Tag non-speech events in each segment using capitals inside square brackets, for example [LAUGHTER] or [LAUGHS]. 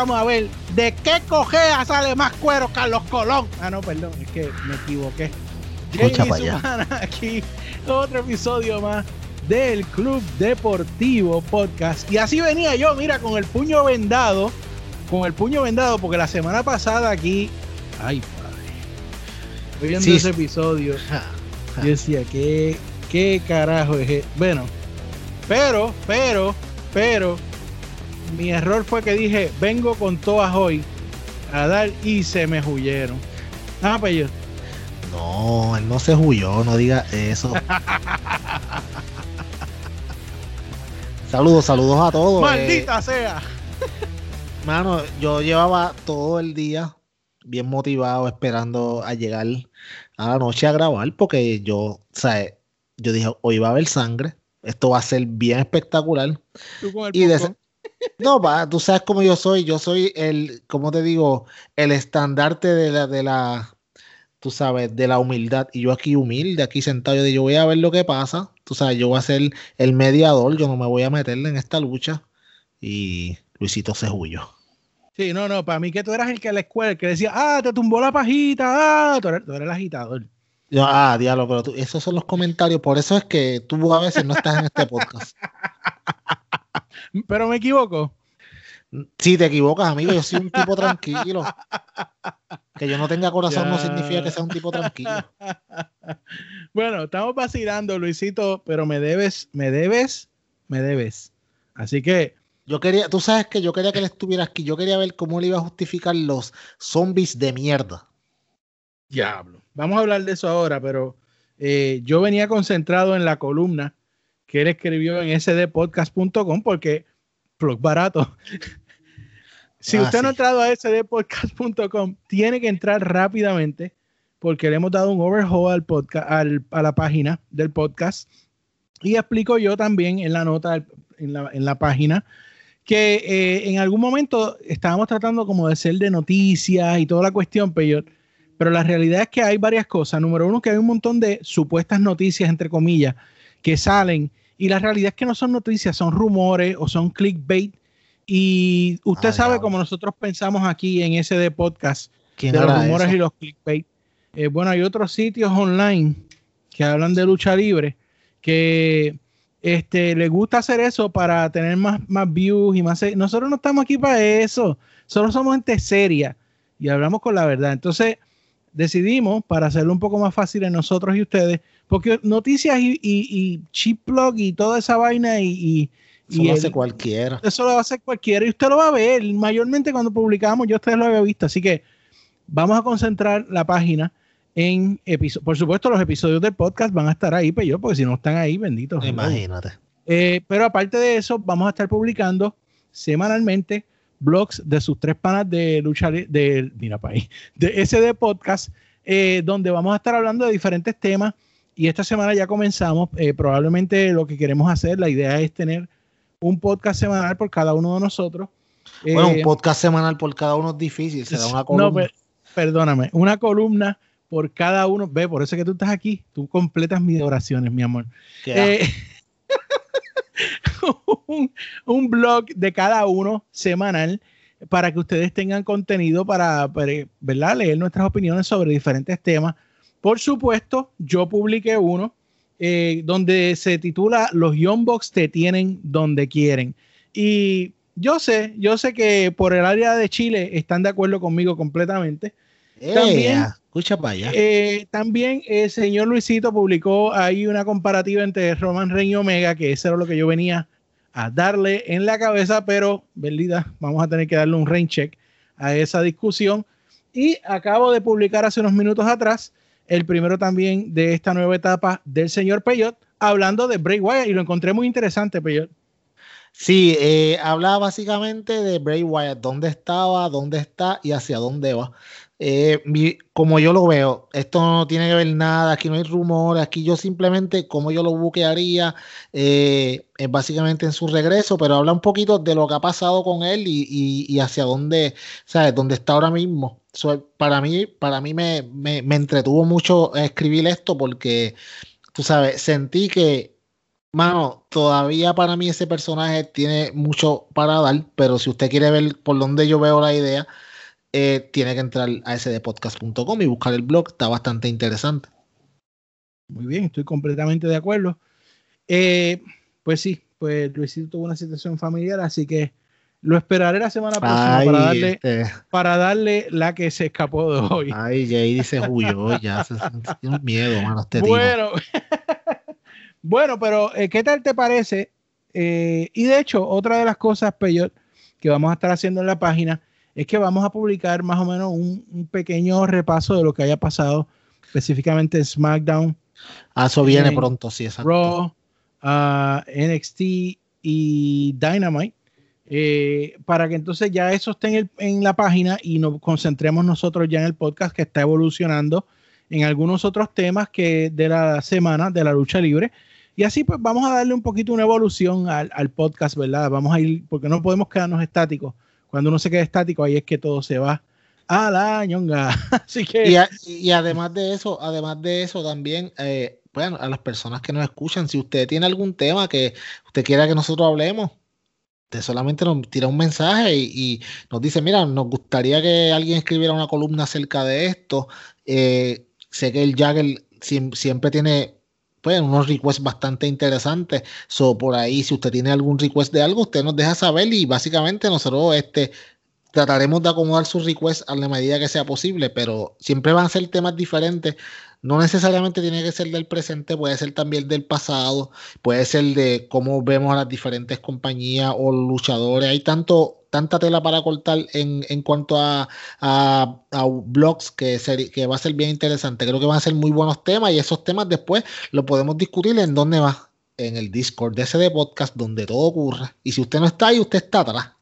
Vamos a ver de qué cojea sale más cuero Carlos Colón. Ah, no, perdón, es que me equivoqué. aquí otro episodio más del Club Deportivo Podcast. Y así venía yo, mira, con el puño vendado, con el puño vendado, porque la semana pasada aquí, ay padre, viendo ese episodio, yo decía, ¿qué, qué carajo es? Bueno, pero, pero, pero, mi error fue que dije, vengo con todas hoy a dar y se me huyeron. Ah, pues yo. No, él no se huyó, no diga eso. [LAUGHS] saludos, saludos a todos. Maldita eh. sea. Mano, yo llevaba todo el día bien motivado esperando a llegar a la noche a grabar porque yo, o sea, yo dije, hoy va a haber sangre, esto va a ser bien espectacular. y no, pa, tú sabes cómo yo soy, yo soy el, como te digo, el estandarte de la, de la, tú sabes, de la humildad. Y yo aquí humilde, aquí sentado, yo digo, yo voy a ver lo que pasa. Tú sabes, yo voy a ser el mediador, yo no me voy a meterle en esta lucha. Y Luisito se huyó. Sí, no, no, para mí que tú eras el que la escuela, el que decía, ah, te tumbó la pajita, ah, tú eres, el agitador. Yo, ah, diablo, pero tú, esos son los comentarios, por eso es que tú a veces no estás en este podcast. [LAUGHS] pero me equivoco. Si te equivocas, amigo, yo soy un tipo tranquilo. Que yo no tenga corazón no significa que sea un tipo tranquilo. [LAUGHS] Bueno, estamos vacilando, Luisito, pero me debes, me debes, me debes. Así que. Yo quería, tú sabes que yo quería que él estuviera aquí. Yo quería ver cómo le iba a justificar los zombies de mierda. Diablo. Vamos a hablar de eso ahora, pero eh, yo venía concentrado en la columna que él escribió en sdpodcast.com porque plug barato. [LAUGHS] si ah, usted no ha entrado a sdpodcast.com, tiene que entrar rápidamente porque le hemos dado un overhaul al podcast, a la página del podcast. Y explico yo también en la nota, en la, en la página, que eh, en algún momento estábamos tratando como de ser de noticias y toda la cuestión, pero, pero la realidad es que hay varias cosas. Número uno, que hay un montón de supuestas noticias, entre comillas, que salen y la realidad es que no son noticias, son rumores o son clickbait. Y usted sabe como nosotros pensamos aquí en ese de podcast de los rumores y los clickbait. Eh, bueno, hay otros sitios online que hablan de lucha libre que este, les gusta hacer eso para tener más, más views y más. Nosotros no estamos aquí para eso. Solo somos gente seria y hablamos con la verdad. Entonces decidimos, para hacerlo un poco más fácil en nosotros y ustedes, porque noticias y, y, chip plug y toda esa vaina y... eso lo hace cualquiera. Eso lo hace cualquiera y usted lo va a ver. Mayormente cuando publicamos yo ustedes lo había visto. Así que vamos a concentrar la página en episodios. Por supuesto, los episodios del podcast van a estar ahí, pero pues yo, porque si no están ahí, benditos. Imagínate. Eh, pero aparte de eso, vamos a estar publicando semanalmente blogs de sus tres panas de lucha de mira ahí, de SD Podcast, eh, donde vamos a estar hablando de diferentes temas y esta semana ya comenzamos. Eh, probablemente lo que queremos hacer, la idea es tener un podcast semanal por cada uno de nosotros. Bueno, un eh, podcast semanal por cada uno es difícil, será una columna. No, perdóname, una columna por cada uno. Ve, por eso es que tú estás aquí, tú completas mis oraciones, mi amor. [LAUGHS] [LAUGHS] Un, un, blog de cada uno semanal para que ustedes tengan contenido para, para ¿verdad? leer nuestras opiniones sobre diferentes temas por supuesto, yo publiqué uno eh, donde se titula Los Young Box te tienen donde quieren. Y yo sé, yo sé que por el área de Chile están de acuerdo conmigo completamente. también, escucha para eh, también el señor Luisito publicó ahí una comparativa entre Roman Reigns y Omega, que eso era lo que yo venía a darle en la cabeza, pero, verdad, vamos a tener que darle un rain check a esa discusión. Y acabo de publicar hace unos minutos atrás el primero también de esta nueva etapa del señor Peyot, hablando de Bray Wyatt y lo encontré muy interesante, Peyot. Sí, eh, habla básicamente de Bray Wyatt, dónde estaba, dónde está y hacia dónde va. Eh, como yo lo veo, esto no tiene que ver nada, aquí no hay rumores, aquí yo simplemente, como yo lo buquearía, eh, es básicamente en su regreso, pero habla un poquito de lo que ha pasado con él y, hacia dónde, ¿sabes? Dónde está ahora mismo. para mí, para mí me, me, entretuvo mucho escribir esto porque, tú sabes, sentí que Mano, todavía para mí ese personaje tiene mucho para dar, pero si usted quiere ver por dónde yo veo la idea, eh, tiene que entrar a sdpodcast.com y buscar el blog, está bastante interesante. Muy bien, estoy completamente de acuerdo. Eh, pues sí, pues Luisito tuvo una situación familiar, así que lo esperaré la semana próxima para, darle, este. para darle la que se escapó de hoy. Ay, Jay dice huyó, ya se, tiene miedo, mano. Este bueno, [LAUGHS] bueno, pero eh, ¿qué tal te parece? Eh, y de hecho, otra de las cosas, Peyot, que vamos a estar haciendo en la página es que vamos a publicar más o menos un, pequeño repaso de lo que haya pasado específicamente en SmackDown. Ah, eso viene pronto, sí, exacto. Raw, uh, NXT y Dynamite. Eh, para que entonces ya eso esté en, en, la página y nos concentremos nosotros ya en el podcast que está evolucionando en algunos otros temas que de la semana de la lucha libre. Y así pues vamos a darle un poquito una evolución al, al podcast, ¿verdad? Vamos a ir, porque no podemos quedarnos estáticos. Cuando uno se queda estático, ahí es que todo se va a la ñonga. [LAUGHS] Así y, además de eso, además de eso también, eh, bueno, a las personas que nos escuchan, si usted tiene algún tema que usted quiera que nosotros hablemos, usted solamente nos tira un mensaje y, nos dice, mira, nos gustaría que alguien escribiera una columna acerca de esto. Eh, sé que el Jagger siempre tiene pues, unos requests bastante interesantes. So, por ahí, si usted tiene algún request de algo, usted nos deja saber y básicamente nosotros este, trataremos de acomodar sus requests a la medida que sea posible, pero siempre van a ser temas diferentes no necesariamente tiene que ser del presente, puede ser también del pasado, puede ser de cómo vemos a las diferentes compañías o luchadores. Hay tanto, tanta tela para cortar en, en cuanto a, blogs que, va a ser bien interesante. Creo que van a ser muy buenos temas y esos temas después los podemos discutir en dónde va. En el Discord de ese podcast donde todo ocurre. Y si usted no está ahí, usted está atrás.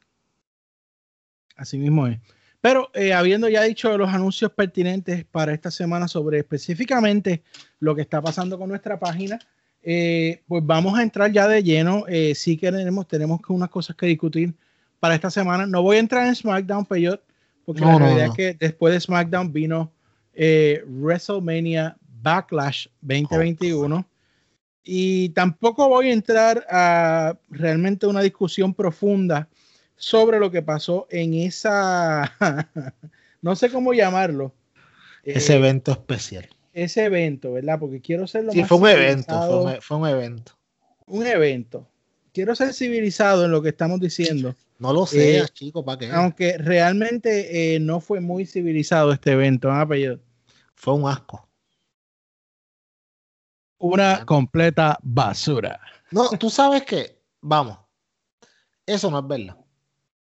Así mismo es. Pero eh, habiendo ya dicho los anuncios pertinentes para esta semana sobre específicamente lo que está pasando con nuestra página, eh, pues vamos a entrar ya de lleno. Eh, sí que tenemos, tenemos unas cosas que discutir para esta semana. No voy a entrar en SmackDown, Peyot, porque la realidad es que después de SmackDown vino WrestleMania Backlash 2021. Y tampoco voy a entrar a realmente una discusión profunda sobre lo que pasó en esa, [LAUGHS] no sé cómo llamarlo. Ese eh, evento especial. Ese evento, ¿verdad? Porque quiero ser lo sí, fue un evento, fue un, evento. Un evento. Quiero ser civilizado en lo que estamos diciendo. No lo sé, eh, chico, ¿para qué? Aunque realmente eh, no fue muy civilizado este evento, apellido. Fue un asco. Una completa basura. No, tú sabes que, vamos, eso no es verdad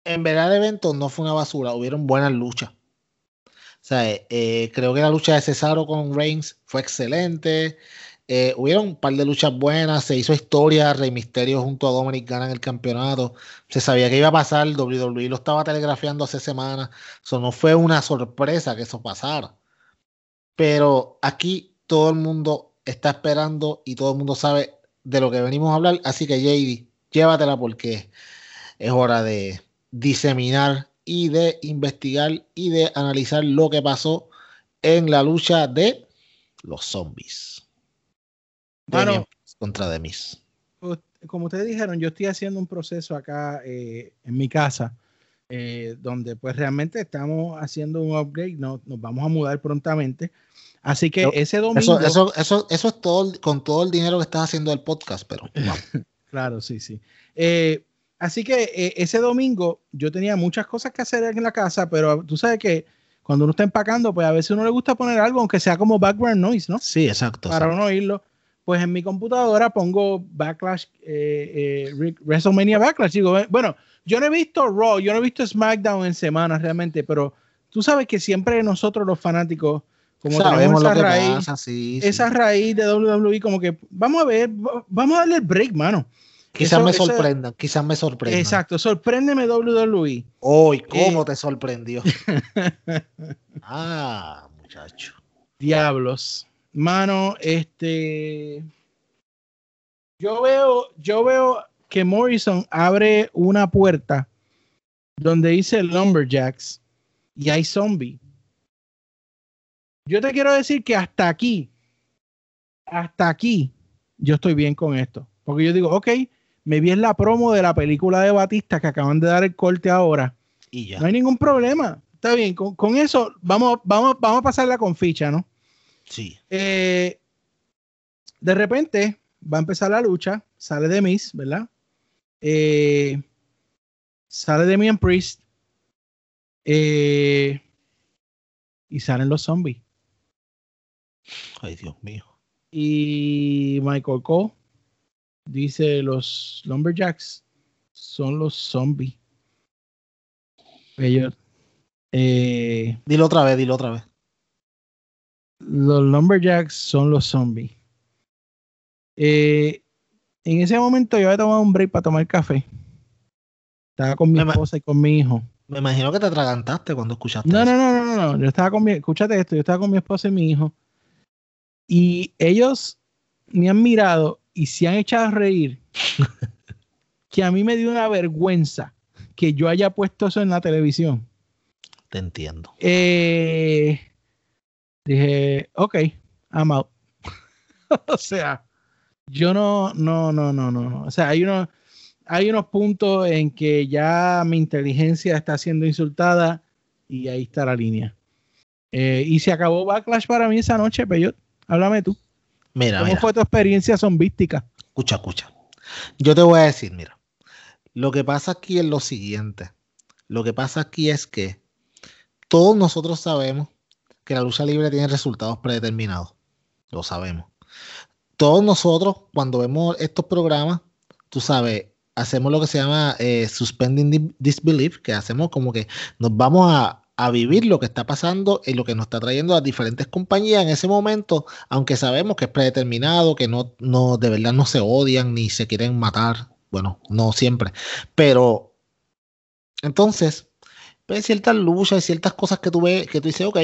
en verdad el evento no fue una basura, hubieron buenas luchas. O sea, eh, creo que la lucha de Cesaro con Reigns fue excelente. Eh, hubieron un par de luchas buenas, se hizo historia, Rey Misterio junto a Dominic ganan el campeonato. Se sabía que iba a pasar, WWE lo estaba telegrafiando hace semanas. Eso no fue una sorpresa que eso pasara. Pero aquí todo el mundo está esperando y todo el mundo sabe de lo que venimos a hablar. Así que JD, llévatela porque es hora de, diseminar y de investigar y de analizar lo que pasó en la lucha de los zombies. Bueno, contra Demis. Como ustedes dijeron, yo estoy haciendo un proceso acá eh, en mi casa, eh, donde pues realmente estamos haciendo un upgrade, no, nos vamos a mudar prontamente. Así que ese domingo. Eso, eso, eso, es todo con todo el dinero que estás haciendo del podcast, pero. [LAUGHS] claro, sí, sí. Eh, Así que eh, ese domingo yo tenía muchas cosas que hacer en la casa, pero tú sabes que cuando uno está empacando, pues a veces uno le gusta poner algo, aunque sea como background noise, ¿no? Sí, exacto. Para uno oírlo. Pues en mi computadora pongo Backlash, eh, eh, WrestleMania Backlash. Digo, bueno, yo no he visto Raw, yo no he visto SmackDown en semanas realmente, pero tú sabes que siempre nosotros los fanáticos, como Sabemos esa raíz, esa raíz de WWE, como que vamos a ver, vamos a darle el break, mano. Quizás me sorprendan, quizás me sorprendan. Exacto, sorpréndeme WWE. Hoy, ¿cómo eh, te sorprendió? [LAUGHS] ah, muchacho. Diablos. Mano, este. Yo veo, yo veo que Morrison abre una puerta donde dice Lumberjacks y hay zombie. Yo te quiero decir que hasta aquí, hasta aquí, yo estoy bien con esto Porque yo digo, ok, me vi en la promo de la película de Batista que acaban de dar el corte ahora. Y ya. No hay ningún problema. Está bien, con, con eso vamos, vamos, vamos a pasarla con ficha, ¿no? Sí. Eh, de repente va a empezar la lucha, sale de Miss, ¿verdad? Eh, sale de Priest eh, y salen los zombies. Ay, Dios mío. Y Michael Cole dice los Lumberjacks son los zombies. Ellos, eh, Dilo otra vez, dilo otra vez. los Lumberjacks son los zombies. Eh, en ese momento yo había tomado un break para tomar café. Estaba con mi esposa y con mi hijo. Me imagino que te atragantaste cuando escuchaste No, eso. no, no, no, no, no. Yo estaba con mi, escúchate esto, yo estaba con mi esposa y mi hijo. Y ellos me han mirado y se han echado a reír. [LAUGHS] que a mí me dio una vergüenza que yo haya puesto eso en la televisión. Te entiendo. Eh, dije, ok, I'm out. [LAUGHS] o sea, yo no, no, no, no, no. no. O sea, hay unos, hay unos puntos en que ya mi inteligencia está siendo insultada y ahí está la línea. Eh, y se acabó Backlash para mí esa noche, Peyot. Háblame tú. Mira, ¿Cómo mira. fue tu experiencia zombística? Escucha, escucha. Yo te voy a decir, mira. Lo que pasa aquí es lo siguiente. Lo que pasa aquí es que todos nosotros sabemos que la lucha libre tiene resultados predeterminados. Lo sabemos. Todos nosotros, cuando vemos estos programas, tú sabes, hacemos lo que se llama eh, suspending di- disbelief, que hacemos como que nos vamos a, a vivir lo que está pasando y lo que nos está trayendo las diferentes compañías en ese momento, aunque sabemos que es predeterminado, que no, no de verdad no se odian ni se quieren matar. Bueno, no siempre. Pero entonces, pues, ciertas luchas y ciertas cosas que tú ves, que tú dices, ok,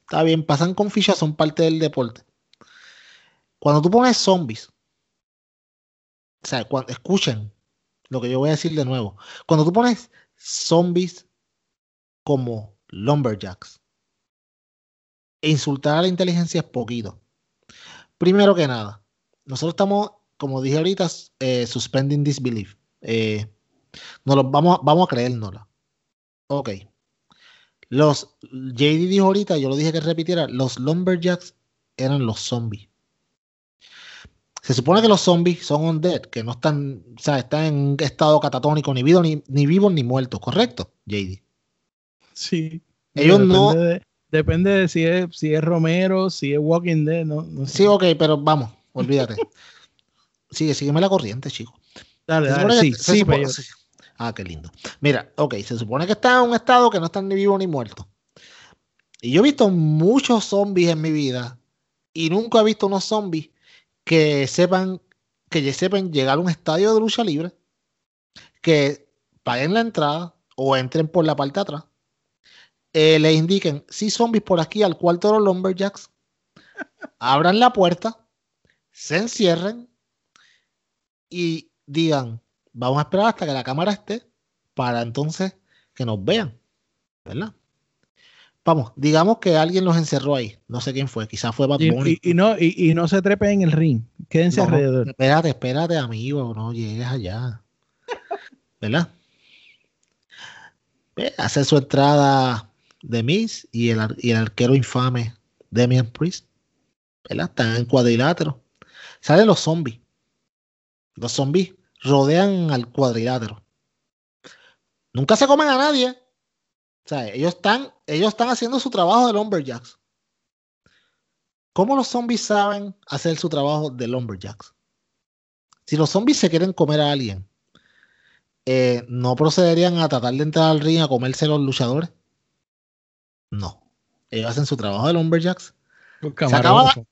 está bien, pasan con fichas, son parte del deporte. Cuando tú pones zombies, o sea, escuchen lo que yo voy a decir de nuevo. Cuando tú pones zombies como lumberjacks, e insultar a la inteligencia es poquito. Primero que nada, nosotros estamos, como dije ahorita, eh, suspending disbelief. Eh, vamos, vamos a creérnosla. Ok. Los JD dijo ahorita, yo lo dije que repitiera, los lumberjacks eran los zombies. Se supone que los zombies son undead, que no están, o sea, están en estado catatónico, ni, ni vivos ni muertos, ¿correcto, JD? Sí. [LAUGHS] Ellos depende no- de- depende de si es, si es Romero, si es Walking Dead, no, no sé. Sí, ok, pero vamos, olvídate. [LAUGHS] Sigue, sígueme la corriente, chico. Dale, dale, sí, sí, Peyot. sí. Ah, qué lindo. Mira, ok, se supone que están en un estado que no están ni vivos ni muertos. Y yo he visto muchos zombies en mi vida y nunca he visto unos zombies que sepan que sepan llegar a un estadio de lucha libre, que paguen la entrada o entren por la parte de atrás, eh, le indiquen, sí, zombies por aquí al cuarto de los Lumberjacks, abran la puerta, se encierren y digan, vamos a esperar hasta que la cámara esté para entonces que nos vean, ¿verdad? Vamos, digamos que alguien los encerró ahí, no sé quién fue, quizás fue Bad Y, Bunny. y- y no, y, y no se trepen en el ring. Quédense No, alrededor. espérate, espérate, amigo, no llegues allá. ¿Verdad? Ve, Hace su entrada de Miss y el, arquero infame Damian Priest. ¿Verdad? Están en cuadrilátero. Salen los zombies. Los zombies rodean al cuadrilátero. Nunca se comen a nadie. O sea, ellos están, ellos están haciendo su trabajo de lumberjacks. ¿Cómo los zombies saben hacer su trabajo de lumberjacks? Si los zombies se quieren comer a alguien, eh, ¿no procederían a tratar de entrar al ring a comerse los luchadores? No. Ellos hacen su trabajo de lumberjacks. Los acaba- camarógrafos.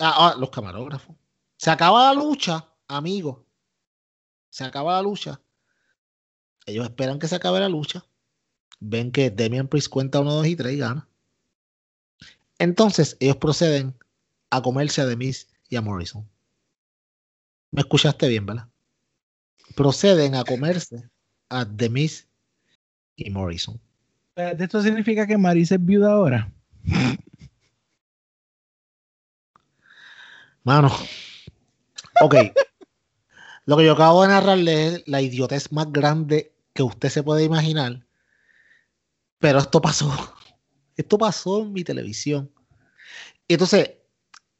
Ah, ah, los camarógrafos. Se acaba la lucha, amigo. Se acaba la lucha. Ellos esperan que se acabe la lucha. Ven que Damian Priest cuenta 1, 2 y 3 y gana. Entonces, ellos proceden a comerse a The Miz y a Morrison. Me escuchaste bien, ¿verdad? Proceden a comerse a The Miz y Morrison. ¿Esto significa que Marisa es viuda ahora? Mano. Ok. Lo que yo acabo de narrarle es la idiotez más grande que usted se puede imaginar. Pero esto pasó. Esto pasó en mi televisión. Y entonces,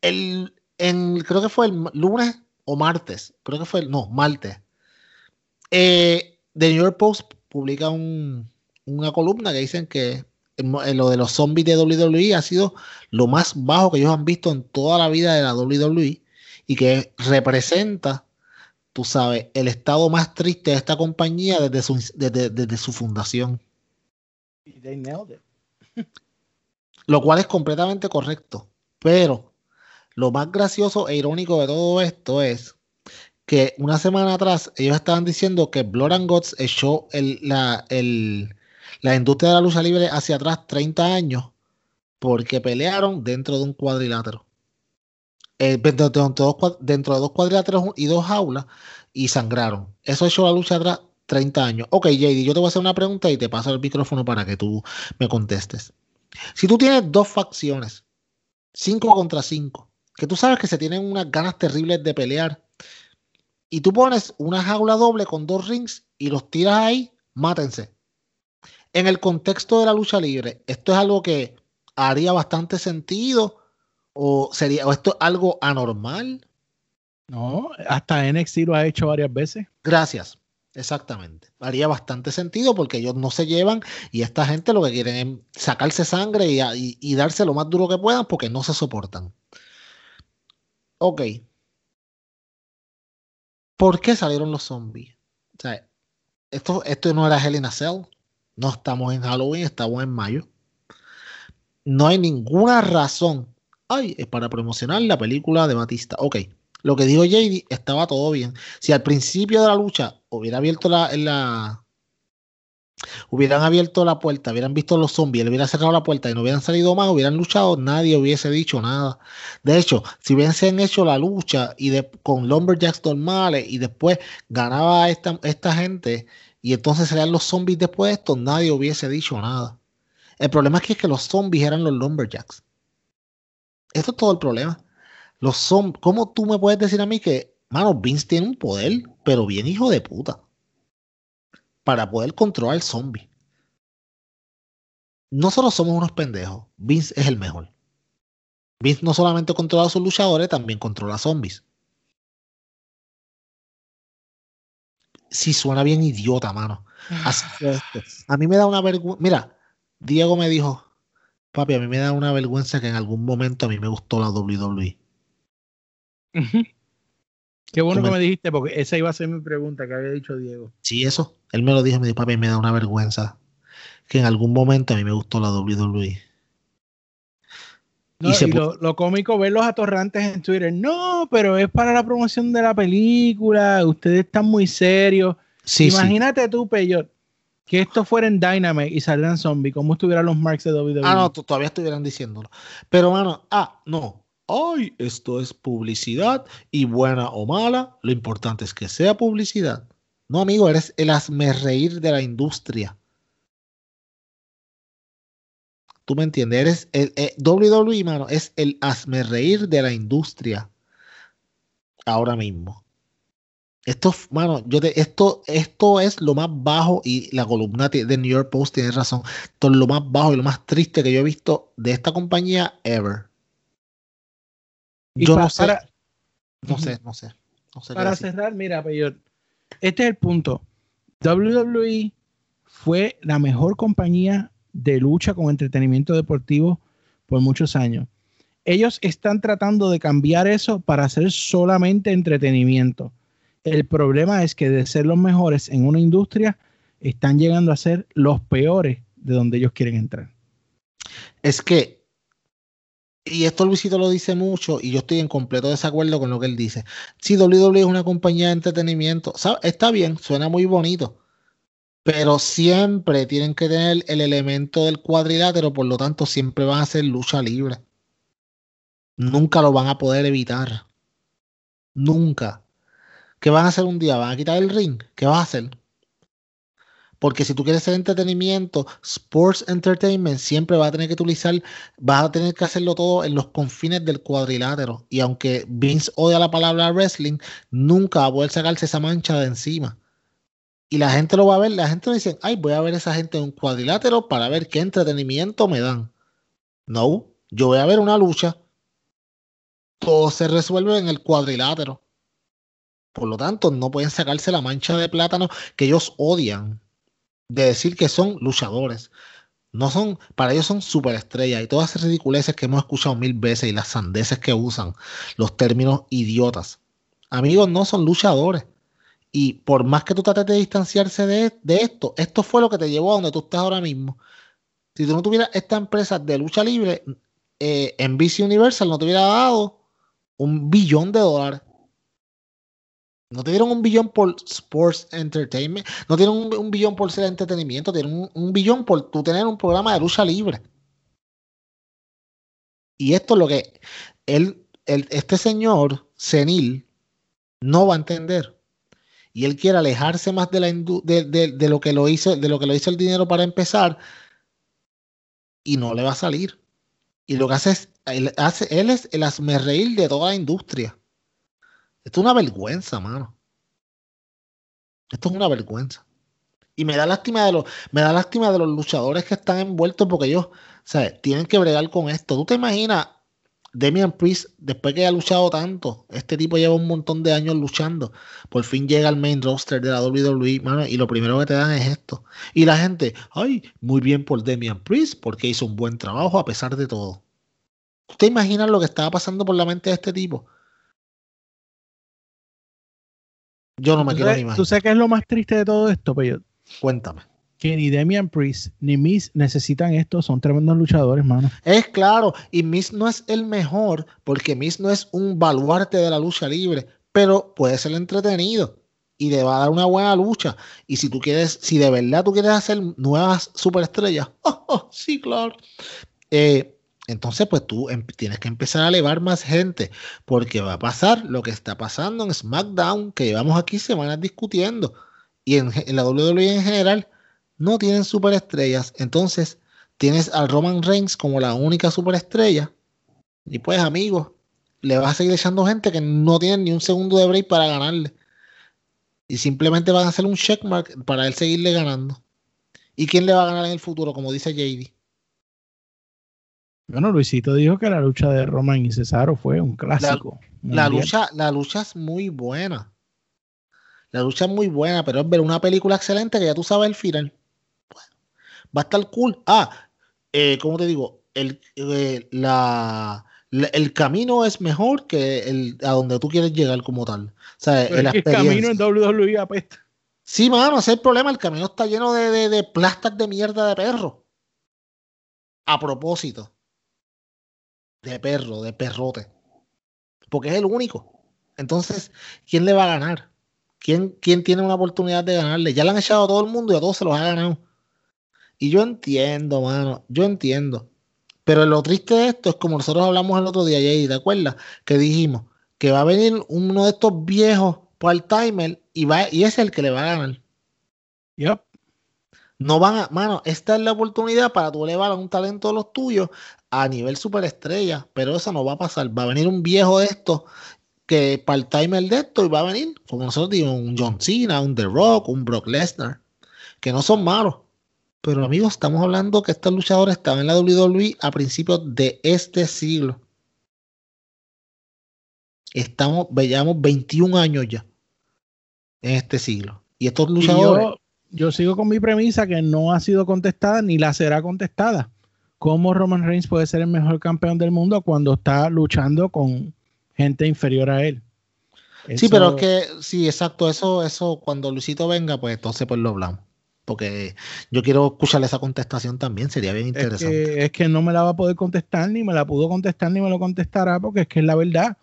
el, creo que fue el lunes o martes. Creo que fue el, no, martes. Eh, The New York Post publica una columna que dicen que lo de los zombies de WWE ha sido lo más bajo que ellos han visto en toda la vida de la WWE y que representa, tú sabes, el estado más triste de esta compañía desde su, desde, su fundación. [LAUGHS] lo cual es completamente correcto. Pero lo más gracioso e irónico de todo esto es que una semana atrás ellos estaban diciendo que Blood and Gods echó la, la industria de la lucha libre hacia atrás 30 años porque pelearon dentro de un cuadrilátero. Eh, dentro, de dos, cuadriláteros y dos jaulas y sangraron. Eso echó la lucha atrás 30 años. Ok, JD, yo te voy a hacer una pregunta y te paso el micrófono para que tú me contestes. Si tú tienes dos facciones, 5 contra 5, que tú sabes que se tienen unas ganas terribles de pelear y tú pones una jaula doble con dos rings y los tiras ahí, mátense. En el contexto de la lucha libre, esto es algo que haría bastante sentido o sería o esto es algo anormal. No, hasta NXT lo ha hecho varias veces. Gracias. Exactamente. Haría bastante sentido porque ellos no se llevan y esta gente lo que quieren es sacarse sangre y, y darse lo más duro que puedan porque no se soportan. Ok, ¿Por qué salieron los zombies? O sea, esto, esto no era Hell in a Cell. No estamos en Halloween, estamos en mayo. No hay ninguna razón. Ay, es para promocionar la película de Batista. Ok, lo que dijo JD estaba todo bien. Si al principio de la lucha hubiera abierto la, hubieran abierto la puerta, hubieran visto los zombies, le hubieran cerrado la puerta y no hubieran salido más, hubieran luchado, nadie hubiese dicho nada. De hecho, si hubiesen hecho la lucha y con Lumberjacks normales y después ganaba esta, esta gente y entonces serían los zombies después de esto, nadie hubiese dicho nada. El problema es que, los zombies eran los Lumberjacks. Esto es todo el problema. Los zombies, ¿cómo tú me puedes decir a mí que, mano, Vince tiene un poder, pero bien hijo de puta? para poder controlar el zombie. Nosotros somos unos pendejos. Vince es el mejor. Vince no solamente controla a sus luchadores, también controla zombies. Si suena bien idiota, mano. Así [LAUGHS] A mí me da una vergüenza. Mira, Diego me dijo, papi, a mí me da una vergüenza que en algún momento a mí me gustó la WWE. Qué bueno que me dijiste, porque esa iba a ser mi pregunta que había dicho Diego. Sí, eso. Él me lo dijo, me dijo, papi, me da una vergüenza que en algún momento a mí me gustó la WWE. Y, lo, cómico ver los atorrantes en Twitter. No, pero es para la promoción de la película. Ustedes están muy serios. Imagínate tú, Peyot, que esto fuera en Dynamite y salieran zombies. ¿Cómo estuvieran los marks de WWE? Ah, no, todavía estuvieran diciéndolo. Pero, mano, ah, no ay, esto es publicidad y buena o mala, lo importante es que sea publicidad. No, amigo, eres el hazme reír de la industria. Tú me entiendes, eres el, el WWE, mano, es el hazme reír de la industria. Ahora mismo. Esto, mano, yo te, esto, esto es lo más bajo y la columna de New York Post tiene razón. Esto es lo más bajo y lo más triste que yo he visto de esta compañía ever. Yo no sé. no sé, no sé. para cerrar, mira, este es el punto. WWE fue la mejor compañía de lucha con entretenimiento deportivo por muchos años. Ellos están tratando de cambiar eso para hacer solamente entretenimiento. El problema es que de ser los mejores en una industria, están llegando a ser los peores de donde ellos quieren entrar. Es que y esto Luisito lo dice mucho y yo estoy en completo desacuerdo con lo que él dice. Si WWE es una compañía de entretenimiento, está bien, suena muy bonito, pero siempre tienen que tener el elemento del cuadrilátero, por lo tanto siempre van a ser lucha libre. Nunca lo van a poder evitar. Nunca. ¿Qué van a hacer un día? ¿Van a quitar el ring? ¿Qué van a hacer? Porque si tú quieres ser entretenimiento, sports entertainment, siempre vas a tener que utilizar, vas a tener que hacerlo todo en los confines del cuadrilátero. Y aunque Vince odia la palabra wrestling, nunca va a poder sacarse esa mancha de encima. Y la gente lo va a ver, la gente dice, ay, voy a ver a esa gente en un cuadrilátero para ver qué entretenimiento me dan. No, yo voy a ver una lucha. Todo se resuelve en el cuadrilátero. Por lo tanto, no pueden sacarse la mancha de plátano que ellos odian de decir que son luchadores. No son, para ellos son superestrellas y todas esas ridiculeces que hemos escuchado mil veces y las sandeces que usan, los términos idiotas. Amigos, no son luchadores. Y por más que tú trates de distanciarse de, esto, esto fue lo que te llevó a donde tú estás ahora mismo. Si tú no tuvieras esta empresa de lucha libre, eh, en BC Universal no te hubiera dado un billón de dólares. No te dieron un billón por Sports Entertainment. No tienen un, billón por ser entretenimiento. Tienen un, billón por tú tener un programa de lucha libre. Y esto es lo que él, este señor senil no va a entender. Y él quiere alejarse más de, la de, lo que lo hizo, de lo que lo hizo el dinero para empezar. Y no le va a salir. Y lo que hace es, él, hace, él es el reír de toda la industria. Esto es una vergüenza, mano. Esto es una vergüenza. Y me da lástima de los, me da lástima de los luchadores que están envueltos porque ellos, ¿sabes? Tienen que bregar con esto. ¿Tú te imaginas Demian Priest, después que ha luchado tanto, este tipo lleva un montón de años luchando, por fin llega al main roster de la WWE, mano, y lo primero que te dan es esto. Y la gente, ay, muy bien por Demian Priest, porque hizo un buen trabajo a pesar de todo. ¿Tú te imaginas lo que estaba pasando por la mente de este tipo? Yo no me quiero ni imaginar. ¿Tú sabes qué es lo más triste de todo esto, Peyo? Cuéntame. Que ni Demian Priest ni Miss necesitan esto, son tremendos luchadores, mano. Es claro, y Miss no es el mejor, porque Miss no es un baluarte de la lucha libre, pero puede ser entretenido y le va a dar una buena lucha. Y si tú quieres, si de verdad tú quieres hacer nuevas superestrellas, [LAUGHS] oh, oh, sí, claro. Eh, entonces, pues tú em, tienes que empezar a elevar más gente, porque va a pasar lo que está pasando en SmackDown, que llevamos aquí semanas discutiendo, y en, la WWE en general, no tienen superestrellas. Entonces, tienes al Roman Reigns como la única superestrella, y pues, amigos, le vas a seguir echando gente que no tienen ni un segundo de break para ganarle. Y simplemente van a hacer un checkmark para él seguirle ganando. ¿Y quién le va a ganar en el futuro, como dice JD? Bueno, Luisito dijo que la lucha de Roman y Cesaro fue un clásico. La, lucha, la lucha es muy buena. La lucha es muy buena, pero es ver una película excelente que ya tú sabes el final. Va a estar cool. Ah, eh, ¿cómo te digo? El, eh, la, el camino es mejor que el, a donde tú quieres llegar como tal. O sea, el camino en WWE apesta. Sí, mano, ese es el problema. El camino está lleno de, de, de plastas de mierda de perro. A propósito de perro, de perrote. Porque es el único. Entonces, ¿quién le va a ganar? ¿Quién, ¿Quién tiene una oportunidad de ganarle? Ya le han echado a todo el mundo y a todos se los ha ganado. Y yo entiendo, mano, yo entiendo. Pero lo triste de esto es como nosotros hablamos el otro día, Jay, ¿te acuerdas? Que dijimos que va a venir uno de estos viejos part-timer y, va, y es el que le va a ganar. Yep. No van a, mano, esta es la oportunidad para tú elevar a un talento de los tuyos a nivel superestrella, pero eso no va a pasar. Va a venir un viejo de esto que part-timer de esto y va a venir, como nosotros digo, un John Cena, un The Rock, un Brock Lesnar, que no son malos. Pero amigos, estamos hablando que estos luchadores estaban en la WWE a principios de este siglo. Estamos, veíamos 21 años ya en este siglo. Y estos luchadores. yo sigo con mi premisa que no ha sido contestada ni la será contestada cómo Roman Reigns puede ser el mejor campeón del mundo cuando está luchando con gente inferior a él. Sí, pero es que, sí, exacto, eso, eso, cuando Luisito venga, pues entonces pues lo hablamos. Porque yo quiero escucharle esa contestación también, sería bien interesante. Es que, no me la va a poder contestar, ni me la pudo contestar, ni me lo contestará, porque es que es la verdad.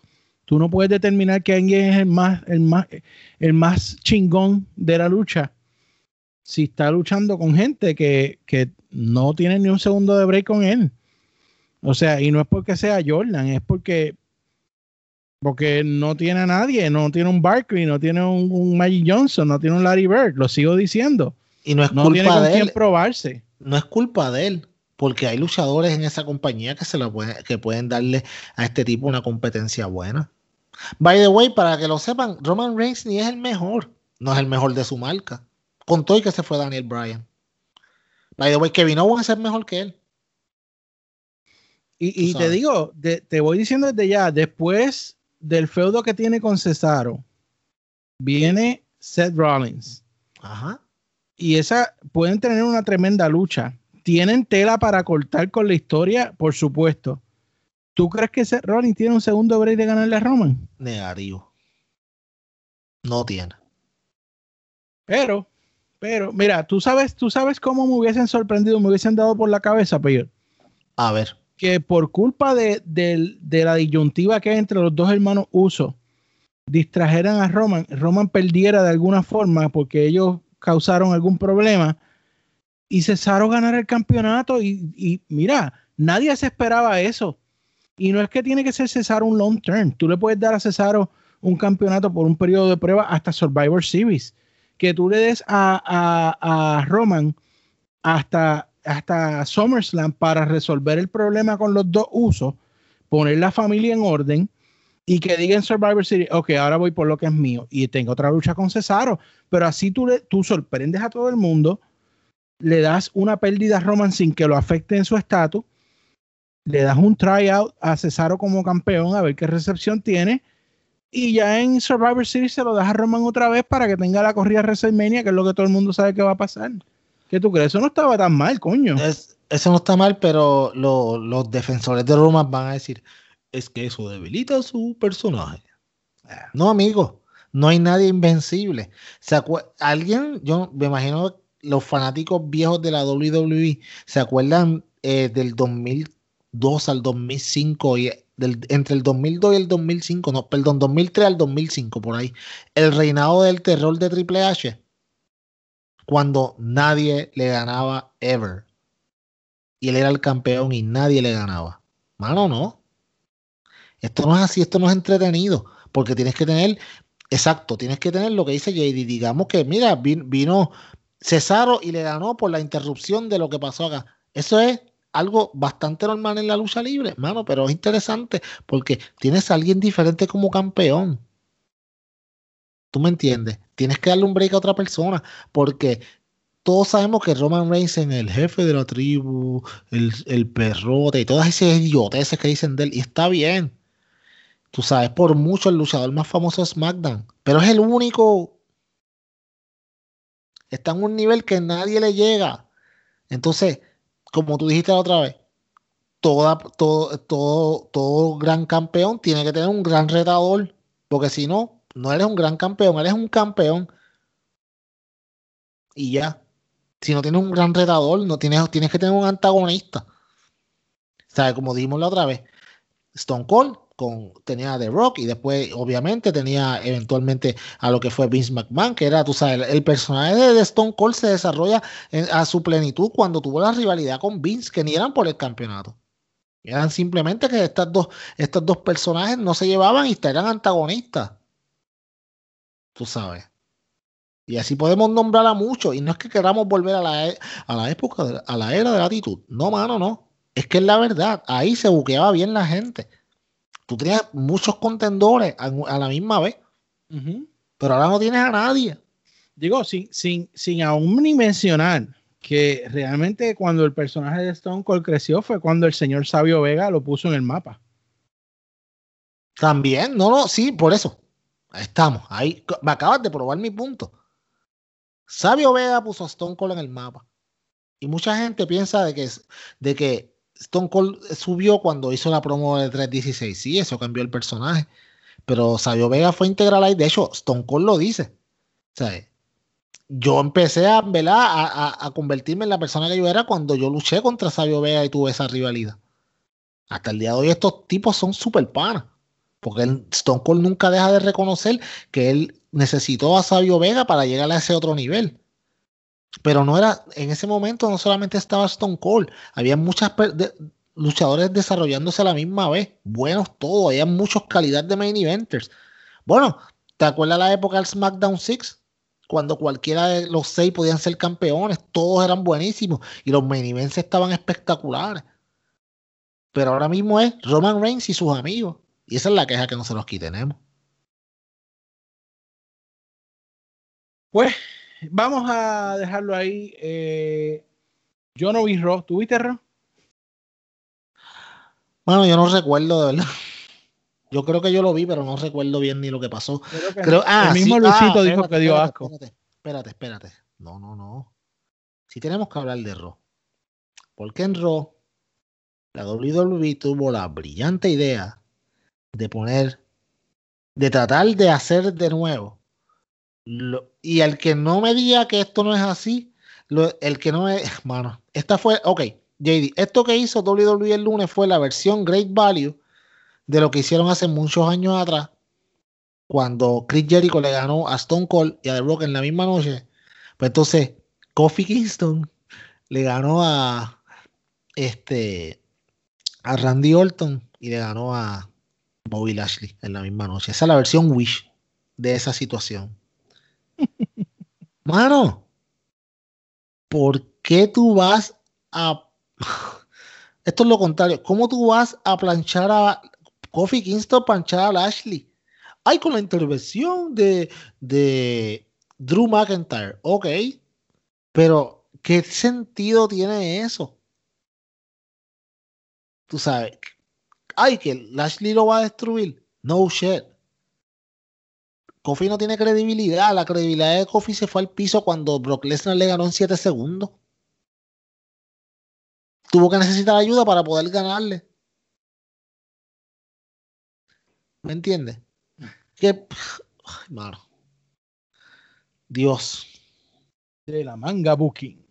Tú no puedes determinar que alguien es el más, el más, el más chingón de la lucha si está luchando con gente que, que no tiene ni un segundo de break con él. O sea, y no es porque sea Jordan, es porque porque no tiene a nadie, no tiene un Barkley, no tiene un, Magic Johnson, no tiene un Larry Bird, lo sigo diciendo. Y no es no culpa tiene con de quién él. probarse. No es culpa de él. Porque hay luchadores en esa compañía que, se lo pueden, que pueden darle a este tipo una competencia buena. By the way, para que lo sepan, Roman Reigns ni es el mejor. No es el mejor de su marca. Con todo y que se fue Daniel Bryan. By the way, Kevin Owens es mejor que él. Y, y te digo, de- te voy diciendo desde ya, después del feudo que tiene con Cesaro, viene Seth Rollins. Ajá. Y esa pueden tener una tremenda lucha. Tienen tela para cortar con la historia, por supuesto. ¿Tú crees que Rollins tiene un segundo break de ganarle a Roman? Negativo. No tiene. Pero, pero, mira, tú sabes, tú sabes cómo me hubiesen sorprendido, me hubiesen dado por la cabeza, Peyor, A ver. que por culpa de, del- de la disyuntiva que hay entre los dos hermanos Uso, distrajeran a Roman, Roman perdiera de alguna forma porque ellos causaron algún problema y Cesaro ganara el campeonato y, y mira, nadie se esperaba eso. Y no es que tiene que ser Cesaro un long term, tú le puedes dar a Cesaro un campeonato por un periodo de prueba hasta Survivor Series. Que tú le des a, a- a Roman hasta, hasta SummerSlam para resolver el problema con los dos usos, poner la familia en orden y que diga en Survivor Series, ok, ahora voy por lo que es mío y tengo otra lucha con Cesaro. Pero así tú, le, tú sorprendes a todo el mundo, le das una pérdida a Roman sin que lo afecte en su estatus, le das un tryout a Cesaro como campeón a ver qué recepción tiene y ya en Survivor Series se lo das a Roman otra vez para que tenga la corrida WrestleMania, que es lo que todo el mundo sabe que va a pasar. ¿Qué tú crees? Eso no estaba tan mal, coño. Es- eso no está mal, pero lo- los defensores de Roman van a decir, es que eso debilita su personaje. Ah, No, amigo, no hay nadie invencible. ¿Se Alguien, yo me imagino los fanáticos viejos de la WWE, ¿se acuerdan eh, del 2002 al 2005 y del- entre el 2002 y el 2005, no, perdón, 2003 al 2005 por ahí, el reinado del terror de Triple H, cuando nadie le ganaba ever y él era el campeón y nadie le ganaba. Mano, no. Esto no es así, esto no es entretenido, porque tienes que tener, exacto, tienes que tener lo que dice JD. Digamos que, mira, vin- vino Cesaro y le ganó por la interrupción de lo que pasó acá. Eso es algo bastante normal en la lucha libre, mano, pero es interesante porque tienes a alguien diferente como campeón. ¿Tú me entiendes? Tienes que darle un break a otra persona porque todos sabemos que Roman Reigns es el jefe de la tribu, el, el perrote y todas esas idioteces que dicen de él. Y está bien. Tú sabes, por mucho el luchador más famoso de SmackDown. Pero es el único. Está en un nivel que nadie le llega. Entonces, como tú dijiste la otra vez, todo, todo, todo gran campeón tiene que tener un gran retador. Porque si no, no eres un gran campeón, eres un campeón. Y ya. Si no tienes un gran retador, no tienes, tienes que tener un antagonista. ¿Sabes? Como dijimos la otra vez, Stone Cold con, tenía a The Rock y después, obviamente, tenía eventualmente a lo que fue Vince McMahon, que era, tú sabes, el, personaje de, Stone Cold se desarrolla en- a su plenitud cuando tuvo la rivalidad con Vince, que ni eran por el campeonato. Eran simplemente que estas dos, estos dos personajes no se llevaban y eran antagonistas. Tú sabes. Y así podemos nombrar a muchos. Y no es que queramos volver a la, e- a la época, a la era de la actitud. No, mano, no. Es que es la verdad. Ahí se buqueaba bien la gente. Tú tenías muchos contendores a, a la misma vez. Pero ahora no tienes a nadie. Digo, sin, sin, sin aún ni mencionar que realmente cuando el personaje de Stone Cold creció fue cuando el señor Sabio Vega lo puso en el mapa. También, no, no, sí, por eso. Ahí estamos. Ahí me acabas de probar mi punto. Sabio Vega puso a Stone Cold en el mapa. Y mucha gente piensa de que, de que Stone Cold subió cuando hizo la promo de 316. Sí, eso cambió el personaje. Pero Sabio Vega fue integral ahí. De hecho, Stone Cold lo dice. Sea, yo empecé a, convertirme en la persona que yo era cuando yo luché contra Sabio Vega y tuve esa rivalidad. Hasta el día de hoy estos tipos son super panas. Porque Stone Cold nunca deja de reconocer que él necesitó a Sabio Vega para llegar a ese otro nivel. Pero no era, en ese momento no solamente estaba Stone Cold, había muchas luchadores desarrollándose a la misma vez, buenos todos, había muchos calidad de main eventers. Bueno, ¿te acuerdas la época del SmackDown 6? cuando cualquiera de los seis podían ser campeones, todos eran buenísimos y los main events estaban espectaculares. Pero ahora mismo es Roman Reigns y sus amigos. Y esa es la queja que nosotros aquí tenemos. Pues vamos a dejarlo ahí. Eh, yo no vi Raw. ¿Tú viste Raw? Bueno, yo no recuerdo de verdad. Yo creo que yo lo vi, pero no recuerdo bien ni lo que pasó. Creo, ah, el mismo Luisito ah, dijo que dio asco. Espérate, espérate, No, no, no. Si tenemos que hablar de Raw. Porque en Raw, la WWE tuvo la brillante idea de poner, de tratar de hacer de nuevo. Y el que no me diga que esto no es así, el que no es, [LAUGHS] mano, esta fue, ok, JD, esto que hizo WWE el lunes fue la versión Great Value de lo que hicieron hace muchos años atrás, cuando Chris Jericho le ganó a Stone Cold y a The Rock en la misma noche. Pues entonces, Kofi Kingston le ganó a este a Randy Orton y le ganó a Bobby Lashley en la misma noche. Esa es la versión Wish de esa situación. [LAUGHS] Mano, ¿por qué tú vas a... [SIGHS] Esto es lo contrario. ¿Cómo tú vas a planchar a Kofi Kingston planchar a Lashley? Ay, con la intervención de, de Drew McIntyre. Ok. Pero, ¿qué sentido tiene eso? Tú sabes, ay, que Lashley lo va a destruir. No shit. Kofi no tiene credibilidad. La credibilidad de Kofi se fue al piso cuando Brock Lesnar le ganó en 7 segundos. Tuvo que necesitar ayuda para poder ganarle. ¿Me entiendes? Que, ay, mano. Dios. De la manga booking.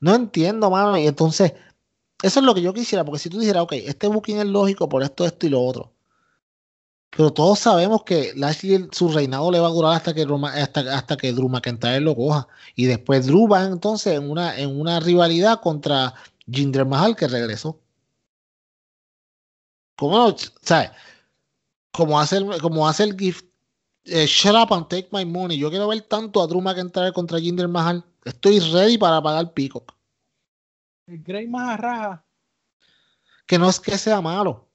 No entiendo, mano. Y entonces, eso es lo que yo quisiera, porque si tú dijeras, ok, este booking es lógico por esto, esto y lo otro. Pero todos sabemos que Lashley, su reinado le va a durar hasta que, hasta, hasta que Drew McIntyre lo coja. Y después Drew va entonces en una, en una rivalidad contra Jinder Mahal que regresó. ¿Cómo ¿Sabes? Como hace el, como hace el gift. Eh, shut up and take my money. Yo quiero ver tanto a Drew McIntyre contra Jinder Mahal. Estoy ready para pagar Peacock. El Grey Maharraja. Que no es que sea malo,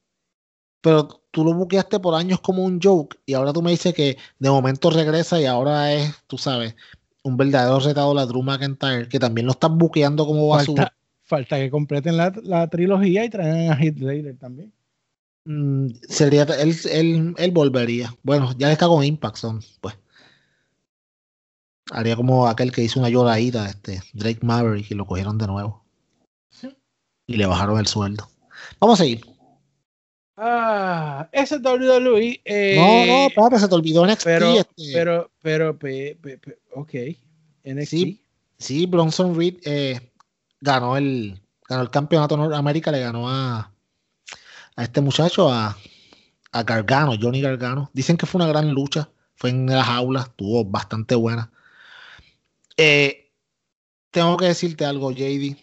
pero tú lo buqueaste por años como un joke y ahora tú me dices que de momento regresa y ahora es, tú sabes, un verdadero retado la Drew McIntyre, que también lo estás buqueando como basura. Falta, que completen la, trilogía y traigan a Heath Ledger también. Mm, sería, él, él, volvería. Bueno, ya está con Impact, son, pues. Haría como aquel que hizo una lloradita, este, Drake Maverick, y lo cogieron de nuevo y le bajaron el sueldo. Vamos a seguir. Ah, ese es WWE. Eh, no, no, papi, se te olvidó NXT. Pero, este. pero, pero, ok. NXT. Sí, sí Bronson Reed eh, ganó, el, ganó el campeonato Norteamérica, le ganó a, a este muchacho, a, a Gargano, Johnny Gargano. Dicen que fue una gran lucha, fue en las aulas, estuvo bastante buena. Eh, tengo que decirte algo, JD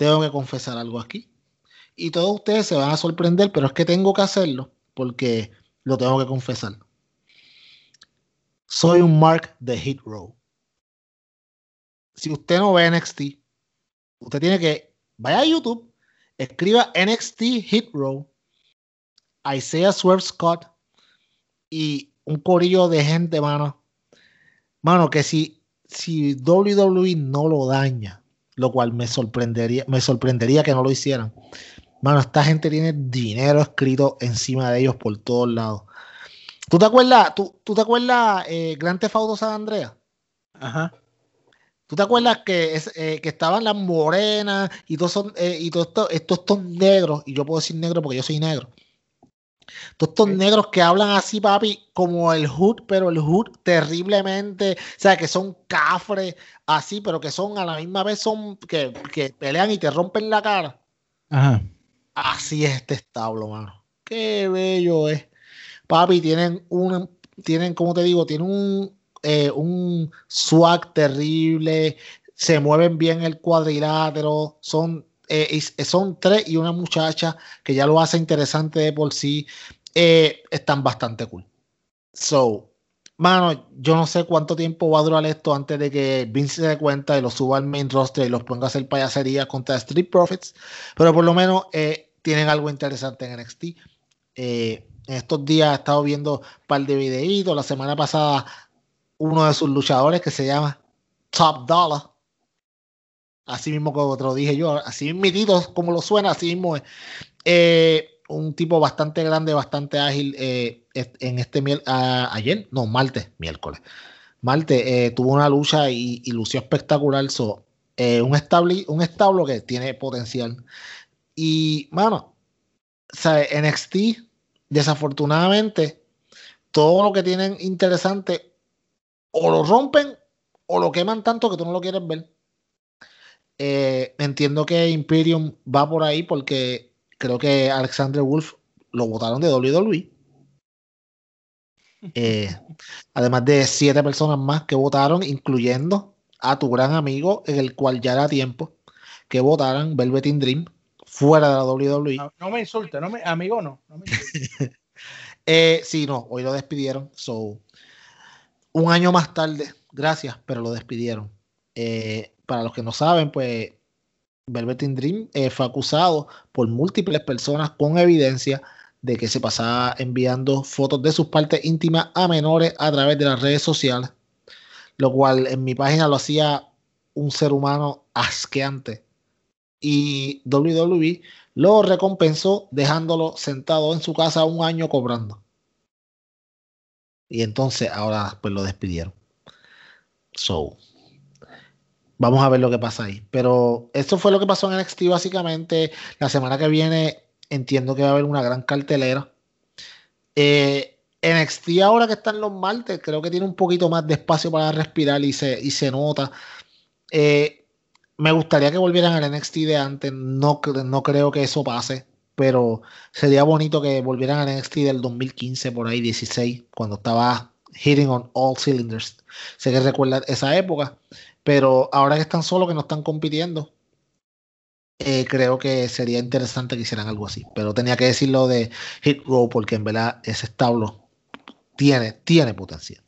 tengo que confesar algo aquí. Y todos ustedes se van a sorprender, pero es que tengo que hacerlo porque lo tengo que confesar. Soy un Mark de Hit Row. Si usted no ve NXT, usted tiene que vaya a YouTube, escriba NXT Hit Row, Isaiah Swerve Scott y un corillo de gente, mano. Mano, que si, si WWE no lo daña, lo cual me sorprendería, me sorprendería que no lo hicieran. Mano, esta gente tiene dinero escrito encima de ellos por todos lados. ¿Tú te acuerdas, tú, te acuerdas eh, Gran Tefaudo San Andrea? Ajá. ¿Tú te acuerdas que, es, eh, que estaban las morenas y todos son, eh, y todos estos, estos negros, y yo puedo decir negro porque yo soy negro, todos estos negros que hablan así, papi, como el hood, pero el hood terriblemente, o sea, que son cafres, así, pero que son a la misma vez son que, pelean y te rompen la cara. Ajá. Así es este establo, mano. Qué bello es. Papi, tienen un, tienen, como te digo, tienen un, eh, un swag terrible, se mueven bien el cuadrilátero, son eh, son tres y una muchacha que ya lo hace interesante de por sí. Eh, están bastante cool. So, Mano, yo no sé cuánto tiempo va a durar esto antes de que Vince se dé cuenta y lo suba al main roster y los ponga a hacer payasería contra Street Profits. Pero por lo menos eh, tienen algo interesante en NXT. Eh, en estos días he estado viendo un par de videitos. La semana pasada, uno de sus luchadores que se llama Top Dollar. Así mismo como te lo dije yo, así mismo como lo suena, así mismo es. Eh, un tipo bastante grande, bastante ágil en este ayer, no, martes, miércoles. Martes eh, tuvo una lucha y, lució espectacular. So, un, un establo que tiene potencial. Y, mano, o NXT, desafortunadamente, todo lo que tienen interesante o lo rompen o lo queman tanto que tú no lo quieres ver. entiendo que Imperium va por ahí porque creo que Alexander Wolf lo votaron de WWE. Eh, además de siete personas más que votaron, incluyendo a tu gran amigo, en el cual ya era tiempo que votaran Velvet Dream fuera de la WWE. No, me insulte, no me, amigo no. [LAUGHS] eh, sí, no, hoy lo despidieron. So, un año más tarde, gracias, pero lo despidieron. Eh, para los que no saben, pues Velvet Dream eh, fue acusado por múltiples personas con evidencia de que se pasaba enviando fotos de sus partes íntimas a menores a través de las redes sociales, lo cual en mi página lo hacía un ser humano asqueante. Y WWE lo recompensó dejándolo sentado en su casa un año cobrando. Y entonces ahora pues lo despidieron. So, Vamos a ver lo que pasa ahí. Pero eso fue lo que pasó en NXT básicamente. La semana que viene entiendo que va a haber una gran cartelera. Eh, NXT ahora que están los martes, creo que tiene un poquito más de espacio para respirar y se, y se nota. Eh, me gustaría que volvieran al NXT de antes. No, no creo que eso pase. Pero sería bonito que volvieran al NXT del 2015, por ahí, 16, cuando estaba hitting on all cylinders. Sé que recuerda esa época. Pero ahora que están solos, que no están compitiendo, eh, creo que sería interesante que hicieran algo así. Pero tenía que decirlo de Hit Row porque en verdad ese establo tiene, tiene potencial.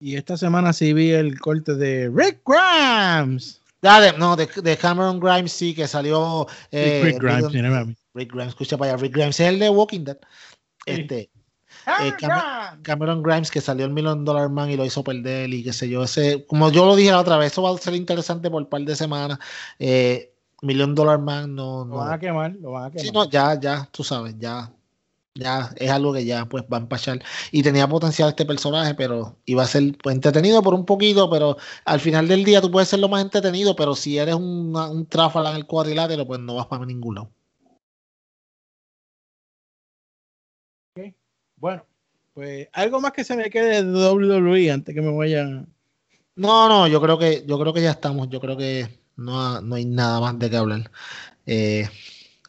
Y esta semana sí vi el corte de Rick Grimes. no, de, Cameron Grimes sí, que salió. Eh, Rick Grimes, Rick Grimes, escucha para allá. Rick Grimes es el de Walking Dead. Este, eh, Cameron Grimes que salió el Million Dollar Man y lo hizo perder y qué sé yo. Ese, como yo lo dije la otra vez, eso va a ser interesante por un par de semanas. Eh, Million Dollar Man no, Lo van a quemar, lo van a quemar. Sí, no, ya, ya, tú sabes, ya. Ya es algo que ya pues va a empachar. Y tenía potencial este personaje, pero iba a ser pues, entretenido por un poquito, pero al final del día tú puedes ser lo más entretenido, pero si eres un, un tráfala en el cuadrilátero, pues no vas para ningún lado. Bueno, pues algo más que se me quede de WWE antes que me vayan. No, no, yo creo que, yo creo que ya estamos. Yo creo que no, no hay nada más de qué hablar. Eh,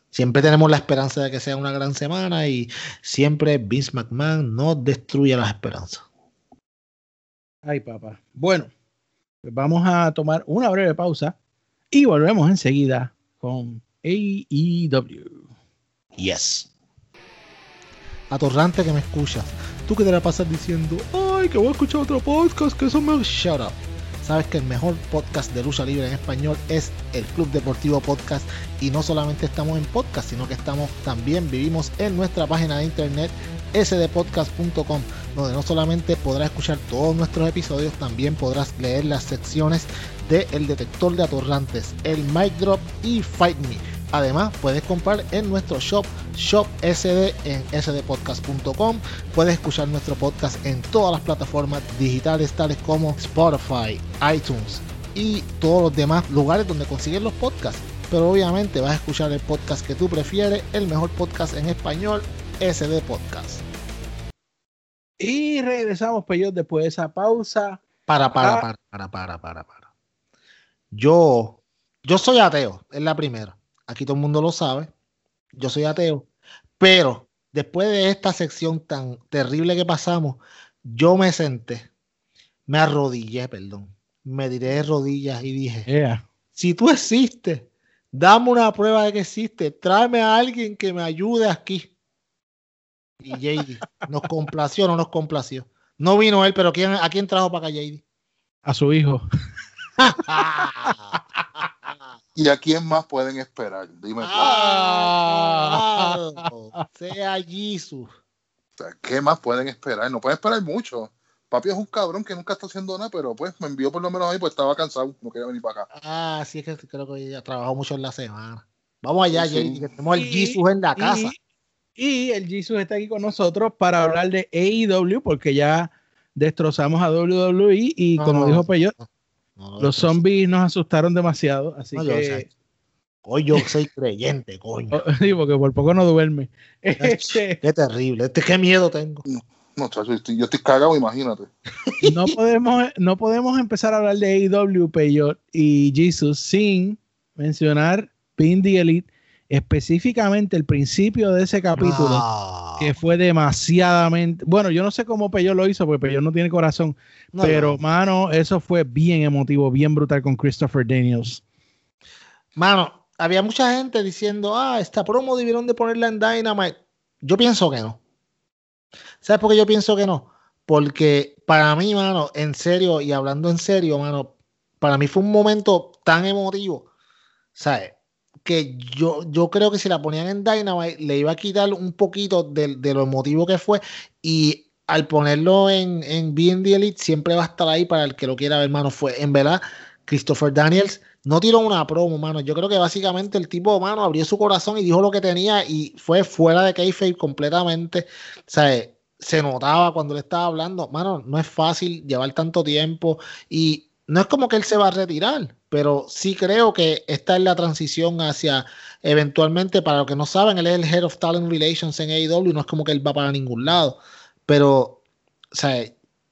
siempre tenemos la esperanza de que sea una gran semana y siempre Vince McMahon no destruye las esperanzas. Ay, papá. Bueno, pues vamos a tomar una breve pausa y volvemos enseguida con AEW. Yes atorrante que me escuchas. Tú que te la pasas diciendo, ay, que voy a escuchar otro podcast, que eso me... Shut up. Sabes que el mejor podcast de lucha libre en español es el Club Deportivo Podcast. Y no solamente estamos en podcast, sino que estamos también vivimos en nuestra página de internet sdpodcast.com, donde no solamente podrás escuchar todos nuestros episodios, también podrás leer las secciones de El Detector de Atorrantes, El Mic Drop y Fight Me Además, puedes comprar en nuestro shop, Shop SD en sdpodcast.com. Puedes escuchar nuestro podcast en todas las plataformas digitales tales como Spotify, iTunes y todos los demás lugares donde consigues los podcasts. Pero obviamente vas a escuchar el podcast que tú prefieres, el mejor podcast en español, SD Podcast. Y regresamos, pues después de esa pausa. Para, para, para, para, para, para, para. Yo, yo soy ateo, es la primera aquí todo el mundo lo sabe, yo soy ateo, pero después de esta sección tan terrible que pasamos, yo me senté, me arrodillé, perdón, me tiré de rodillas y dije, si tú existes, dame una prueba de que existes, tráeme a alguien que me ayude aquí. Y [LAUGHS] JD, ¿nos complació o no nos complació? No vino él, pero ¿quién, ¿a quién trajo para acá, JD? A su hijo. [LAUGHS] ¿Y a quién más pueden esperar? Dime. Ah, claro. [LAUGHS] sea Jesus. O sea, ¿Qué más pueden esperar? No pueden esperar mucho. Papi es un cabrón que nunca está haciendo nada, pero pues me envió por lo menos ahí, pues estaba cansado, no quería venir para acá. Ah, sí, es que creo que ella trabajó mucho en la semana. Vamos allá, Sí, que tenemos el Jesus en la casa. Y, y el Jesus está aquí con nosotros para hablar de AEW, porque ya destrozamos a WWE y No, como no, dijo Peyot, No, los zombies nos asustaron demasiado, así no, que... Hoy yo soy creyente, coño. [LAUGHS] Sí, porque por poco no duerme. [LAUGHS] Este, Qué terrible. Este, qué miedo tengo. No, chacho, yo estoy, yo estoy cagado, imagínate. [LAUGHS] no, podemos, no podemos empezar a hablar de AEW, Peyot y Jesus sin mencionar Pin the Elite, específicamente el principio de ese capítulo. Ah, que fue demasiadamente. Bueno, yo no sé cómo Peyo lo hizo, porque Peyo no tiene corazón. no, pero, no. mano, eso fue bien emotivo, bien brutal con Christopher Daniels. Mano, había mucha gente diciendo, ah, esta promo debieron de ponerla en Dynamite. Yo pienso que no. ¿Sabes por qué yo pienso que no? Porque para mí, mano, en serio, y hablando en serio, mano, para mí fue un momento tan emotivo, ¿sabes? Que yo, yo creo que si la ponían en Dynamite le iba a quitar un poquito de, de lo emotivo que fue y al ponerlo en, en B&D Elite siempre va a estar ahí para el que lo quiera ver, mano. Fue, en verdad, Christopher Daniels no tiró una promo, mano. Yo creo que básicamente el tipo, mano, abrió su corazón y dijo lo que tenía y fue fuera de kayfabe completamente. O sea, se notaba cuando le estaba hablando, mano, no es fácil llevar tanto tiempo y no es como que él se va a retirar, pero sí creo que esta es la transición hacia eventualmente, para los que no saben, él es el Head of Talent Relations en AEW, no es como que él va para ningún lado, pero, o sea,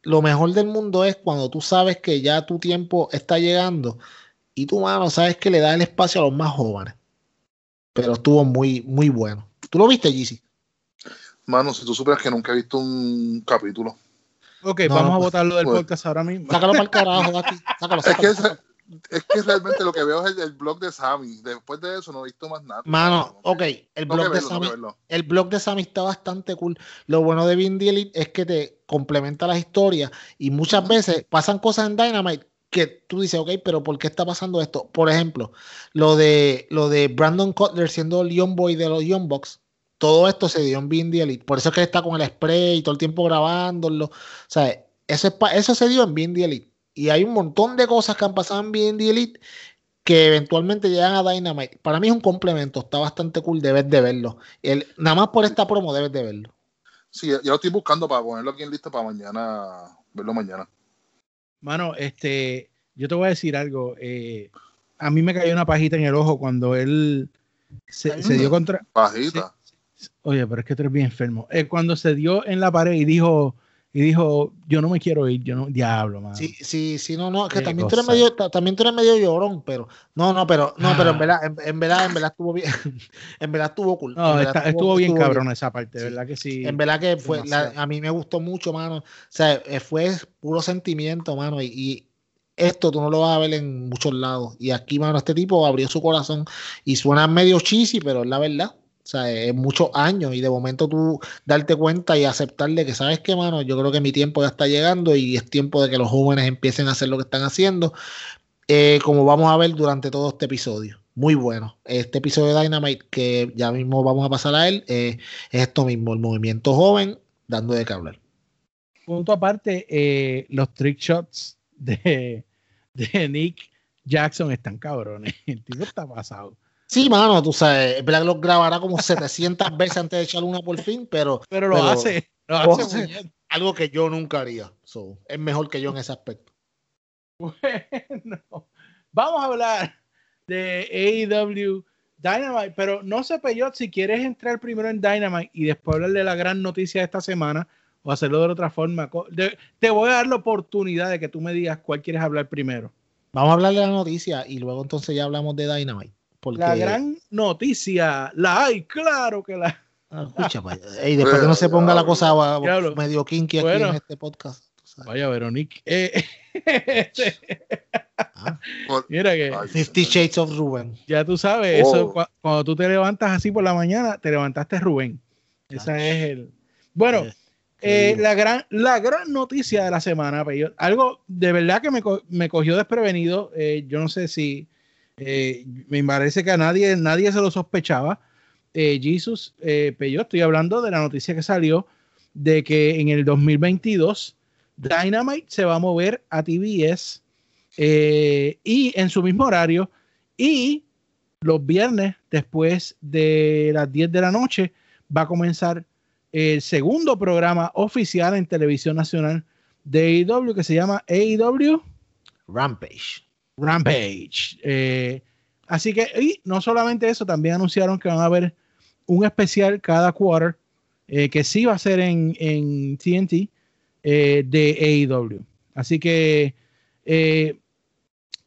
lo mejor del mundo es cuando tú sabes que ya tu tiempo está llegando y tú, mano, sabes que le da el espacio a los más jóvenes. Pero estuvo muy, muy bueno. ¿Tú lo viste, Yeezy? Mano, si tú supieras que nunca he visto un capítulo. Ok, No, vamos a pues, votarlo del pues. podcast ahora mismo. Sácalo para el [LAUGHS] carajo, Gati. Sácalo, Es que, sácalo. Es, que realmente lo que veo es el, el blog de Sammy. Después de eso no he visto más nada. Mano, No, ok, el blog de verlo, Sammy, el blog de Sammy está bastante cool. Lo bueno de Vin Diesel es que te complementa las historias y muchas veces pasan cosas en Dynamite que tú dices, ok, pero ¿por qué está pasando esto? Por ejemplo, lo de, lo de Brandon Cutler siendo el Young Boy de los Young Bucks. Todo esto se dio en Vin Diesel. Por eso es que está con el spray y todo el tiempo grabándolo. O sea, eso, es eso se dio en Vin Diesel. Y hay un montón de cosas que han pasado en Vin Diesel que eventualmente llegan a Dynamite. Para mí es un complemento, está bastante cool, debes de verlo. El, nada más por esta promo debes de verlo. Sí, ya lo estoy buscando para ponerlo aquí en lista para mañana, verlo mañana. Mano, este, yo te voy a decir algo. eh, a mí me cayó una pajita en el ojo cuando él se, se dio contra. Bajita. Oye, pero es que tú eres bien enfermo. Eh, cuando se dio en la pared y dijo, y dijo, yo no me quiero ir, yo no, diablo, mano. Sí, sí, sí, no, no, que Qué también tú, eres medio, ta- también tú eres medio llorón, pero no, no, pero no, pero en Ah. verdad, en, en verdad, en verdad estuvo bien, [LAUGHS] en verdad estuvo cool. No, en verdad está- estuvo, bien cabrón esa parte, Sí. ¿verdad que sí? En verdad que fue, la- a mí me gustó mucho, mano. O sea, eh, fue puro sentimiento, mano. Y, y esto tú no lo vas a ver en muchos lados. Y aquí, mano, este tipo abrió su corazón y suena medio cheesy, pero es la verdad. O sea, es muchos años y de momento tú darte cuenta y aceptarle que, ¿sabes qué, mano? Yo creo que mi tiempo ya está llegando y es tiempo de que los jóvenes empiecen a hacer lo que están haciendo. Eh, como vamos a ver durante todo este episodio. Muy bueno. Este episodio de Dynamite, que ya mismo vamos a pasar a él, eh, es esto mismo, el movimiento joven dando de qué hablar. Punto aparte, eh, los trick shots de, de Nick Jackson están cabrones. [LAUGHS] El tipo está pasado. Sí, mano, tú sabes, que los grabará como 700 [LAUGHS] veces antes de echar una por fin, pero Pero lo Pero- hace. Lo lo hace hace. muy bien. algo que yo nunca haría. So, es mejor que yo en ese aspecto. Bueno, vamos a hablar de AEW Dynamite, pero no sé, Peyot, si quieres entrar primero en Dynamite y después hablar de la gran noticia de esta semana o hacerlo de otra forma. te voy a dar la oportunidad de que tú me digas cuál quieres hablar primero. Vamos a hablar de la noticia y luego entonces ya hablamos de Dynamite. Porque, La gran noticia, la hay, claro que la. Ah, escucha, allá. [LAUGHS] Ey, después que no se ponga la cosa medio kinky aquí Bueno. en este podcast. tú sabes. Vaya, Veronique. Eh, este, Ah, [LAUGHS] mira que Ay, Fifty Shades of Ruben. ya tú sabes, Oh. eso, cua- cuando tú te levantas así por la mañana, te levantaste Rubén. Esa es el. Bueno, Eh, Eh, la, gran, la gran noticia de la semana, algo de verdad que me, me cogió desprevenido. Eh, yo no sé si eh, me parece que a nadie, nadie se lo sospechaba. Jesus, pero yo estoy hablando de la noticia que salió de que en el 2022 Dynamite se va a mover a TBS y en su mismo horario y los viernes después de las 10 de la noche va a comenzar el segundo programa oficial en televisión nacional de AEW que se llama AEW Rampage. Rampage. Eh, así que, y no solamente eso, también anunciaron que van a haber un especial cada quarter eh, que sí va a ser en, en TNT eh, de AEW. Así que,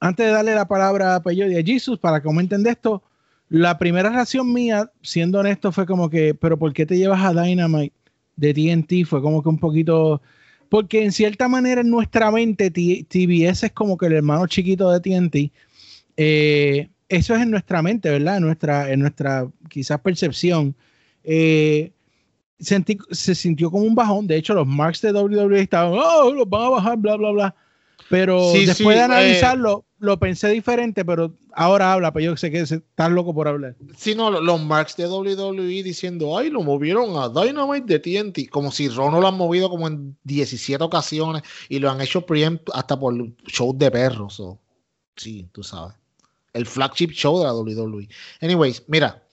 antes de darle la palabra a Peyo y a Jesus para que comenten de esto, la primera reacción mía, siendo honesto, fue como que, pero ¿por qué te llevas a Dynamite de TNT? Fue como que un poquito, porque en cierta manera en nuestra mente TBS es como que el hermano chiquito de TNT. Eh, eso es en nuestra mente, ¿verdad? En nuestra, en nuestra quizás percepción. Eh, se sintió como un bajón. De hecho, los marks de WWE estaban, oh, los van a bajar, bla, bla, bla. Pero después de eh, analizarlo, lo pensé diferente, pero ahora habla, pero yo sé que estás loco por hablar. Sí, no, los marks de WWE diciendo, ay, lo movieron a Dynamite de TNT, como si Ron lo han movido como en 17 ocasiones y lo han hecho hasta por shows de perros. o sí, tú sabes. El flagship show de la WWE. Anyways, mira,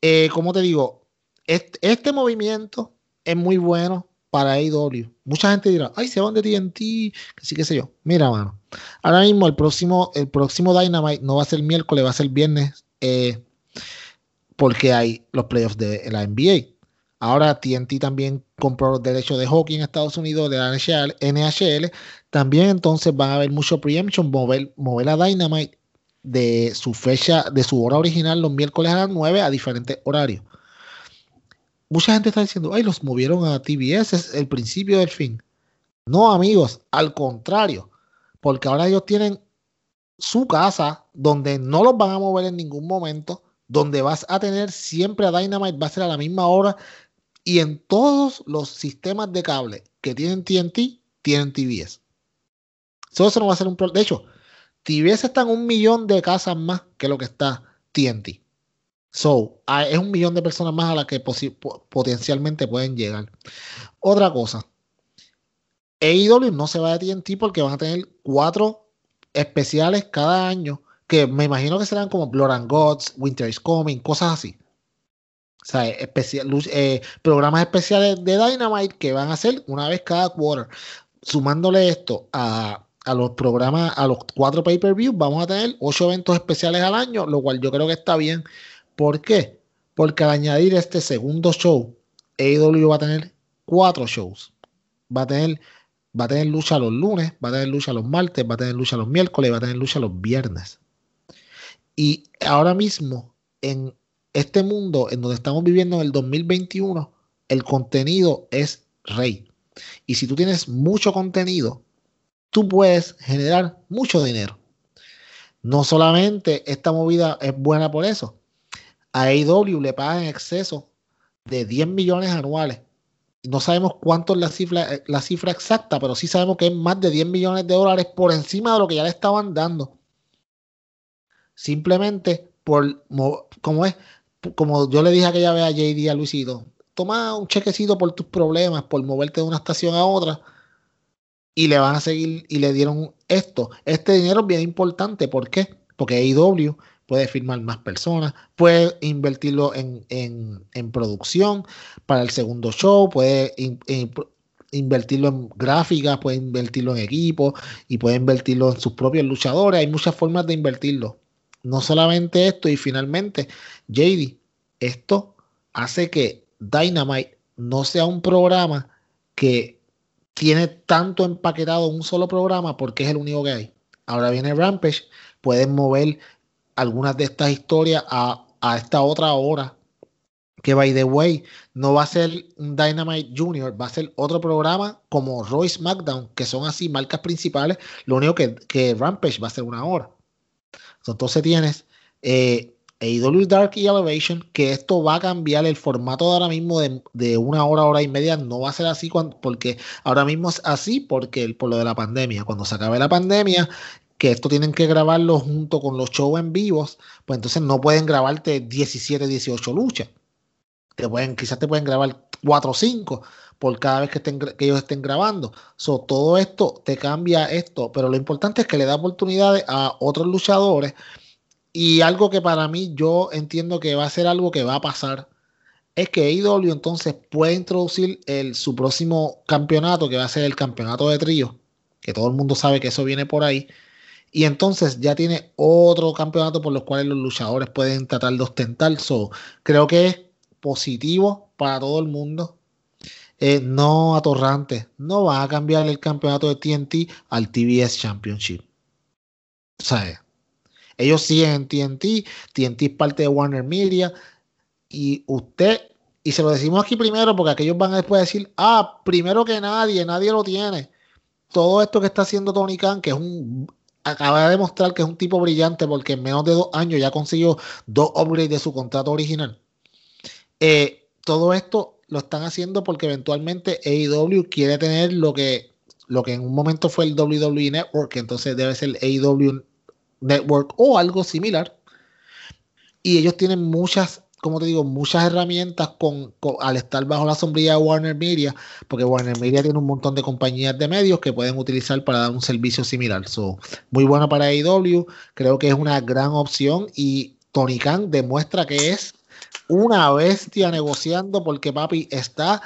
eh, como te digo, este movimiento es muy bueno para AEW. Mucha gente dirá, ay, se van de TNT, que sí, qué sé yo. Mira, mano. Ahora mismo el próximo, el próximo Dynamite no va a ser miércoles, va a ser viernes, eh, porque hay los playoffs de la NBA. Ahora TNT también compró los derechos de hockey en Estados Unidos, de la NHL. También entonces van a haber mucho preemption, mover, mover a Dynamite de su fecha, de su hora original los miércoles a las 9 a diferentes horarios mucha gente está diciendo, ay, los movieron a TBS, es el principio del fin. No, amigos, al contrario, porque ahora ellos tienen su casa donde no los van a mover en ningún momento, donde vas a tener siempre a Dynamite, va a ser a la misma hora, y en todos los sistemas de cable que tienen TNT, tienen TBS. eso no va a ser un problema. De hecho, TBS está en un millón de casas más que lo que está TNT. So, es un millón de personas más a las que potencialmente pueden llegar. Otra cosa, AEW no se va de TNT porque van a tener cuatro especiales cada año, que me imagino que serán como Blood and Gods, Winter is Coming, cosas así. O sea, especial, eh, programas especiales de Dynamite que van a ser una vez cada quarter. Sumándole esto a, a los programas, a los cuatro pay-per-views, vamos a tener ocho eventos especiales al año, lo cual yo creo que está bien ¿Por qué? Porque al añadir este segundo show, AEW va a tener cuatro shows. Va a tener, va a tener lucha los lunes, va a tener lucha los martes, va a tener lucha los miércoles, va a tener lucha los viernes. Y ahora mismo, en este mundo en donde estamos viviendo en el 2021, el contenido es rey. Y si tú tienes mucho contenido, tú puedes generar mucho dinero. No solamente esta movida es buena por eso, a AEW le pagan en exceso de 10 millones anuales. No sabemos cuánto es la cifra, eh, la cifra exacta, pero sí sabemos que es más de 10 millones de dólares por encima de lo que ya le estaban dando. Simplemente por, como es, como yo le dije aquella vez a JD a Luisito, toma un chequecito por tus problemas, por moverte de una estación a otra, y le van a seguir, y le dieron esto. Este dinero es bien importante, ¿por qué? Porque AEW puede firmar más personas, puede invertirlo en, producción para el segundo show, puede invertirlo en gráficas, puede invertirlo en equipo y puede invertirlo en sus propios luchadores. Hay muchas formas de invertirlo. No solamente esto, y finalmente, JD, esto hace que Dynamite no sea un programa que tiene tanto empaquetado en un solo programa porque es el único que hay. Ahora viene Rampage, pueden mover algunas de estas historias a, esta otra hora. Que by the way, no va a ser un Dynamite Junior, va a ser otro programa como Royce SmackDown, que son así marcas principales. Lo único que, que Rampage va a ser una hora. Entonces tienes eh, AEW Dark y Elevation, que esto va a cambiar el formato de ahora mismo de, una hora, hora y media. No va a ser así cuando, porque ahora mismo es así porque por lo de la pandemia. Cuando se acabe la pandemia, que esto tienen que grabarlo junto con los shows en vivos, pues entonces no pueden grabarte 17, 18 luchas. Te pueden, quizás te pueden grabar 4 o 5 por cada vez que, estén, que ellos estén grabando. Todo esto te cambia esto, pero lo importante es que le da oportunidades a otros luchadores y algo que para mí yo entiendo que va a ser algo que va a pasar es que AEW entonces puede introducir su próximo campeonato, que va a ser el campeonato de trío, que todo el mundo sabe que eso viene por ahí. Y entonces ya tiene otro campeonato por los cuales los luchadores pueden tratar de ostentar. So, creo que es positivo para todo el mundo. Eh, no atorrante. No va a cambiar el campeonato de TNT al TBS Championship. ¿Sabes? Ellos siguen en TNT, TNT es parte de Warner Media y usted, y se lo decimos aquí primero porque aquellos van a después decir, ah, primero que nadie, nadie lo tiene. Todo esto que está haciendo Tony Khan, que es un, acaba de demostrar que es un tipo brillante porque en menos de dos años ya consiguió dos upgrades de su contrato original. Eh, todo esto lo están haciendo porque eventualmente AEW quiere tener lo que, lo que en un momento fue el WWE Network, entonces debe ser AEW Network o algo similar. Y ellos tienen muchas, como te digo, muchas herramientas con, al estar bajo la sombrilla de Warner Media, porque Warner Media tiene un montón de compañías de medios que pueden utilizar para dar un servicio similar. So, muy bueno para AEW, creo que es una gran opción y Tony Khan demuestra que es una bestia negociando porque papi está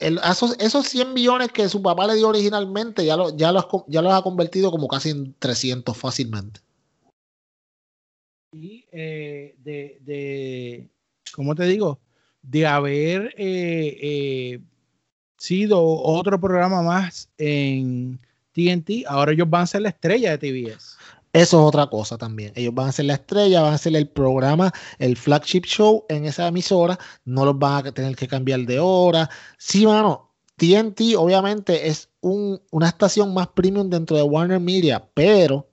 esos, esos 100 millones que su papá le dio originalmente ya, lo, ya, los, ya los ha convertido como casi en 300 fácilmente. Y eh, de, de, ¿cómo te digo? De haber eh, eh, sido otro programa más en TNT, ahora ellos van a ser la estrella de TBS. Eso es otra cosa también. Ellos van a ser la estrella, van a ser el programa, el flagship show en esa emisora. No los van a tener que cambiar de hora. Sí, mano, TNT obviamente es una estación más premium dentro de Warner Media, pero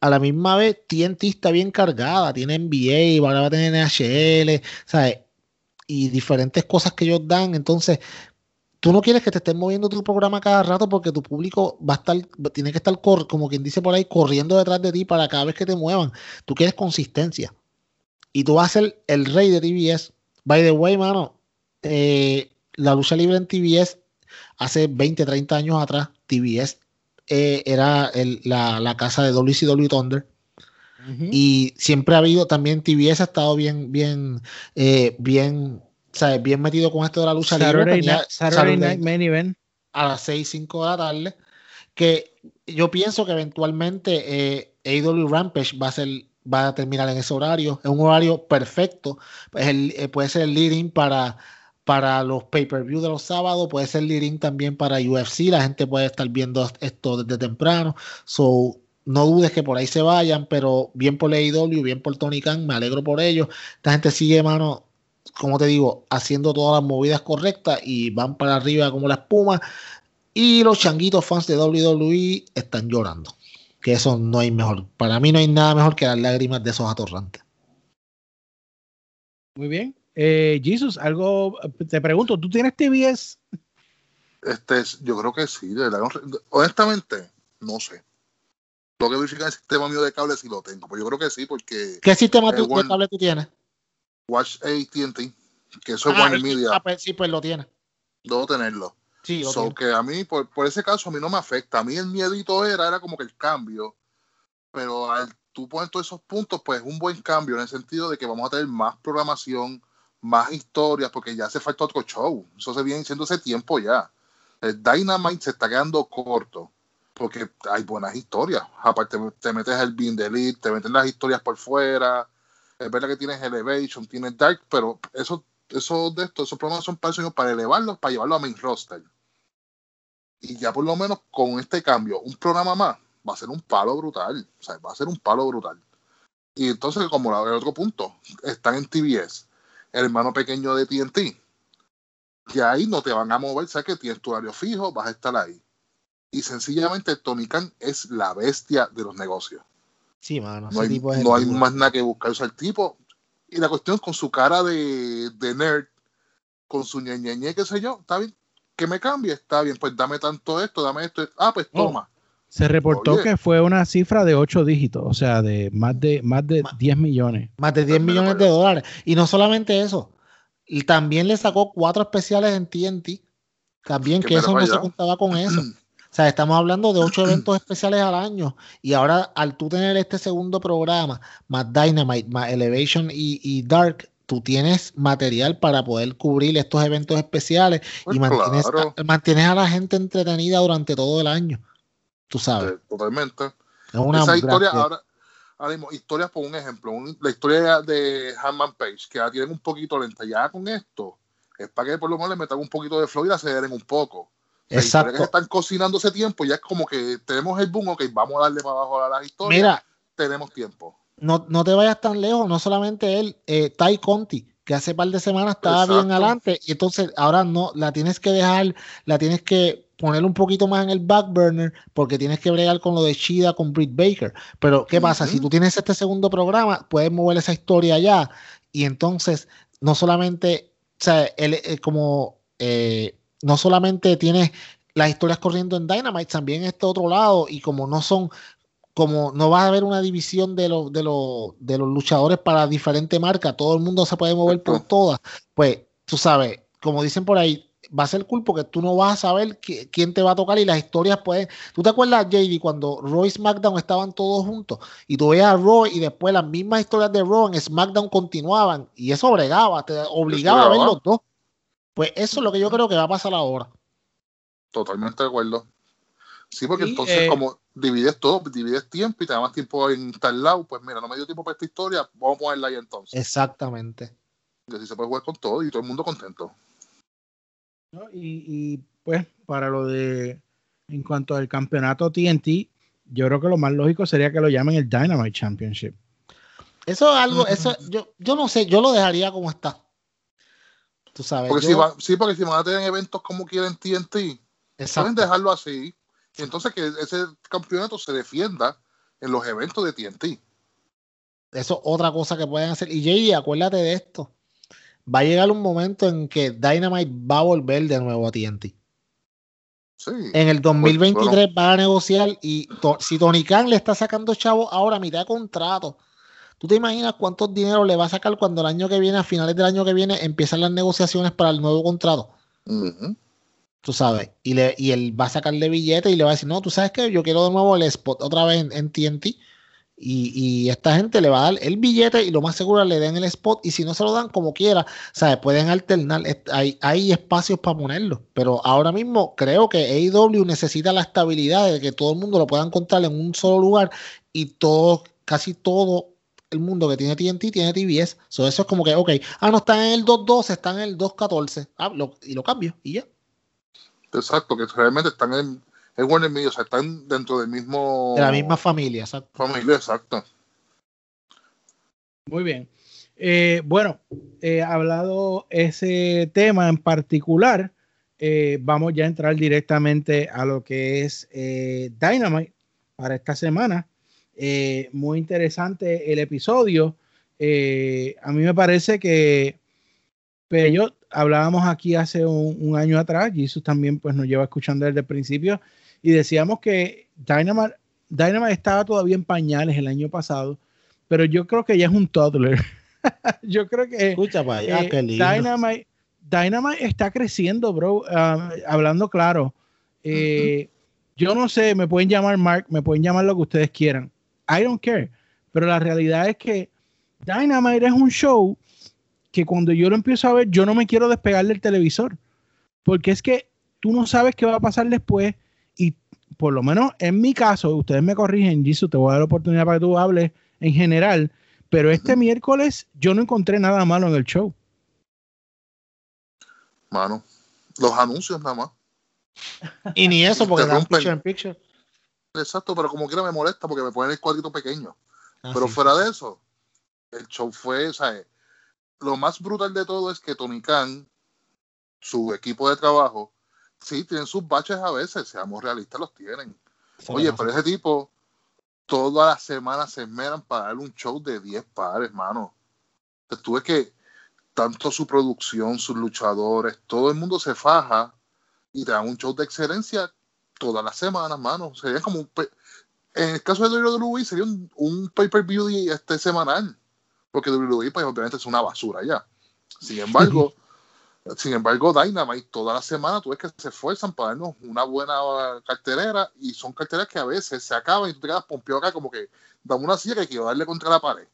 a la misma vez TNT está bien cargada. Tiene NBA, ahora va a tener NHL, ¿sabes? Y diferentes cosas que ellos dan. Entonces, tú no quieres que te estén moviendo tu programa cada rato porque tu público va a estar, tiene que estar, como quien dice por ahí, corriendo detrás de ti para cada vez que te muevan. Tú quieres consistencia. Y tú vas a ser el rey de TBS. By the way, mano, eh, la lucha libre en TBS hace 20, 30 años atrás, TBS eh, era la, casa de WCW Thunder. Y siempre ha habido también TBS ha estado bien, bien, eh, bien ¿sabes? bien metido con esto de la lucha libre. Saturday, Night Main Event. A las 6, 5 de la tarde. Que yo pienso que eventualmente eh, AW Rampage va a ser va a terminar en ese horario. Es un horario perfecto. Eh, puede ser el leading para, para los pay-per-view de los sábados, puede ser leading también para UFC. La gente puede estar viendo esto desde temprano. So, no dudes que por ahí se vayan, pero bien por AEW, bien por Tony Khan, me alegro por ellos. Esta gente sigue, mano, como te digo, haciendo todas las movidas correctas y van para arriba como la espuma. Y los changuitos fans de WWE están llorando. Que eso no hay mejor. Para mí no hay nada mejor que las lágrimas de esos atorrantes. Muy bien. Eh, Jesus, algo te pregunto, ¿tú tienes TBS? Este, yo creo que sí. honestamente, no sé. Lo que verificar el sistema mío de cable si lo tengo. Pues yo creo que sí, porque. ¿Qué sistema de cable tú tienes? Watch ATT, que eso es ah, Warner Media. Ah, pues, sí, pues lo tiene. Debo tenerlo. Sí, que a mí, por, ese caso, a mí no me afecta. A mí el miedito era, era como que el cambio. Pero al tú pones todos esos puntos, pues un buen cambio en el sentido de que vamos a tener más programación, más historias, porque ya hace falta otro show. Eso se viene diciendo hace tiempo ya. El Dynamite se está quedando corto porque hay buenas historias. Aparte, te metes el Bean Delete, te meten las historias por fuera es verdad que tienes Elevation, tienes Dark, pero eso, eso de esto, esos programas son para, para elevarlos, para llevarlo a main roster. Y ya por lo menos con este cambio, un programa más, va a ser un palo brutal. O sea, va a ser un palo brutal. Y entonces, como el otro punto, están en TBS, el hermano pequeño de TNT. Y ahí no te van a mover, sabes que tienes tu horario fijo, vas a estar ahí. Y sencillamente Tony Khan es la bestia de los negocios. Sí, mano. No hay, más nada que buscar. O sea, el tipo, Y la cuestión con su cara de, de nerd, con su ñeñeñe, qué sé yo, está bien, que me cambie, está bien, pues dame tanto esto, dame esto, ah, pues toma. Se reportó que fue una cifra de 8 dígitos, o sea, de más de, más de 10 millones. Más de 10 millones de dólares. Y no solamente eso, y también le sacó cuatro especiales en TNT. También que, eso no se contaba con [CLEARS THROAT] eso. O sea, estamos hablando de ocho [CLEARS THROAT] eventos especiales al año. Y ahora, al tú tener este segundo programa, más Dynamite, más Elevation y, Dark, tú tienes material para poder cubrir estos eventos especiales y pues mantienes, a, la gente entretenida durante todo el año. Tú sabes. totalmente. Es una Esa historia, ahora, ahora mismo, historias por un ejemplo, la historia de Hanman Page, que la tienen un poquito lenta ya con esto, es para que por lo menos le metan un poquito de flow y la aceleren un poco. Exacto. Que están cocinando ese tiempo, ya es como que tenemos el boom, ok, vamos a darle para abajo a la historia. Mira, tenemos tiempo. No, no te vayas tan lejos, no solamente él, eh, Tai Conti, que hace par de semanas estaba bien adelante, y entonces ahora no, la tienes que dejar, la tienes que poner un poquito más en el back burner porque tienes que bregar con lo de Shida con Britt Baker. Pero, ¿qué pasa? Si tú tienes este segundo programa, puedes mover esa historia allá y entonces no solamente, o sea, él, eh, como eh, no solamente tienes las historias corriendo en Dynamite, también este otro lado, y como no son, como no va a haber una división de los, de los, de los luchadores para diferentes marcas, todo el mundo se puede mover por todas, pues tú sabes, como dicen por ahí, va a ser cool porque tú no vas a saber quién te va a tocar y las historias pueden. ¿Tú te acuerdas, JD, cuando Roy y SmackDown estaban todos juntos y tú veías a Roy y después las mismas historias de Roy en SmackDown continuaban y eso obligaba, te obligaba a ver los dos? Pues eso es lo que yo creo que va a pasar ahora. Totalmente de acuerdo. Sí, porque entonces, eh, como divides todo, divides tiempo y te da más tiempo en tal lado, pues mira, no me dio tiempo para esta historia, vamos a ponerla ahí entonces. Exactamente. Y así se puede jugar con todo y todo el mundo contento. Y, pues, para lo de, en cuanto al campeonato TNT, yo creo que lo más lógico sería que lo llamen el Dynamite Championship. Eso es algo, eso, yo, yo no sé, yo lo dejaría como está. Tú sabes. Porque si sí, porque si van a tener eventos como quieren TNT, pueden dejarlo así. Y entonces que ese campeonato se defienda en los eventos de TNT. Eso es otra cosa que pueden hacer. Y JD, acuérdate de esto. Va a llegar un momento en que Dynamite va a volver de nuevo a TNT. Sí, en el 2023 pues, va a negociar y si Tony Khan le está sacando chavo ahora mitad de contrato ¿Tú te imaginas cuántos dinero le va a sacar cuando el año que viene, a finales del año que viene, empiezan las negociaciones para el nuevo contrato? Tú sabes, y, le, y él va a sacarle billete y le va a decir, no, tú sabes que yo quiero de nuevo el spot otra vez en, TNT. Y, esta gente le va a dar el billete y lo más seguro le den el spot. Y si no se lo dan como quiera, ¿sabes? Pueden alternar. Hay, hay espacios para ponerlo. Pero ahora mismo creo que AEW necesita la estabilidad de que todo el mundo lo pueda encontrar en un solo lugar y todo, casi todo el mundo que tiene TNT tiene TBS. eso es como que, ok, ah, no está en el 2.12, está en el 2.14. Ah, y lo cambio y ya. Exacto, que realmente están en el Warner Media, o sea, están dentro del mismo. De la misma familia, exacto. Familia, exacto. Muy bien. Eh, bueno, eh, hablado ese tema en particular, eh, vamos ya a entrar directamente a lo que es Dynamite para esta semana. Eh, muy interesante el episodio. Eh, a mí me parece que pero yo hablábamos aquí hace un, año atrás, Jesus también pues nos lleva escuchando desde el principio, y decíamos que Dynamite, Dynamite estaba todavía en pañales el año pasado, pero yo creo que ya es un toddler. [LAUGHS] yo creo que Escucha eh, Dynamite, Dynamite está creciendo, bro. Ah, hablando claro. Yo no sé, me pueden llamar Mark, me pueden llamar lo que ustedes quieran. I don't care. Pero la realidad es que Dynamite es un show que cuando yo lo empiezo a ver, yo no me quiero despegar del televisor. Porque es que tú no sabes qué va a pasar después. Por lo menos en mi caso, ustedes me corrigen, Jesus, te voy a dar la oportunidad para que tú hables en general. Pero este miércoles yo no encontré nada malo en el show. Mano, los anuncios nada más. Y ni eso, porque dan picture in picture. Exacto, pero como quiera me molesta porque me ponen el cuadrito pequeño. Ah, pero fuera de eso, el show fue, o sea, lo más brutal de todo es que Tony Khan, su equipo de trabajo, sí, tienen sus baches a veces, seamos realistas, los tienen. Oye, pero ese tipo, todas las semanas se esmeran para dar un show de 10 pares, mano. Tuve que tanto su producción, sus luchadores, todo el mundo se faja y te dan un show de excelencia todas las semanas, mano. Sería como un. En el caso de WWE sería un, un pay-per-view este semanal, porque WWE, pues obviamente es una basura ya. Sin embargo, [LAUGHS] sin embargo, Dynamite toda la semana tú ves que se esfuerzan para darnos una buena cartelera y son carteras que a veces se acaban y tú te quedas pompeado acá como que dame una silla que quiero darle contra la pared.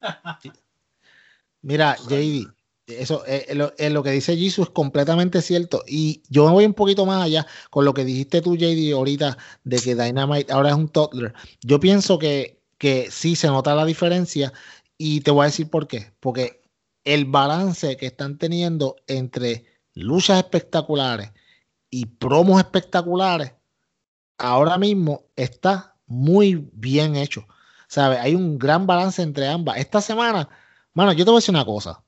[LAUGHS] Mira, JD, eso eh, lo, eh, lo, que dice Jesus es completamente cierto. Y yo me voy un poquito más allá con lo que dijiste tú, JD, ahorita, de que Dynamite ahora es un toddler. Yo pienso que, que sí se nota la diferencia y te voy a decir por qué. Porque el balance que están teniendo entre luchas espectaculares y promos espectaculares, ahora mismo está muy bien hecho. ¿Sabe? Hay un gran balance entre ambas. Esta semana, mano, yo te voy a decir una cosa.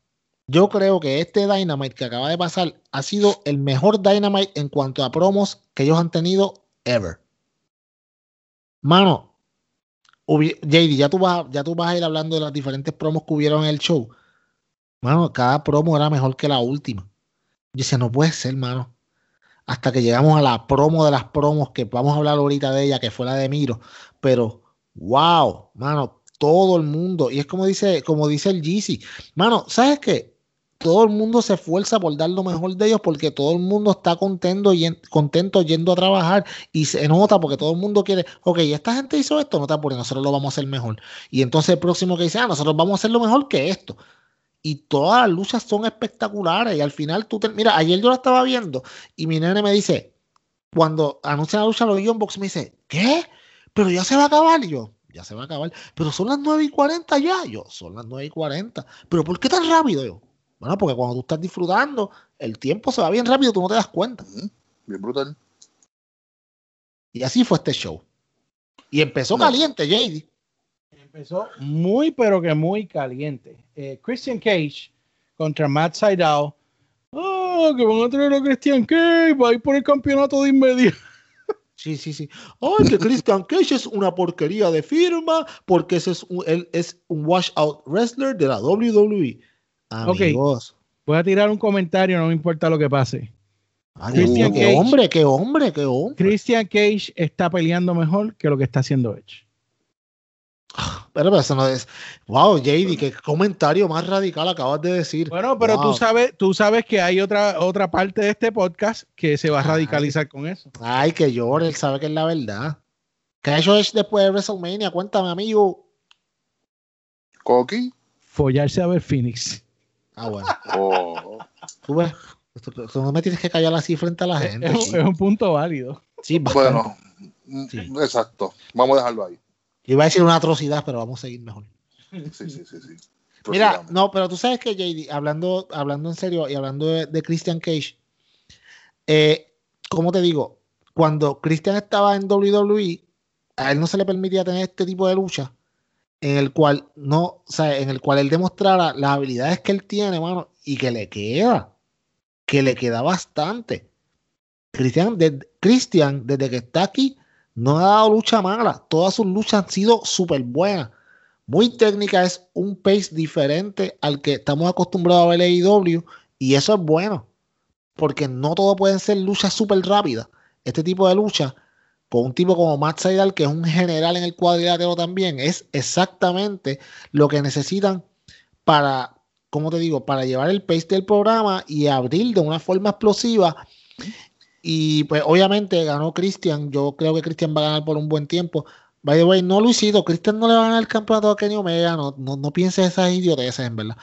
Yo creo que este Dynamite que acaba de pasar ha sido el mejor Dynamite en cuanto a promos que ellos han tenido ever. Mano, JD, ya tú, vas, ya tú vas a ir hablando de las diferentes promos que hubieron en el show. Mano, cada promo era mejor que la última. Yo decía, no puede ser, mano. Hasta que llegamos a la promo de las promos, que vamos a hablar ahorita de ella, que fue la de Miro. Pero, wow, mano, todo el mundo. Y es como dice, como dice el Jeezy. Mano, ¿sabes qué? todo el mundo se esfuerza por dar lo mejor de ellos porque todo el mundo está contento, y contento yendo a trabajar y se nota porque todo el mundo quiere, ok, esta gente hizo esto, no te apures, nosotros lo vamos a hacer mejor. Y entonces el próximo que dice, ah, nosotros vamos a hacer lo mejor que esto. Y todas las luchas son espectaculares y al final tú te... Mira, ayer yo la estaba viendo y mi nene me dice, cuando anuncia la lucha los Young Box, me dice, ¿qué? Pero ya se va a acabar. Y yo, ya se va a acabar. Pero son las 9 y 40 ya. Yo, son las 9 y 40. Pero ¿por qué tan rápido? Yo, bueno, porque cuando tú estás disfrutando, el tiempo se va bien rápido, tú no te das cuenta. Bien brutal. Y así fue este show. Y empezó caliente, JD. Empezó muy, pero que muy caliente. Eh, Christian Cage contra Matt Sydal. Oh, que van a traer a Christian Cage, va a ir por el campeonato de inmediato. Sí, sí, sí. Ay, que Christian Cage es una porquería de firma porque ese es un, él es un washout wrestler de la WWE. Amigos. voy a tirar un comentario, no me importa lo que pase. Christian qué hombre, qué hombre, qué hombre. Christian Cage está peleando mejor que lo que está haciendo Edge. Pero, eso no es. Wow, JD, qué comentario más radical acabas de decir. Bueno, pero tú sabes, tú sabes que hay otra, otra parte de este podcast que se va a radicalizar con eso. Ay, que llore, él sabe que es la verdad. ¿Qué ha hecho Edge después de WrestleMania? Cuéntame, amigo. Coqui. Follarse a ver Phoenix. Ah, bueno. Oh. Tú ves, no me tienes que callar así frente a la gente. Es, un punto válido. Sí, bueno, exacto. Vamos a dejarlo ahí. Iba a decir una atrocidad, pero vamos a seguir mejor. Sí, sí, sí, sí. [LAUGHS] Mira, no, pero tú sabes que JD, hablando, hablando en serio y hablando de, Christian Cage, eh, como te digo, cuando Christian estaba en WWE, a él no se le permitía tener este tipo de lucha en el cual no, o sea, en el cual él demostrara las habilidades que él tiene, mano, y que le queda, que le queda bastante. Cristian, de, Christian, desde que está aquí, no ha dado lucha mala. Todas sus luchas han sido súper buenas. Muy técnica, es un pace diferente al que estamos acostumbrados a ver en AEW, y eso es bueno, porque no todo pueden ser luchas súper rápidas. Este tipo de lucha con un tipo como Matt Seidel, que es un general en el cuadrilátero también, es exactamente lo que necesitan para, como te digo, para llevar el pace del programa y abrir de una forma explosiva. Y pues obviamente ganó Christian, yo creo que Christian va a ganar por un buen tiempo. By the way, no Luisito, Christian no le va a ganar el campeonato a Kenny Omega, no, no, no pienses esas idioteces, en verdad.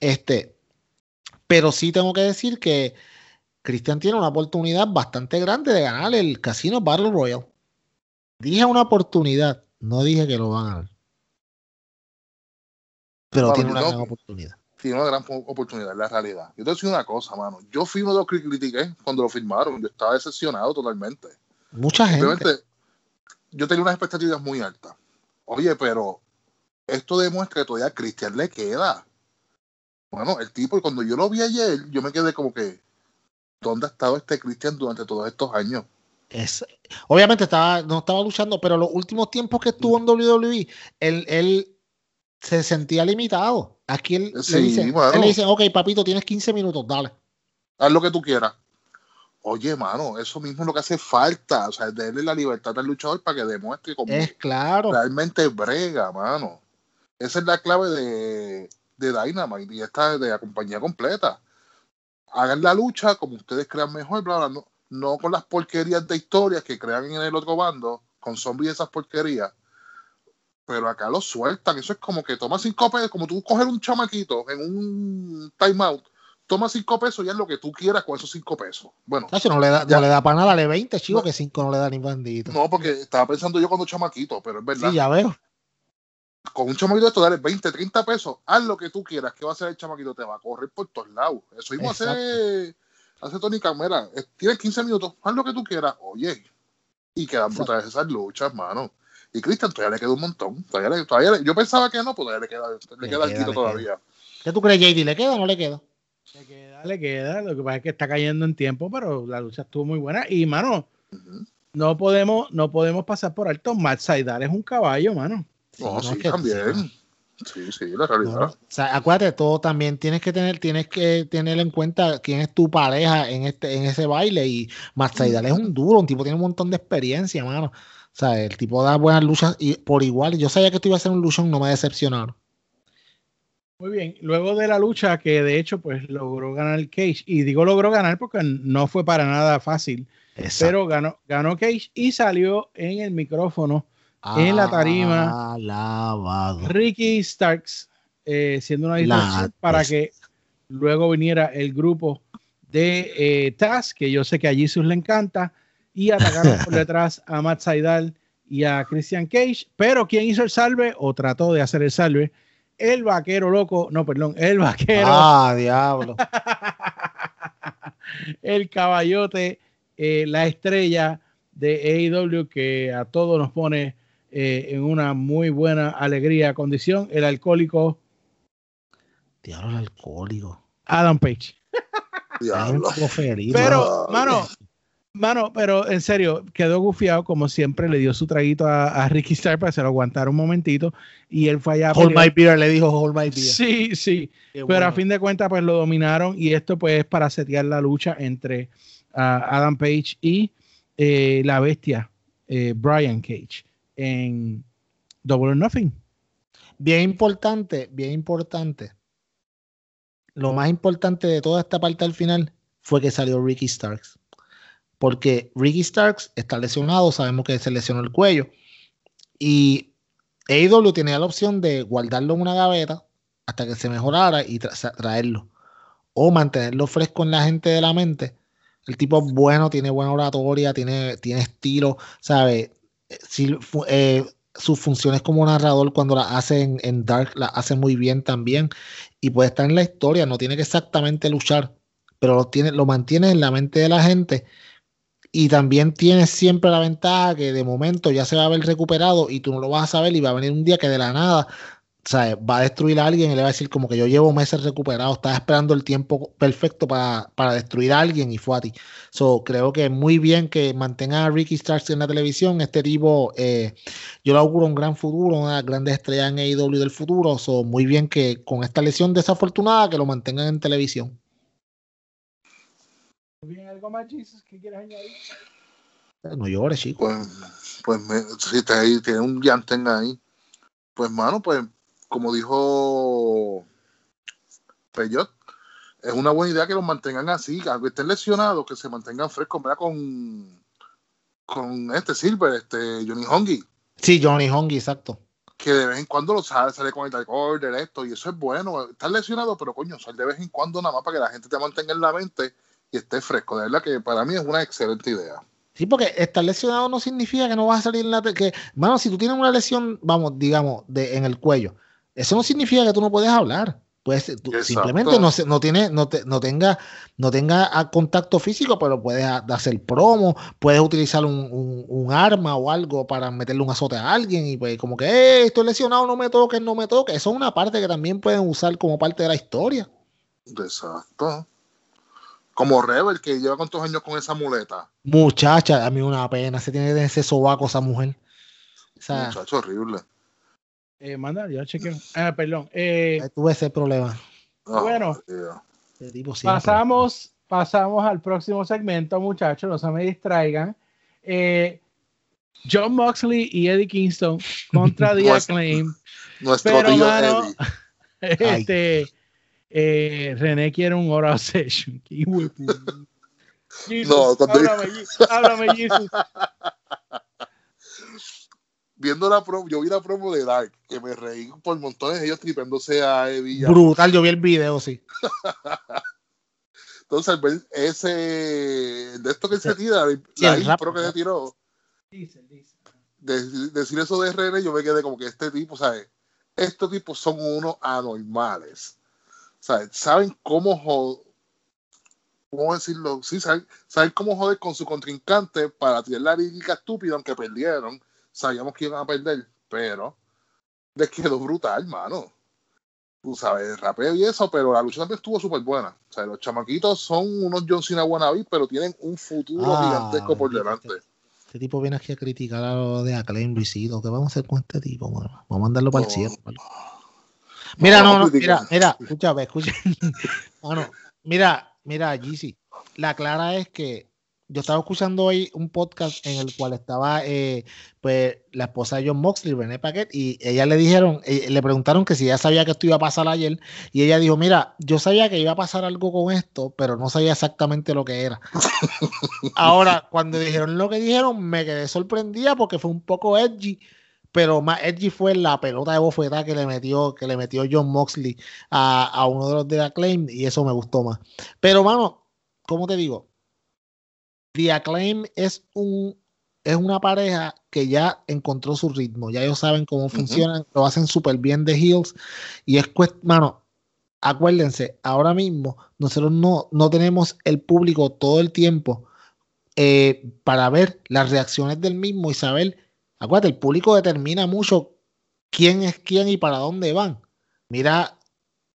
Este, pero sí tengo que decir que Cristian tiene una oportunidad bastante grande de ganar el Casino Battle Royale. Dije una oportunidad, no dije que lo van a ganar. Pero tiene una gran oportunidad. Tiene una gran oportunidad, la realidad. Yo te voy a decir una cosa, mano. Yo fui uno de los que critiqué cuando lo firmaron. Yo estaba decepcionado totalmente. Mucha gente. yo tenía unas expectativas muy altas. Oye, pero esto demuestra que todavía a Cristian le queda. Bueno, el tipo, y cuando yo lo vi ayer, yo me quedé como que, ¿dónde ha estado este Christian durante todos estos años? Es, obviamente estaba, no estaba luchando, pero los últimos tiempos que estuvo en WWE, él, él se sentía limitado. Aquí él, le, él le dice, ok, papito, tienes 15 minutos, dale. Haz lo que tú quieras. Oye, mano, eso mismo es lo que hace falta. O sea, darle la libertad al luchador para que demuestre cómo es claro. realmente brega, mano. Esa es la clave de, de Dynamite y esta de la compañía completa. Hagan la lucha como ustedes crean mejor, bla, bla, no, no con las porquerías de historias que crean en el otro bando, con zombies y esas porquerías. Pero acá lo sueltan. Eso es como que toma cinco pesos, como tú coger un chamaquito en un timeout toma cinco pesos y es lo que tú quieras con esos cinco pesos. Bueno, no le da, no le da para nada, dale 20, chico, que cinco no le da ni bandito. No, porque estaba pensando yo cuando chamaquito, pero es verdad. Sí, ya veo. Con un chamaquito de esto, dale 20, 30 pesos, haz lo que tú quieras, que va a hacer el chamaquito? Te va a correr por todos lados. Eso mismo hace, hace Tony Camera. Tienes 15 minutos, haz lo que tú quieras. Oye, y quedan brutales esas luchas, mano. Y Cristian todavía le queda un montón. Todavía todavía yo pensaba que no, pues todavía le queda, le, queda, algo todavía. ¿Qué tú crees, JD? ¿Le queda o no le queda? Le queda, le queda. Lo que pasa es que está cayendo en tiempo, pero la lucha estuvo muy buena. Y, mano, no, podemos, no podemos pasar por alto. Matt Saidal es un caballo, mano. no, sí, también. Sí, sí, la realidad. o sea, acuérdate, todo también tienes que tener, tienes que tener en cuenta quién es tu pareja en este, en ese baile. Y Matt Saidal es un duro, un tipo tiene un montón de experiencia, mano. O sea, el tipo da buenas luchas y por igual. Yo sabía que esto iba a ser un luchón, no me decepcionaron. Muy bien, luego de la lucha que de hecho pues logró ganar Cage, y digo logró ganar porque no fue para nada fácil, pero ganó, ganó Cage y salió en el micrófono, en la tarima, Ricky Starks, eh, siendo una distracción para que luego viniera el grupo de eh, Taz, que yo sé que a Jesus le encanta, y atacaron por [LAUGHS] detrás a Matt Saidal y a Christian Cage, pero quien hizo el salve o trató de hacer el salve el vaquero loco, no, perdón, el vaquero. Ah, diablo. [LAUGHS] el caballote, eh, la estrella de AEW que a todos nos pone eh, en una muy buena alegría condición, el alcohólico. Diablo, el alcohólico. Adam Page. Diablo. Pero, mano, Mano, pero en serio, quedó gufiado como siempre, le dio su traguito a, Ricky Starr para que se lo aguantara un momentito y él fue allá. Hold my beer, le dijo hold my beer. Sí, sí, pero a fin de cuentas pues lo dominaron y esto pues es para setear la lucha entre ah, Adam Page y eh, la bestia eh, Brian Cage en Double or Nothing. Bien importante, bien importante. Lo más importante de toda esta parte al final fue que salió Ricky Starks porque Ricky Starks está lesionado, sabemos que se lesionó el cuello. Y AEW tenía la opción de guardarlo en una gaveta hasta que se mejorara y traerlo. O mantenerlo fresco en la gente de la mente. El tipo es bueno, tiene buena oratoria, tiene, tiene estilo, ¿sabe? Si, eh, sus funciones como narrador cuando la hace en, Dark la hace muy bien también. Y puede estar en la historia, no tiene que exactamente luchar, pero lo, tiene, lo mantiene en la mente de la gente y también tienes siempre la ventaja que de momento ya se va a ver recuperado y tú no lo vas a saber y va a venir un día que de la nada va a destruir a alguien y le va a decir como que yo llevo meses recuperado, estaba esperando el tiempo perfecto para, destruir a alguien y fue a ti. So, creo que muy bien que mantenga a Ricky Starks en la televisión. Este tipo, eh, yo le auguro un gran futuro, una grande estrella en AEW del futuro. So, muy bien que con esta lesión desafortunada que lo mantengan en televisión. ¿Bien algo más, Jesus, que quieres añadir? No llores, chico. Pues, pues si te, ahí, tiene un llantén ahí. Pues, mano, pues, como dijo Peyot, es una buena idea que los mantengan así, aunque estén lesionados, que se mantengan frescos, ¿verdad? Con, con este Silver, este Johnny Hongi. Sí, Johnny Hongi, exacto. Que de vez en cuando lo sale, sale con el Dark Order, esto, y eso es bueno. Estás lesionado, pero coño, sale de vez en cuando nada más para que la gente te mantenga en la mente y esté fresco. De verdad que para mí es una excelente idea. Sí, porque estar lesionado no significa que no vas a salir en la... Que, mano, si tú tienes una lesión, vamos, digamos, de, en el cuello, eso no significa que tú no puedes hablar. Pues simplemente no, no, tiene, no, no tenga, no tenga contacto físico, pero puedes hacer promo, puedes utilizar un, arma o algo para meterle un azote a alguien y pues como que hey, estoy lesionado, no me toques, no me toques. Eso es una parte que también pueden usar como parte de la historia. Exacto. Como Rebel, que lleva cuántos años con esa muleta. Muchacha, a mí una pena. Se tiene ese sobaco esa mujer. Muchacho horrible. Eh, manda, yo chequeo. Ah, perdón. Eh, tuve ese problema. bueno, pasamos, pasamos al próximo segmento, muchachos. No se me distraigan. Eh, John Moxley y Eddie Kingston contra [LAUGHS] The Acclaim. Nuestro Pero, tío mano, [LAUGHS] este, eh, René quiere un oral [LAUGHS] session. Qué no, háblame, háblame, Jesus. Viendo la promo, yo vi la promo de Dark, que me reí por montones ellos tripándose a Eddie. Brutal, yo vi el video, sí. [LAUGHS] Entonces, ese, de esto que se tira, la intro que se tiró, decir eso de René, yo me quedé como que este tipo, ¿sabes? Estos tipos son unos anormales. Saben cómo ¿cómo decirlo? Sí, saben, cómo joder con su contrincante para tirar la lírica estúpida, aunque perdieron. Sabíamos que iban a perder, pero les quedó brutal, mano. Tú sabes, rapeo y eso, pero la lucha también estuvo súper buena. O sea, los chamaquitos son unos John Cena wannabe, pero tienen un futuro ah, gigantesco por delante. Este tipo viene aquí a criticar a lo de Acclaim Luisito. ¿Qué vamos a hacer con este tipo? Vamos a mandarlo para el cielo. Mira, no, no, mira, mira, escúchame, escúchame. [LAUGHS] mira, Mira, Gizzy, la clara es que yo estaba escuchando hoy un podcast en el cual estaba eh, pues la esposa de John Moxley, René Paquet, y ella le dijeron, eh, le preguntaron que si ella sabía que esto iba a pasar ayer, y ella dijo, mira, yo sabía que iba a pasar algo con esto, pero no sabía exactamente lo que era. [LAUGHS] Ahora, cuando dijeron lo que dijeron, me quedé sorprendida porque fue un poco edgy pero más edgy fue la pelota de bofetada que le metió, que le metió John Moxley a, uno de los de Acclaim y eso me gustó más. Pero, mano, ¿cómo te digo? The Acclaim es un es una pareja que ya encontró su ritmo, ya ellos saben cómo funcionan, lo hacen súper bien de Heels y es mano, acuérdense, ahora mismo nosotros no, no tenemos el público todo el tiempo eh, para ver las reacciones del mismo y saber Acuérdate, el público determina mucho quién es quién y para dónde van. Mira,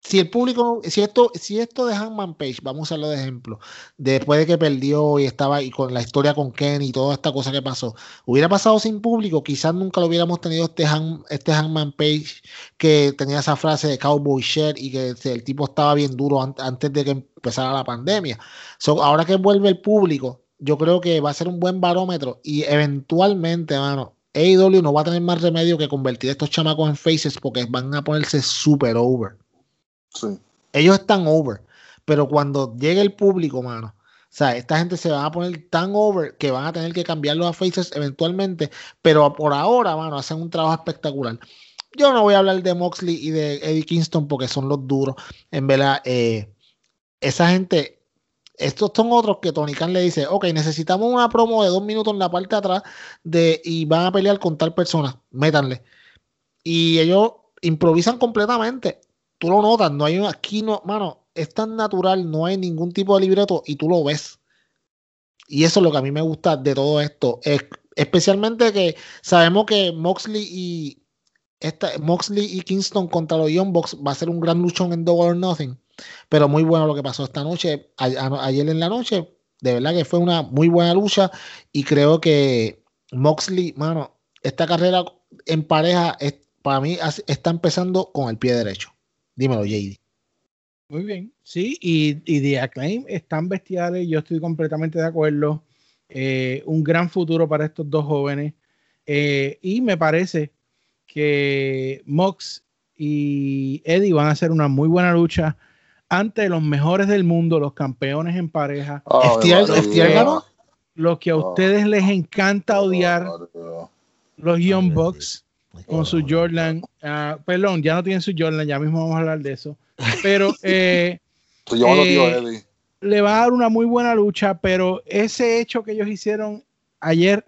si el público, si esto, si esto de Hangman Page, vamos a usarlo de ejemplo, después de que perdió y estaba y con la historia con Ken y toda esta cosa que pasó, hubiera pasado sin público, quizás nunca lo hubiéramos tenido este, este Hangman Page que tenía esa frase de Cowboy Shirt y que el tipo estaba bien duro antes de que empezara la pandemia. ahora que vuelve el público, yo creo que va a ser un buen barómetro y eventualmente, mano, AEW no va a tener más remedio que convertir a estos chamacos en faces porque van a ponerse super over. Ellos están over, pero cuando llegue el público, mano, o sea, esta gente se va a poner tan over que van a tener que cambiarlos a faces eventualmente, pero por ahora, mano, hacen un trabajo espectacular. Yo no voy a hablar de Moxley y de Eddie Kingston porque son los duros. En verdad, eh, esa gente estos son otros que Tony Khan le dice, ok, necesitamos una promo de dos minutos en la parte de atrás de, y van a pelear con tal persona, métanle. Y ellos improvisan completamente. Tú lo notas, no hay aquí no, mano, es tan natural, no hay ningún tipo de libreto y tú lo ves. Y eso es lo que a mí me gusta de todo esto. Es, especialmente que sabemos que Moxley y esta, Moxley y Kingston contra los Young Bucks va a ser un gran luchón en Double or Nothing. Pero muy bueno lo que pasó esta noche, ayer en la noche. De verdad que fue una muy buena lucha y creo que Moxley, mano, esta carrera en pareja para mí está empezando con el pie derecho. Dímelo, JD. Muy bien, sí, y, y The Acclaim están bestiales, yo estoy completamente de acuerdo. Eh, un gran futuro para estos dos jóvenes. Eh, y me parece que Mox y Eddie van a hacer una muy buena lucha ante los mejores del mundo, los campeones en pareja. Oh, Lo que a ustedes les encanta odiar, los Young Bucks con su Jordan. Ah, perdón, ya no tienen su Jordan, ya mismo vamos a hablar de eso. Pero [LAUGHS] eh, eh, le va a dar una muy buena lucha, pero ese hecho que ellos hicieron ayer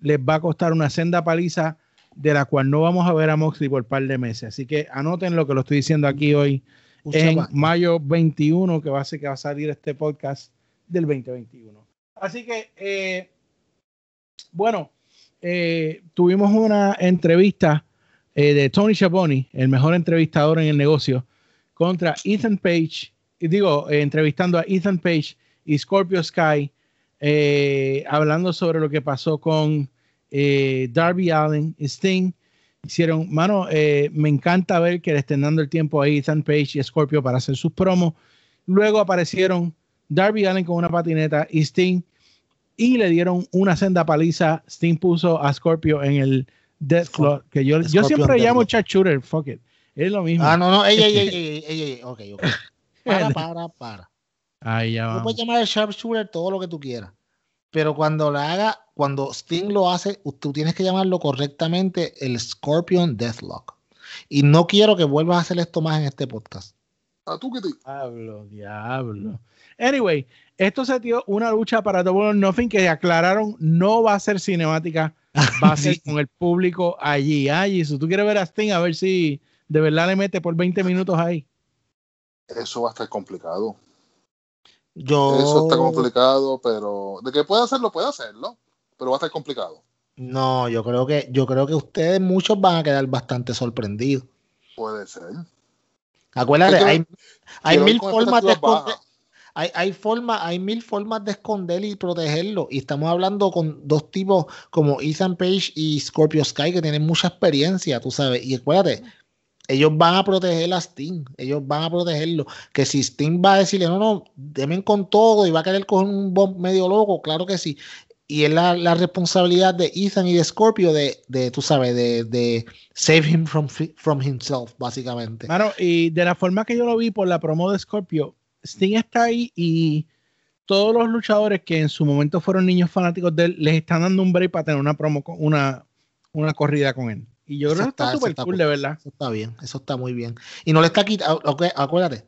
les va a costar una senda paliza de la cual no vamos a ver a Moxley por un par de meses. Así que anoten lo que lo estoy diciendo aquí hoy en mayo 21, que va a ser que va a salir este podcast del 2021. Así que, eh, bueno, eh, tuvimos una entrevista eh, de Tony Schiavone, el mejor entrevistador en el negocio, contra Ethan Page, y digo, entrevistando a Ethan Page y Scorpio Sky, hablando sobre lo que pasó con Darby Allen, Sting Hicieron, mano, eh, me encanta ver que le estén dando el tiempo a Ethan Page y Scorpio para hacer sus promos. Luego aparecieron Darby Allen con una patineta y Sting y le dieron una senda paliza. Sting puso a Scorpio en el Death Claw, que yo, yo siempre llamo chat shooter, fuck it. Es lo mismo. Ah, no, no, ey, ey, ey, [LAUGHS] ey, ey, ey, ok, ok. Para, para, para. Ahí ya Tú puedes llamar el sharpshooter todo lo que tú quieras. Pero cuando la haga, cuando Sting lo hace, tú tienes que llamarlo correctamente el Scorpion Deathlock. Y no quiero que vuelvas a hacer esto más en este podcast. ¿A tú qué te... Diablo, diablo. Anyway, esto se dio una lucha para Double or Nothing que aclararon no va a ser cinemática, va a ser [LAUGHS] con el público allí. Allí, si tú quieres ver a Sting, a ver si de verdad le mete por 20 minutos ahí. Eso va a estar complicado. Yo... Eso está complicado, pero de que puede hacerlo, puede hacerlo, pero va a estar complicado. No, yo creo que, yo creo que ustedes muchos van a quedar bastante sorprendidos. Puede ser. Acuérdate, hay, hay mil formas de esconder, hay, hay, forma, hay mil formas de esconder y protegerlo. Y estamos hablando con dos tipos como Ethan Page y Scorpio Sky que tienen mucha experiencia, tú sabes. Y acuérdate, ellos van a proteger a Sting, ellos van a protegerlo. Que si Sting va a decirle, no, no, demen con todo y va a querer con un bomb medio loco, claro que sí. Y es la, la responsabilidad de Ethan y de Scorpio de, de tú sabes, de, de, save him from, from himself, básicamente. Claro, y de la forma que yo lo vi por la promo de Scorpio, Sting está ahí y todos los luchadores que en su momento fueron niños fanáticos de él, les están dando un break para tener una promo, una, una corrida con él. Y yo creo que está súper cool, de verdad. Eso está bien, eso está muy bien. Y no le está quitando, acuérdate,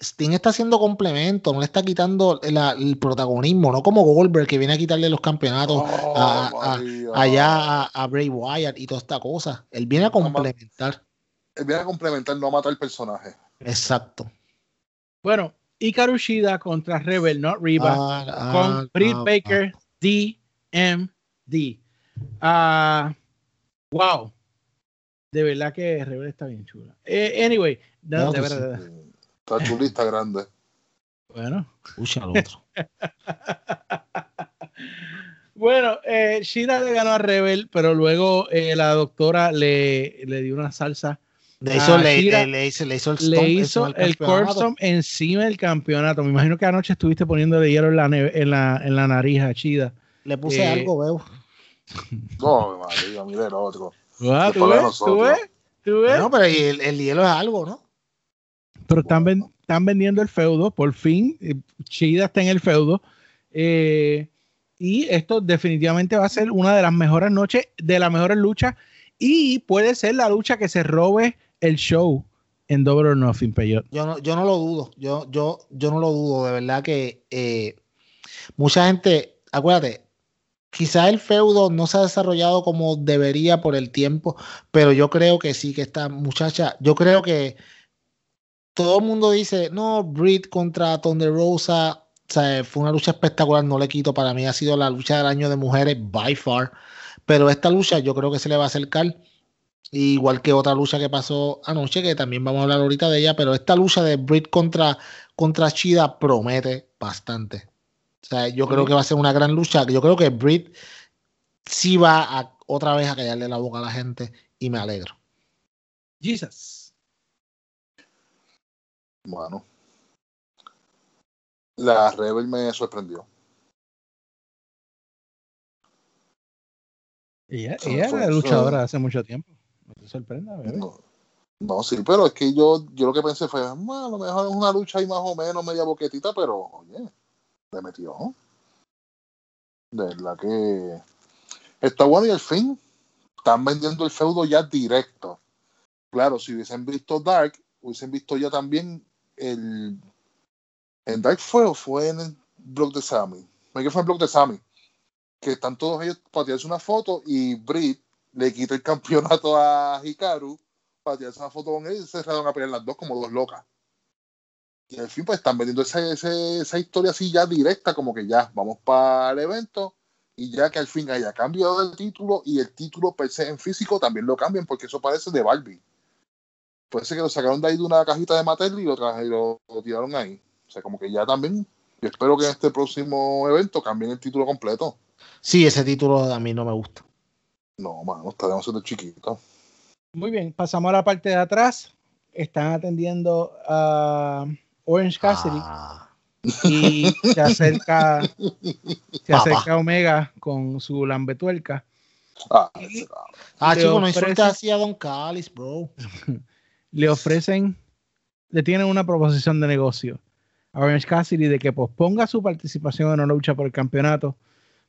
Sting está haciendo complemento, no le está quitando el protagonismo, no como Goldberg que viene a quitarle los campeonatos Oh, a- a- María. allá a, a Bray Wyatt y toda esta cosa. Él viene a complementar. Él viene a complementar, no a matar el personaje. Exacto. Bueno, Hikaru Shida contra Rebel, not Riva, Ah, ah, con Britt ah, Baker, DMD. Ah, wow. De verdad que Rebel está bien chula. Eh, anyway, no, No, de pues verdad. Está chulista grande. Bueno. Escucha al otro. [LAUGHS] Bueno, eh, Shida le ganó a Rebel, pero luego eh, la doctora le, le dio una salsa. Le hizo, le, le- le hizo, le hizo el Le stomp hizo encima del el encima del campeonato. Me imagino que anoche estuviste poniéndole hielo en la, neve- en la, en la nariz a Shida. Le puse Eh, algo, veo. No, María, mira el otro. Ah, ¿Tú ves? ¿Tú ves? No, pero el, el hielo es algo, ¿no? Pero están, están vendiendo el feudo, por fin. eh, Shida está en el feudo. eh, y esto definitivamente va a ser una de las mejores noches, de las mejores luchas. Y puede ser la lucha que se robe el show en Double or Nothing, Peyot. Yo no, yo no lo dudo. Yo, yo, yo no lo dudo. De verdad que eh, mucha gente, acuérdate, quizá el feudo no se ha desarrollado como debería por el tiempo, pero yo creo que sí, que esta muchacha, yo creo que todo el mundo dice, no, Britt contra Thunder Rosa, o sea, fue una lucha espectacular, no le quito, para mí ha sido la lucha del año de mujeres, by far, pero esta lucha yo creo que se le va a acercar, igual que otra lucha que pasó anoche, que también vamos a hablar ahorita de ella, pero esta lucha de Britt contra, contra Chida promete bastante. O sea, yo creo que va a ser una gran lucha. Yo creo que Britt sí va a otra vez a callarle la boca a la gente y me alegro. Jesus. Bueno. La Rebel me sorprendió. Ella, ella era luchadora hace mucho tiempo. No te sorprenda, bebé. No, no, sí, pero es que yo, yo lo que pensé fue, bueno, a lo mejor es una lucha ahí más o menos media boquetita, pero oye, le metió. De verdad que está bueno y al fin están vendiendo el feudo ya directo. Claro, si hubiesen visto Dark, hubiesen visto ya también el. En Dark fue o fue en el blog de Sammy. Que fue en el blog de Sammy. Que están todos ellos para tirarse una foto y Britt le quita el campeonato a Hikaru para tirarse una foto con él y se cerraron a pelear las dos como dos locas. Y al fin pues están vendiendo esa, ese- esa historia así ya directa, como que ya vamos para el evento y ya que al fin haya cambiado el título y el título per en físico también lo cambian porque eso parece de Barbie. Parece que lo sacaron de ahí de una cajita de Mattel y lo, y lo, lo tiraron ahí. O sea, como que ya también, yo espero que en este próximo evento cambien el título completo. Sí, ese título a mí no me gusta. No, mano, está demasiado chiquito. Muy bien, pasamos a la parte de atrás. Están atendiendo a Orange Cassidy. Ah. Y se acerca, [LAUGHS] se acerca Omega con su lambetuerca. Ah, ah chico, no insulta así a Don Callis, bro. [LAUGHS] le ofrecen, le tienen una proposición de negocio a Orange Cassidy de que posponga su participación en una lucha por el campeonato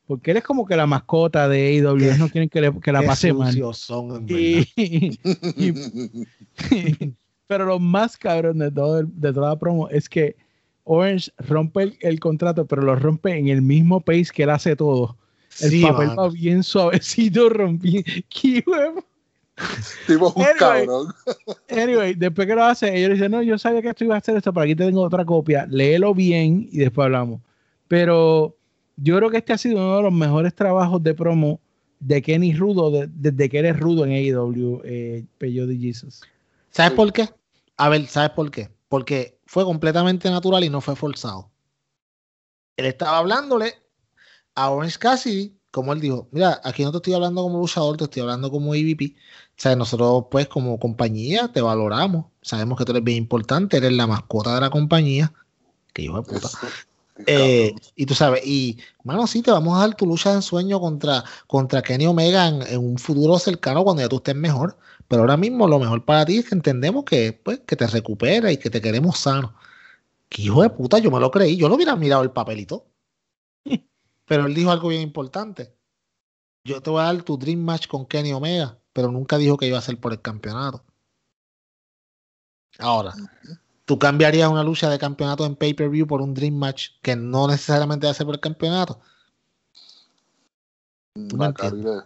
porque él es como que la mascota de AEW, no quieren que, la pase mal. [LAUGHS] [LAUGHS] pero lo más cabrón de, todo, de toda la promo es que Orange rompe el, contrato, pero lo rompe en el mismo pace que él hace todo. El papel va bien suavecito, [LAUGHS] rompí. ¡Qué huevo! Tipo un cabrón. anyway, después que lo hace, ellos dicen, no, yo sabía que esto iba a hacer esto, pero aquí te tengo otra copia. Léelo bien y después hablamos. Pero yo creo que este ha sido uno de los mejores trabajos de promo de Kenny Rudo desde que eres rudo en AEW, eh, Peyo de Jesus. ¿Sabes por qué? A ver, ¿sabes por qué? Porque fue completamente natural y no fue forzado. Él estaba hablándole a Orange Cassidy, como él dijo, mira, aquí no te estoy hablando como luchador, te estoy hablando como EVP. O sea, nosotros pues como compañía te valoramos, sabemos que tú eres bien importante, eres la mascota de la compañía. Que hijo de puta. Eh, y tú sabes, y mano, sí, te vamos a dar tu lucha de ensueño contra, contra Kenny Omega en, un futuro cercano cuando ya tú estés mejor. Pero ahora mismo lo mejor para ti es que entendemos que, pues, que te recupera y que te queremos sano. Que hijo de puta, yo me lo creí. Yo no hubiera mirado el papelito. Pero él dijo algo bien importante. Yo te voy a dar tu Dream Match con Kenny Omega, pero nunca dijo que iba a ser por el campeonato. Ahora, tú cambiarías una lucha de campeonato en pay-per-view por un Dream Match que no necesariamente va a ser por el campeonato. Nacarile.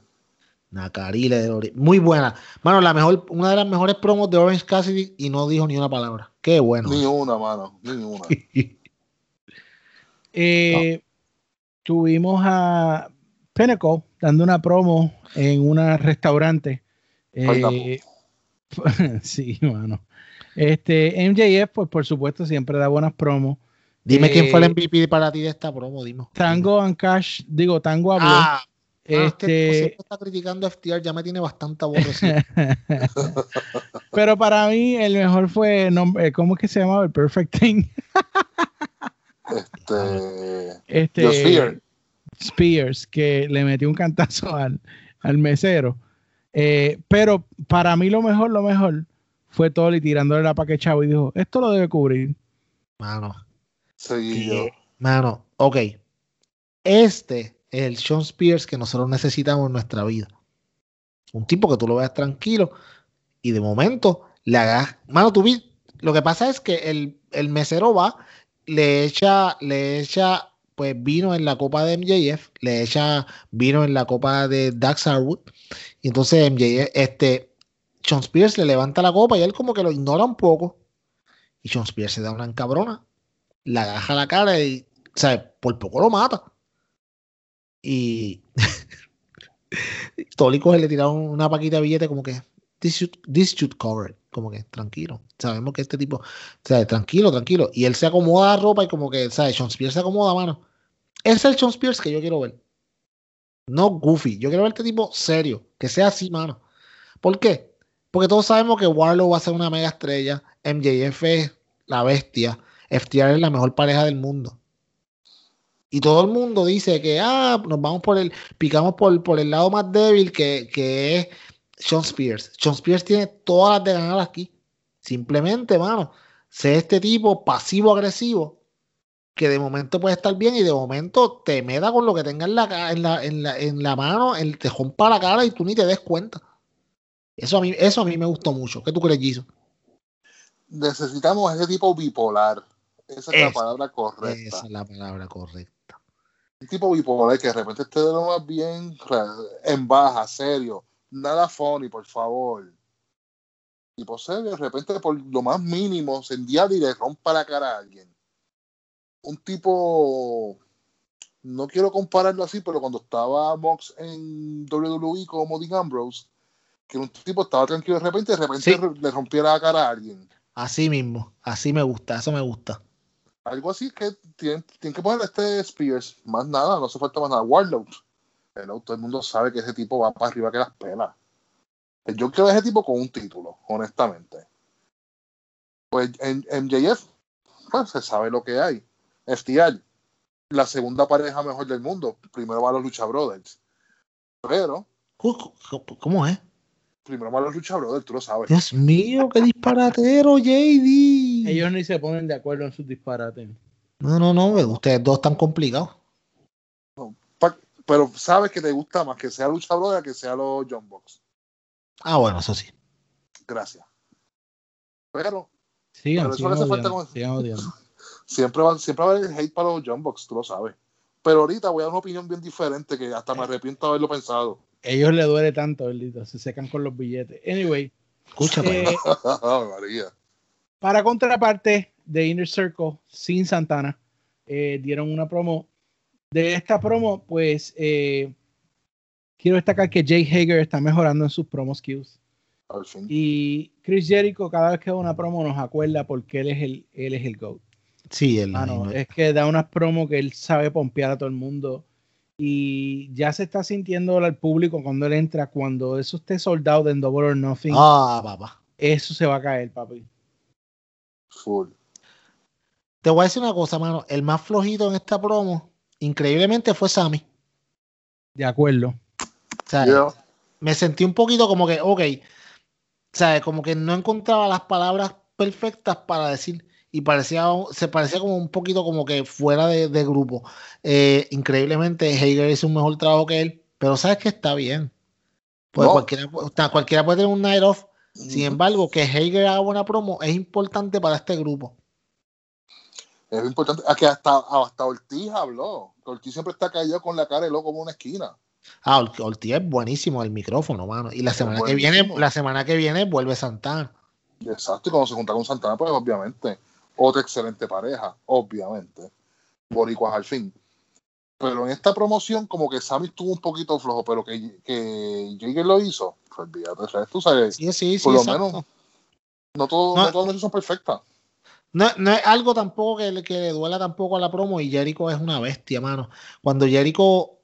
Nacarile de Muy buena. Mano, la mejor, una de las mejores promos de Orange Cassidy y no dijo ni una palabra. Qué bueno. Ni una, mano. Ni una. [LAUGHS] eh, Tuvimos a Pinnacle dando una promo en un restaurante. Eh, [LAUGHS] sí, mano. Este, MJF, pues por supuesto, siempre da buenas promos. Dime quién fue el eh, MVP para ti de esta promo, dime. Tango and Cash, digo, Tango habló. Ah, ah este, este está criticando a FTR, ya me tiene bastante aborrecido. [LAUGHS] Pero para mí el mejor fue, eh, ¿cómo es que se llamaba? El Perfect Thing. [LAUGHS] este, este Spears. Spears, que le metió un cantazo al, al mesero. Eh, pero para mí lo mejor, lo mejor fue Tolly tirándole la paque chavo y dijo, esto lo debe cubrir. Mano. Seguido. Mano, ok. Este es el Sean Spears que nosotros necesitamos en nuestra vida. Un tipo que tú lo veas tranquilo y de momento le hagas. Mano, tú vi. Lo que pasa es que el, el mesero va, le echa, le echa pues vino en la copa de MJF, le echa vino en la copa de Dax Harwood. Y entonces MJF, este, Sean Spears le levanta la copa y él como que lo ignora un poco. Y Sean Spears se da una encabrona, la agaja la cara y, ¿sabes? Por poco lo mata. Y [LAUGHS] Toli coge le tira una paquita de billete como que this should, cover Como que tranquilo. Sabemos que este tipo, ¿sabes? Tranquilo, tranquilo. Y él se acomoda la ropa y como que, ¿sabes? Sean Spears se acomoda, mano. Es el Sean Spears que yo quiero ver. No goofy. Yo quiero ver este tipo serio. Que sea así, mano. ¿Por qué? Porque todos sabemos que Warlow va a ser una mega estrella, MJF es la bestia, FTR es la mejor pareja del mundo. Y todo el mundo dice que ah, nos vamos por el, picamos por, por el lado más débil que, que es Sean Spears. Sean Spears tiene todas las de ganar aquí. Simplemente, mano, sé este tipo pasivo-agresivo que de momento puede estar bien y de momento te meta con lo que tenga en la, en la, en la, en la mano, el tejón para la cara y tú ni te des cuenta. Eso a mí, eso a mí me gustó mucho. ¿Qué tú crees, Giso? Necesitamos ese tipo bipolar. Esa es, la palabra correcta. Esa es la palabra correcta. Un tipo bipolar que de repente esté de lo más bien en baja, serio. Nada funny, por favor. Tipo serio, de repente por lo más mínimo se endiabla y le rompa la cara a alguien. Un tipo no quiero compararlo así, pero cuando estaba Mox en WWE como Dean Ambrose, que un tipo estaba tranquilo de repente, de repente le rompiera la cara a alguien. Así mismo, así me gusta, eso me gusta. Algo así que tienen, que poner este Spears, más nada, no hace falta más nada. Warlord, todo el mundo sabe que ese tipo va para arriba que las pelas. Yo quiero a ese tipo con un título, honestamente. Pues en, MJF, pues se sabe lo que hay. FTR, la segunda pareja mejor del mundo. Primero van los Lucha Brothers. Pero. ¿Cómo es? Primero van los Lucha Brothers, tú lo sabes. Dios mío, qué disparatero, JD. Ellos ni se ponen de acuerdo en sus disparates. No, no, no, ustedes dos están complicados. Pero sabes que te gusta más que sea Lucha Brothers que sea los John Box. Ah, bueno, eso sí. Gracias. Pero. Sigan, sigan, odiando, [LAUGHS] Siempre va, siempre va a haber hate para los John Box, tú lo sabes. Pero ahorita voy a dar una opinión bien diferente que hasta me arrepiento de haberlo pensado. Ellos le duele tanto, verdito, se secan con los billetes. Anyway. Escúchame. Eh, [LAUGHS] para contraparte de Inner Circle, sin Santana, eh, dieron una promo. De esta promo, pues eh, quiero destacar que Jay Hager está mejorando en sus promo skills. Y Chris Jericho, cada vez que da una promo, nos acuerda porque él es el, él es el GOAT. Sí, él, es que da unas promos que él sabe pompear a todo el mundo. Y ya se está sintiendo al público cuando él entra, cuando eso esté soldado en Double or Nothing. Ah, papá. Eso se va a caer, papi. Full. Te voy a decir una cosa, mano. El más flojito en esta promo, increíblemente, fue Sammy. De acuerdo. O sea, me sentí un poquito como que, ok, o sea, como que no encontraba las palabras perfectas para decir y parecía, se parecía como un poquito como que fuera de, grupo. Eh, increíblemente, Hager hizo un mejor trabajo que él, pero sabes que está bien. Pues cualquiera, cualquiera puede tener un night off. Sin embargo, que Hager haga buena promo es importante para este grupo. Es importante. que hasta, hasta Ortiz habló. Ortiz siempre está caído con la cara de loco como una esquina. Ah, Ortiz es buenísimo el micrófono, mano. Y la semana que viene, la semana que viene vuelve Santana. Exacto, y cuando se junta con Santana, pues obviamente. Otra excelente pareja, obviamente. Boricuas al fin. Pero en esta promoción, como que Sammy estuvo un poquito flojo, pero que, que Jagger lo hizo, pues olvídate, tú sabes. Sí, sí, por lo menos, no, todo, no, todas las son perfectas. No, no, es algo tampoco que, que le duela tampoco a la promo y Jericho es una bestia, mano. Cuando Jericho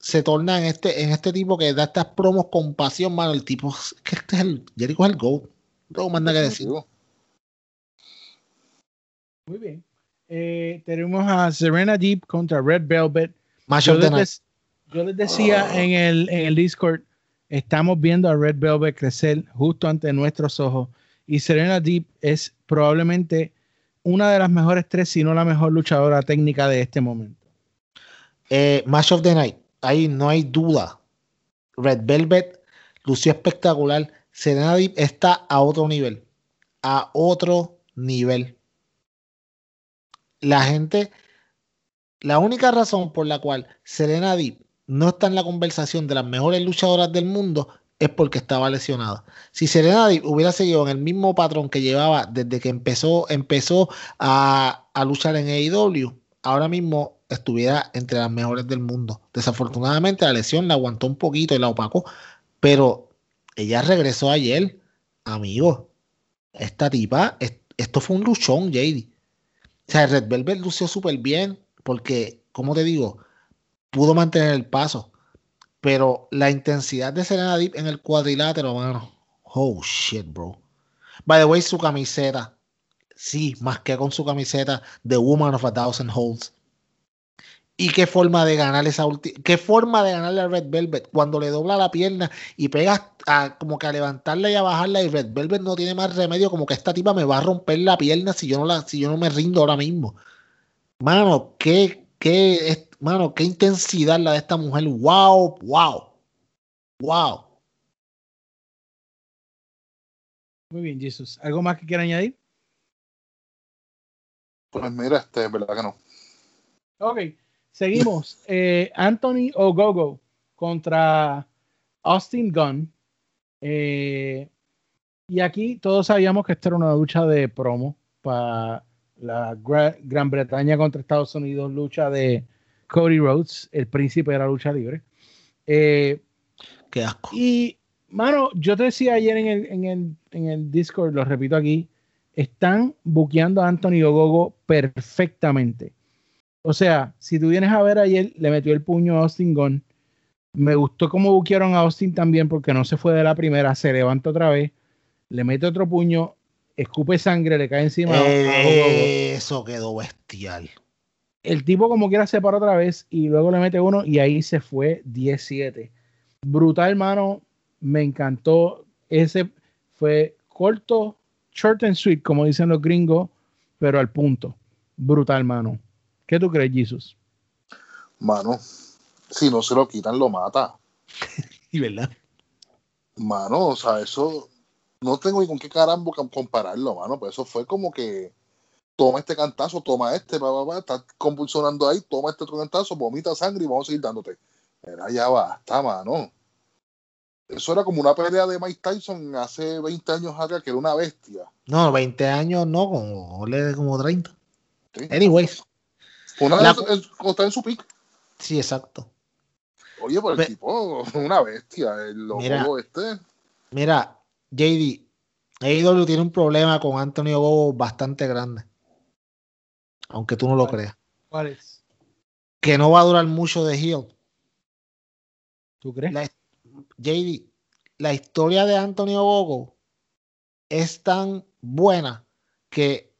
se torna en este, en este tipo que da estas promos con pasión, mano. El tipo, que este es el, Jericho es el go. No manda que decir. Muy bien. Eh, tenemos a Serena Deep contra Red Velvet. Yo les, yo les, decía en, el, en el Discord, estamos viendo a Red Velvet crecer justo ante nuestros ojos. Y Serena Deep es probablemente una de las mejores tres, si no la mejor luchadora técnica de este momento. Eh, Match of the Night ahí no hay duda. Red Velvet lució espectacular. Serena Deep está a otro nivel. A otro nivel. La gente, la única razón por la cual Serena Deep no está en la conversación de las mejores luchadoras del mundo es porque estaba lesionada. Si Serena Deep hubiera seguido en el mismo patrón que llevaba desde que empezó, empezó a, a luchar en AEW, ahora mismo estuviera entre las mejores del mundo. Desafortunadamente la lesión la aguantó un poquito y la opacó, pero ella regresó ayer, amigo. Esta tipa, esto fue un luchón, JD. O sea, Red Velvet lució súper bien porque, como te digo, pudo mantener el paso. Pero la intensidad de Serena Deep en el cuadrilátero, mano. Oh shit, bro. By the way, su camiseta. Sí, más que con su camiseta The Woman of a Thousand Holes. Y qué forma de ganar esa última. Qué forma de ganarle a Red Velvet cuando le dobla la pierna y pega a, como que a levantarla y a bajarla. Y Red Velvet no tiene más remedio. Como que esta tipa me va a romper la pierna si yo no, la, si yo no me rindo ahora mismo. Mano, qué, qué, mano, qué intensidad la de esta mujer. Wow, wow, wow. Muy bien, Jesús. ¿Algo más que quiera añadir? Pues mira, este, verdad que no. Ok. Seguimos. [LAUGHS] Eh, Anthony Ogogo contra Austin Gunn. Eh, y aquí todos sabíamos que esta era una lucha de promo para la Gran Bretaña contra Estados Unidos, lucha de Cody Rhodes, el príncipe de la lucha libre. Eh, Qué asco. Y, mano, yo te decía ayer en el, en, el, en el Discord, lo repito aquí, están buqueando a Anthony Ogogo perfectamente. O sea, si tú vienes a ver ayer, le metió el puño a Austin Gunn. Me gustó cómo buquearon a Austin también porque no se fue de la primera, se levanta otra vez, le mete otro puño, escupe sangre, le cae encima. eso quedó bestial. El tipo como quiera se para otra vez y luego le mete uno y ahí se fue 17. Brutal, hermano. Me encantó. Ese fue corto, short and sweet, como dicen los gringos, pero al punto. Brutal, mano. ¿Qué tú crees, Jesus? Mano, si no se lo quitan, lo mata. [LAUGHS] y verdad. Mano, o sea, eso no tengo ni con qué caramba compararlo, mano. Pues eso fue como que toma este cantazo, toma este, va, va, está convulsionando ahí, toma este otro cantazo, vomita sangre y vamos a seguir dándote. Era ya basta, mano. Eso era como una pelea de Mike Tyson hace 20 años acá, que era una bestia. No, 20 años no, como, como 30. Anyways. Una la... está en su pick. Sí, exacto. Oye, por el tipo, una bestia, el loco este. Mira, JD, AEW tiene un problema con Antonio Gogo bastante grande. Aunque tú no lo creas. ¿Cuál es? Que no va a durar mucho de Hill. ¿Tú crees? La, JD, la historia de Antonio Gogo es tan buena que,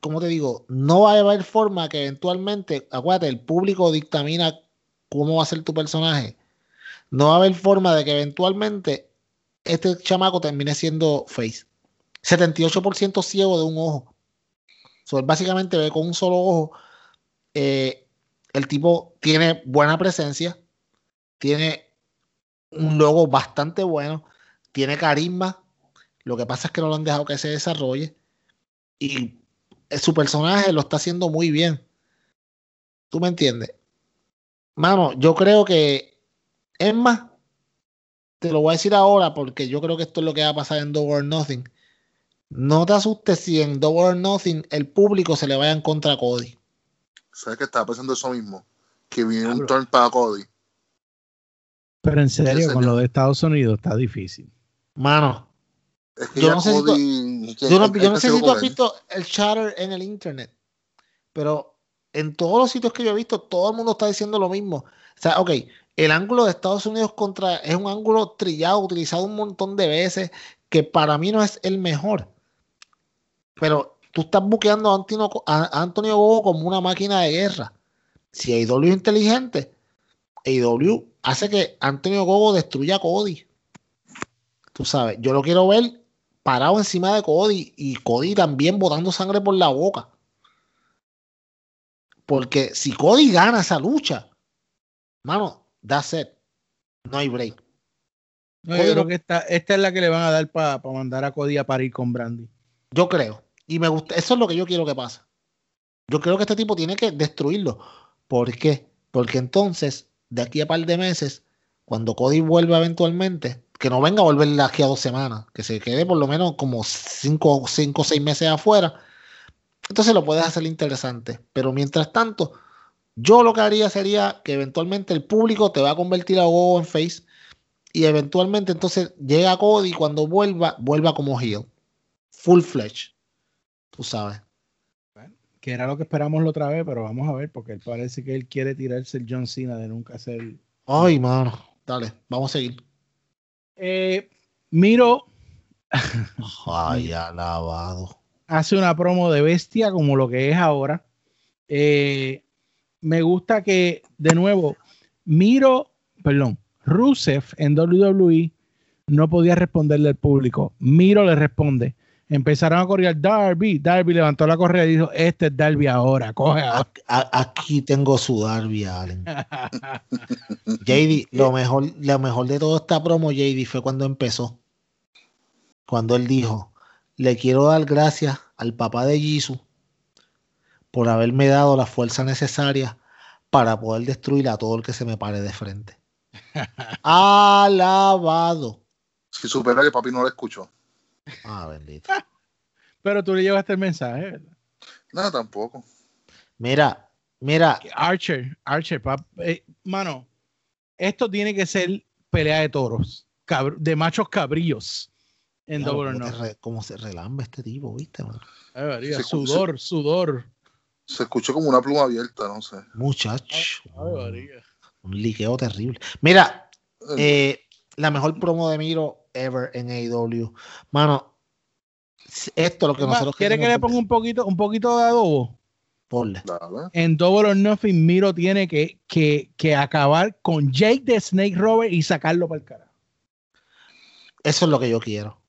como te digo, no va a haber forma que eventualmente, acuérdate, el público dictamina cómo va a ser tu personaje. No va a haber forma de que eventualmente este chamaco termine siendo face. 78% ciego de un ojo. So, básicamente ve con un solo ojo. Eh, el tipo tiene buena presencia, tiene un logo bastante bueno, tiene carisma. Lo que pasa es que no lo han dejado que se desarrolle. Y su personaje lo está haciendo muy bien. ¿Tú me entiendes? Mano, yo creo que es más, te lo voy a decir ahora porque yo creo que esto es lo que va a pasar en Double or Nothing. No te asustes si en Double or Nothing el público se le vaya en contra a Cody. ¿Sabes que estaba pensando eso mismo? Que viene un turn para Cody. Pero en serio, con lo de Estados Unidos está difícil. Mano. yo, no sé si tú, yo, no, sé si tú has visto el chatter en el internet, pero en todos los sitios que yo he visto, todo el mundo está diciendo lo mismo. O sea, ok, el ángulo de Estados Unidos contra es un ángulo trillado, utilizado un montón de veces, que para mí no es el mejor. Pero tú estás buqueando a Antonio, Bobo como una máquina de guerra. Si AEW es inteligente, AEW hace que Antonio Gogo destruya a Cody. Tú sabes, yo lo quiero ver parado encima de Cody y Cody también botando sangre por la boca. Porque si Cody gana esa lucha, mano, That's it. No hay break. yo creo que esta, esta es la que le van a dar para mandar a Cody a parir con Brandy. Yo creo. Y me gusta. Eso es lo que yo quiero que pase. Yo creo que este tipo tiene que destruirlo. ¿Por qué? Porque entonces, de aquí a par de meses, cuando Cody vuelva eventualmente, que no venga a volver aquí a dos semanas, que se quede por lo menos como cinco o seis meses afuera, entonces lo puedes hacer interesante. Pero mientras tanto, yo lo que haría sería que eventualmente el público te va a convertir a Gogo en face y eventualmente entonces llega Cody cuando vuelva, vuelva como heel. Full fledged. Tú sabes. que era lo que esperamos la otra vez, pero vamos a ver, porque parece que él quiere tirarse el John Cena de nunca ser. Ay, mano. Dale, vamos a seguir. Eh, Miro. [LAUGHS] Ay, alabado. Hace una promo de bestia como lo que es ahora. Eh, me gusta que, de nuevo, Miro, perdón, Rusev en WWE no podía responderle al público. Miro le responde. Empezaron a correr Darby. Darby levantó la correa y dijo: Este es Darby ahora, coge Aquí tengo su Darby, Allen. [LAUGHS] JD, lo mejor, lo mejor de toda esta promo, JD, fue cuando empezó. Cuando él dijo: Le quiero dar gracias al papá de Jesus por haberme dado la fuerza necesaria para poder destruir a todo el que se me pare de frente. [LAUGHS] Alabado. Si supera que papi no lo escuchó. Ah, bendito. [LAUGHS] Pero tú le llevaste el mensaje, ¿verdad? No, tampoco. Mira, mira. Archer, Archer, eh, mano, esto tiene que ser pelea de toros, de machos cabrillos en Double or ¿Cómo se relamba este tipo, viste, mano? sudor, sudor. Se escuchó como una pluma abierta, no sé. Muchacho. Un liqueo terrible. Mira, eh, la mejor promo de Miro ever en AEW. Mano, esto es lo que nosotros ¿Quiere que le ponga un poquito, un poquito de adobo? Ponle. En Double or Nothing, Miro tiene que, que, acabar con Jake de Snake Rover y sacarlo para el cara. Eso es lo que yo quiero.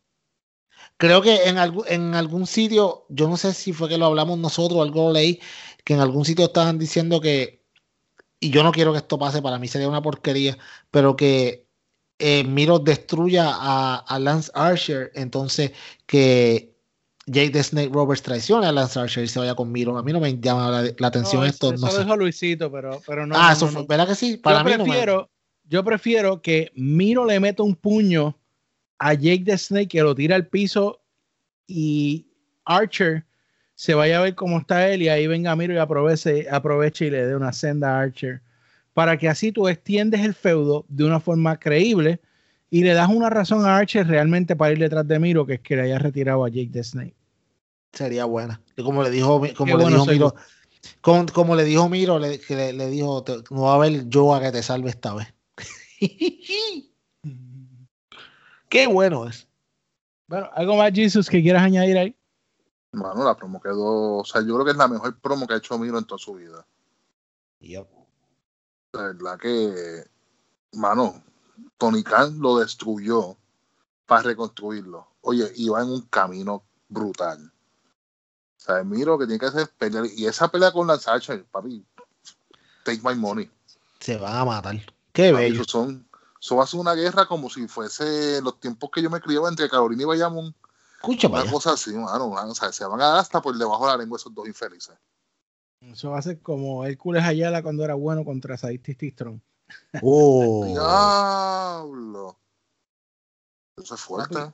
Creo que en, en algún sitio, yo no sé si fue que lo hablamos nosotros o algo leí, que en algún sitio estaban diciendo que, y yo no quiero que esto pase, para mí sería una porquería, pero que eh, Miro destruya a, Lance Archer, entonces que Jake the Snake Roberts traicione a Lance Archer y se vaya con Miro. A mí no me llama la, atención esto. Eso, no dijo Luisito, pero, pero no. Ah, eso fue, ¿verdad que sí? Para yo, prefiero, yo prefiero que Miro le meta un puño a Jake the Snake que lo tira al piso y Archer se vaya a ver cómo está él y ahí venga Miro y aproveche, aproveche y le dé una senda a Archer para que así tú extiendes el feudo de una forma creíble y le das una razón a Archer realmente para ir detrás de Miro, que es que le haya retirado a Jake the Snake. Sería buena. Y como le dijo, como le dijo Miro, como, le dijo Miro, le, que le, dijo, no va a haber yo a que te salve esta vez. [LAUGHS] Qué bueno es. Bueno, ¿algo más, Jesus, que quieras añadir ahí? Bueno, la promo quedó, o sea, yo creo que es la mejor promo que ha hecho Miro en toda su vida. Yep. La verdad que, mano, Tony Khan lo destruyó para reconstruirlo. Oye, iba en un camino brutal. O sea, miro que tiene que hacer pelear. Y esa pelea con la Sacha, papi, take my money. Se van a matar. Qué bello. Eso, son, eso va a ser una guerra como si fuese los tiempos que yo me criaba entre Carolina y Bayamón. Escucha, una cosa así, mano, o sea, se van a dar hasta por debajo de la lengua esos dos infelices. Eso va a ser como Hércules Ayala cuando era bueno contra Sadistis Strong. ¡Oh! ¡Diablo! Eso es fuerte.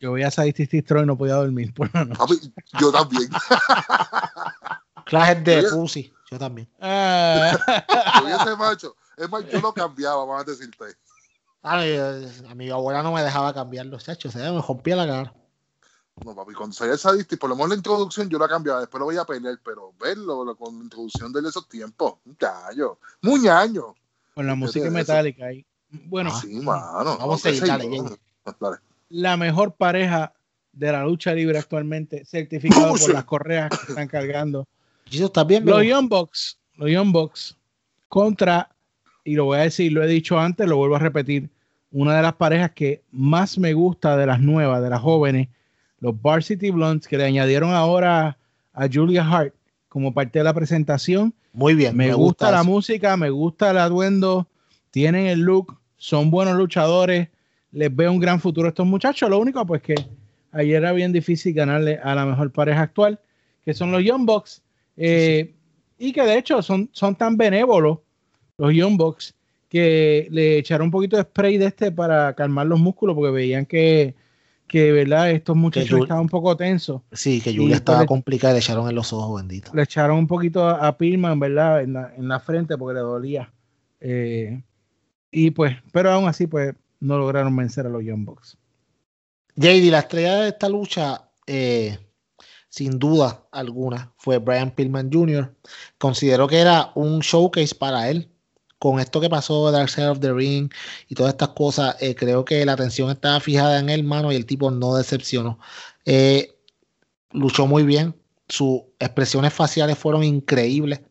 yo voy a Sadistis Strong y no podía dormir por la noche. yo también. [LAUGHS] Clases de pussy. Yo también. Ah. ese macho. Es más, yo lo cambiaba, vamos a decirte. A mi, a mi abuela no me dejaba cambiar los hechos, me rompía la cara. No, papi, cuando salía el por lo menos la introducción yo la cambiaba, después lo voy a pelear, pero verlo con la introducción de esos tiempos, muchacho, muñaño. Con la música metálica ahí. Bueno, sí, mano, vamos a seguir, La mejor pareja de la lucha libre actualmente, certificado por las correas que están cargando. está bien, los Young Bucks, los Young Bucks contra, y lo voy a decir, lo he dicho antes, lo vuelvo a repetir, una de las parejas que más me gusta de las nuevas, de las jóvenes, los Varsity Blondes, que le añadieron ahora a Julia Hart como parte de la presentación. Muy bien. Me, gusta, la música, me gusta el atuendo, tienen el look, son buenos luchadores, les veo un gran futuro a estos muchachos. Lo único, pues que ayer era bien difícil ganarle a la mejor pareja actual, que son los Young Bucks, eh, y que de hecho son, son tan benévolos los Young Bucks que le echaron un poquito de spray de este para calmar los músculos porque veían que que verdad estos muchachos estaban un poco tensos. Sí, que Julia estaba complicada y le echaron en los ojos, bendito. Le echaron un poquito a, Pilman, ¿verdad? En la, en la, frente porque le dolía. Eh, y pues, pero aún así, pues, no lograron vencer a los Young Bucks. JD, la estrella de esta lucha, eh, sin duda alguna, fue Brian Pillman Jr. Considero que era un showcase para él con esto que pasó Dark Side of the Ring y todas estas cosas, eh, creo que la atención estaba fijada en él, mano, y el tipo no decepcionó. Eh, luchó muy bien, sus expresiones faciales fueron increíbles,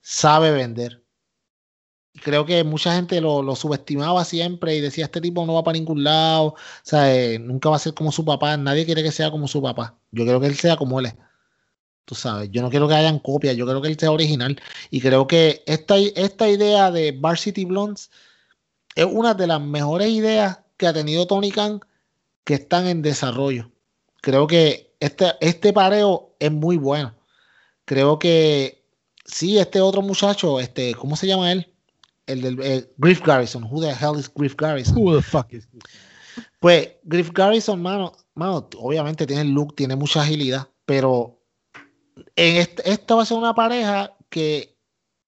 sabe vender. Creo que mucha gente lo, subestimaba siempre y decía, este tipo no va para ningún lado, o sea, eh, nunca va a ser como su papá, nadie quiere que sea como su papá. Yo creo que él sea como él es. Tú sabes, yo no quiero que hayan copias, yo creo que él sea original. Y creo que esta, esta idea de Varsity Blondes es una de las mejores ideas que ha tenido Tony Khan que están en desarrollo. Creo que este, este pareo es muy bueno. Creo que sí, este otro muchacho, este, ¿cómo se llama él? El del eh, Griff Garrison. Who the hell is Griff Garrison? Who the fuck is Pues Griff Garrison, mano, mano, obviamente tiene el look, tiene mucha agilidad, pero en este, esta va a ser una pareja que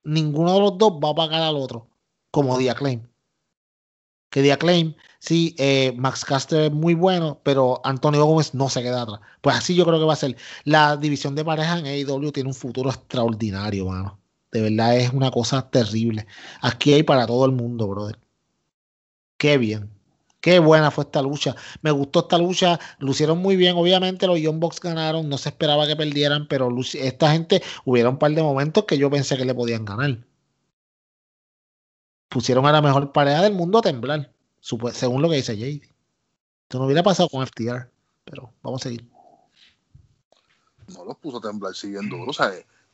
ninguno de los dos va a pagar al otro, como Diaclaim. Que Diaclaim, sí, eh, Max Caster es muy bueno, pero Antonio Gómez no se queda atrás. Pues así yo creo que va a ser. La división de pareja en AEW tiene un futuro extraordinario, mano. De verdad es una cosa terrible. Aquí hay para todo el mundo, brother. Qué bien. Qué buena fue esta lucha. Me gustó esta lucha. Lucieron muy bien. Obviamente los Young Bucks ganaron. No se esperaba que perdieran, pero esta gente hubiera un par de momentos que yo pensé que le podían ganar. Pusieron a la mejor pareja del mundo a temblar, según lo que dice JD. Esto no hubiera pasado con FTR, pero vamos a seguir. No los puso a temblar siguiendo. O sea,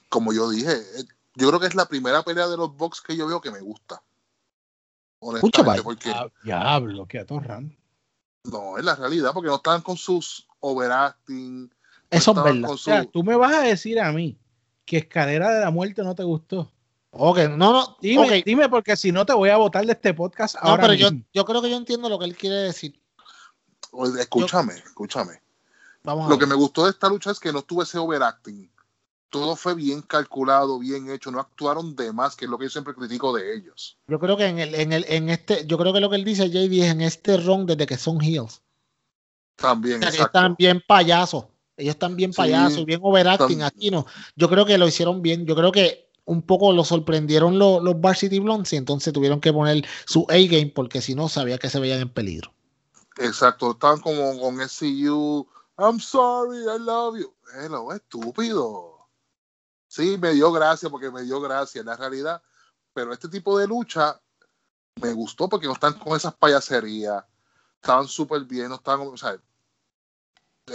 como yo dije, eh, yo creo que es la primera pelea de los Bucks que yo veo que me gusta. Honestamente, porque. Ah, diablo, que atorran. No, es la realidad, porque no están con sus overacting. Eso es verdad. O sea, tú me vas a decir a mí que Escalera de la Muerte no te gustó. Ok, no, no. Dime, dime porque si no te voy a votar de este podcast no, ahora. pero Yo, yo creo que yo entiendo lo que él quiere decir. Escúchame, escúchame. Vamos lo que me gustó de esta lucha es que no tuve ese overacting todo fue bien calculado, bien hecho, no actuaron de más, que es lo que yo siempre critico de ellos. Yo creo que en el, en el, en este, yo creo que lo que él dice, JD, es en este run desde que son heels. También, o están bien payasos. Ellos están bien payasos, bien overacting. Aquí no. Yo creo que lo hicieron bien. Yo creo que un poco lo sorprendieron los, los Varsity Blondes y entonces tuvieron que poner su A-game porque si no sabía que se veían en peligro. Exacto, estaban como con SCU. I'm sorry, I love you. Hello, estúpido sí, me dio gracia porque me dio gracia en la realidad, pero este tipo de lucha me gustó porque no están con esas payaserías, estaban súper bien, no están, o sea,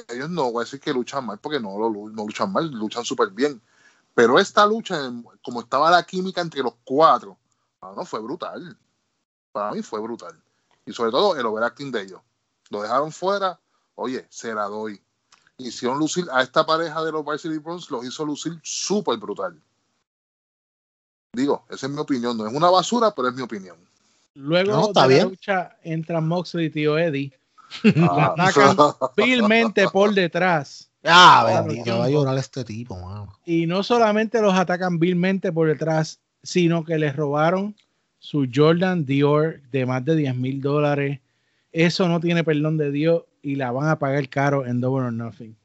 ellos no voy a decir que luchan mal porque no, no luchan mal, luchan súper bien, pero esta lucha, como estaba la química entre los cuatro, no, fue brutal, para mí fue brutal, y sobre todo el overacting de ellos, lo dejaron fuera, oye, se la doy hicieron lucir a esta pareja de los Varsity Bronx, los hizo lucir súper brutal. Digo, esa es mi opinión. No es una basura, pero es mi opinión. Luego de la lucha entra Moxley y Tío Eddie. Ah. [LAUGHS] atacan [LAUGHS] vilmente por detrás. Ah, bendito, va a llorar este tipo, Y no solamente los atacan vilmente por detrás, sino que les robaron su Jordan Dior de más de 10 mil dólares. Eso no tiene perdón de Dios y la van a pagar caro en Double or Nothing.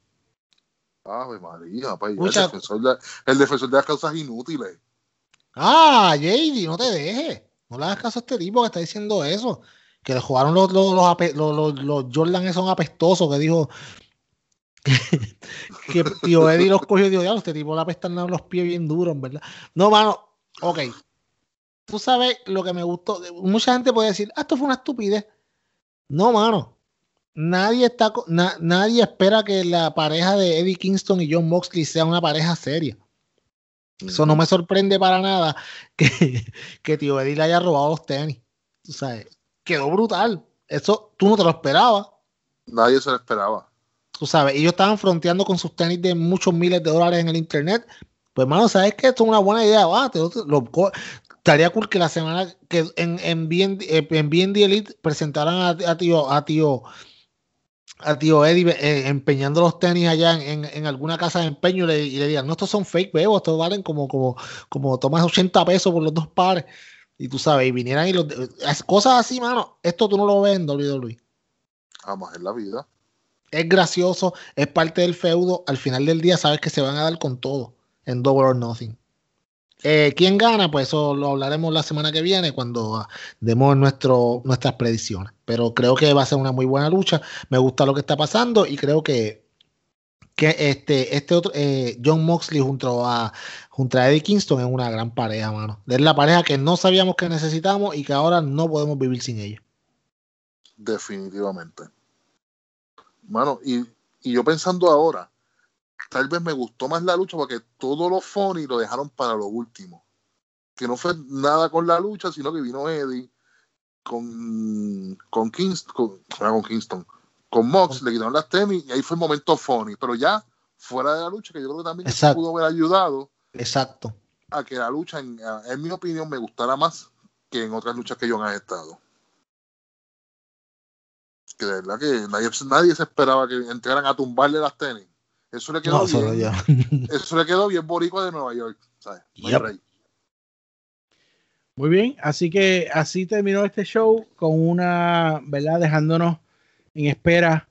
Ave María, el, defensor de, el defensor de las causas inútiles. Ah, JD, no te dejes. No le hagas caso a este tipo que está diciendo eso. Que le jugaron los, los, los, los, Jordan son apestosos, que dijo [LAUGHS] que tío Eddie los cogió y dijo, ya, este tipo le apestan los pies bien duros, ¿verdad? No, mano, ok. Tú sabes lo que me gustó. Mucha gente puede decir, ah, esto fue una estupidez. No, mano nadie está nadie espera que la pareja de Eddie Kingston y John Moxley sea una pareja seria. Eso no me sorprende para nada que, que tío Eddie le haya robado los tenis. Tú sabes, quedó brutal. Eso tú no te lo esperabas. Nadie se lo esperaba. Tú sabes, ellos estaban fronteando con sus tenis de muchos miles de dólares en el internet. Pues, hermano, ¿sabes qué? Esto es una buena idea. Ah, estaría cool que la semana que en, en, BND, en Elite presentaran a, a, tío, a tío a tío Eddie eh, empeñando los tenis allá en, alguna casa de empeño y le, y digan, no, estos son fake, bebo, estos valen como, como, como tomas 80 pesos por los dos pares. Y tú sabes, y vinieran y los... Cosas así, mano, esto tú no lo ves en WWE. Vamos, en la vida. Es gracioso, es parte del feudo. Al final del día sabes que se van a dar con todo en Double or Nothing. Eh, ¿Quién gana? Pues eso lo hablaremos la semana que viene cuando ah, demos nuestras predicciones. Pero creo que va a ser una muy buena lucha. Me gusta lo que está pasando y creo que, que este, este otro, eh, John Moxley junto a, junto a Eddie Kingston es una gran pareja, mano. Es la pareja que no sabíamos que necesitamos y que ahora no podemos vivir sin ella. Definitivamente. Mano, y, y yo pensando ahora, tal vez me gustó más la lucha porque todo lo funny lo dejaron para lo último. Que no fue nada con la lucha, sino que vino Eddie con, con, Kingston, con, Kingston, con Mox, le quitaron las tenis y ahí fue el momento funny. Pero ya fuera de la lucha, que yo creo que también pudo haber ayudado. Exacto. A que la lucha, en, en, mi opinión, me gustara más que en otras luchas que yo han estado. Que de verdad que nadie, nadie se esperaba que entraran a tumbarle las tenis. Eso le quedó bien. [LAUGHS] Eso le quedó bien boricua de Nueva York. Muy bien, así que así terminó este show con una, ¿verdad? Dejándonos en espera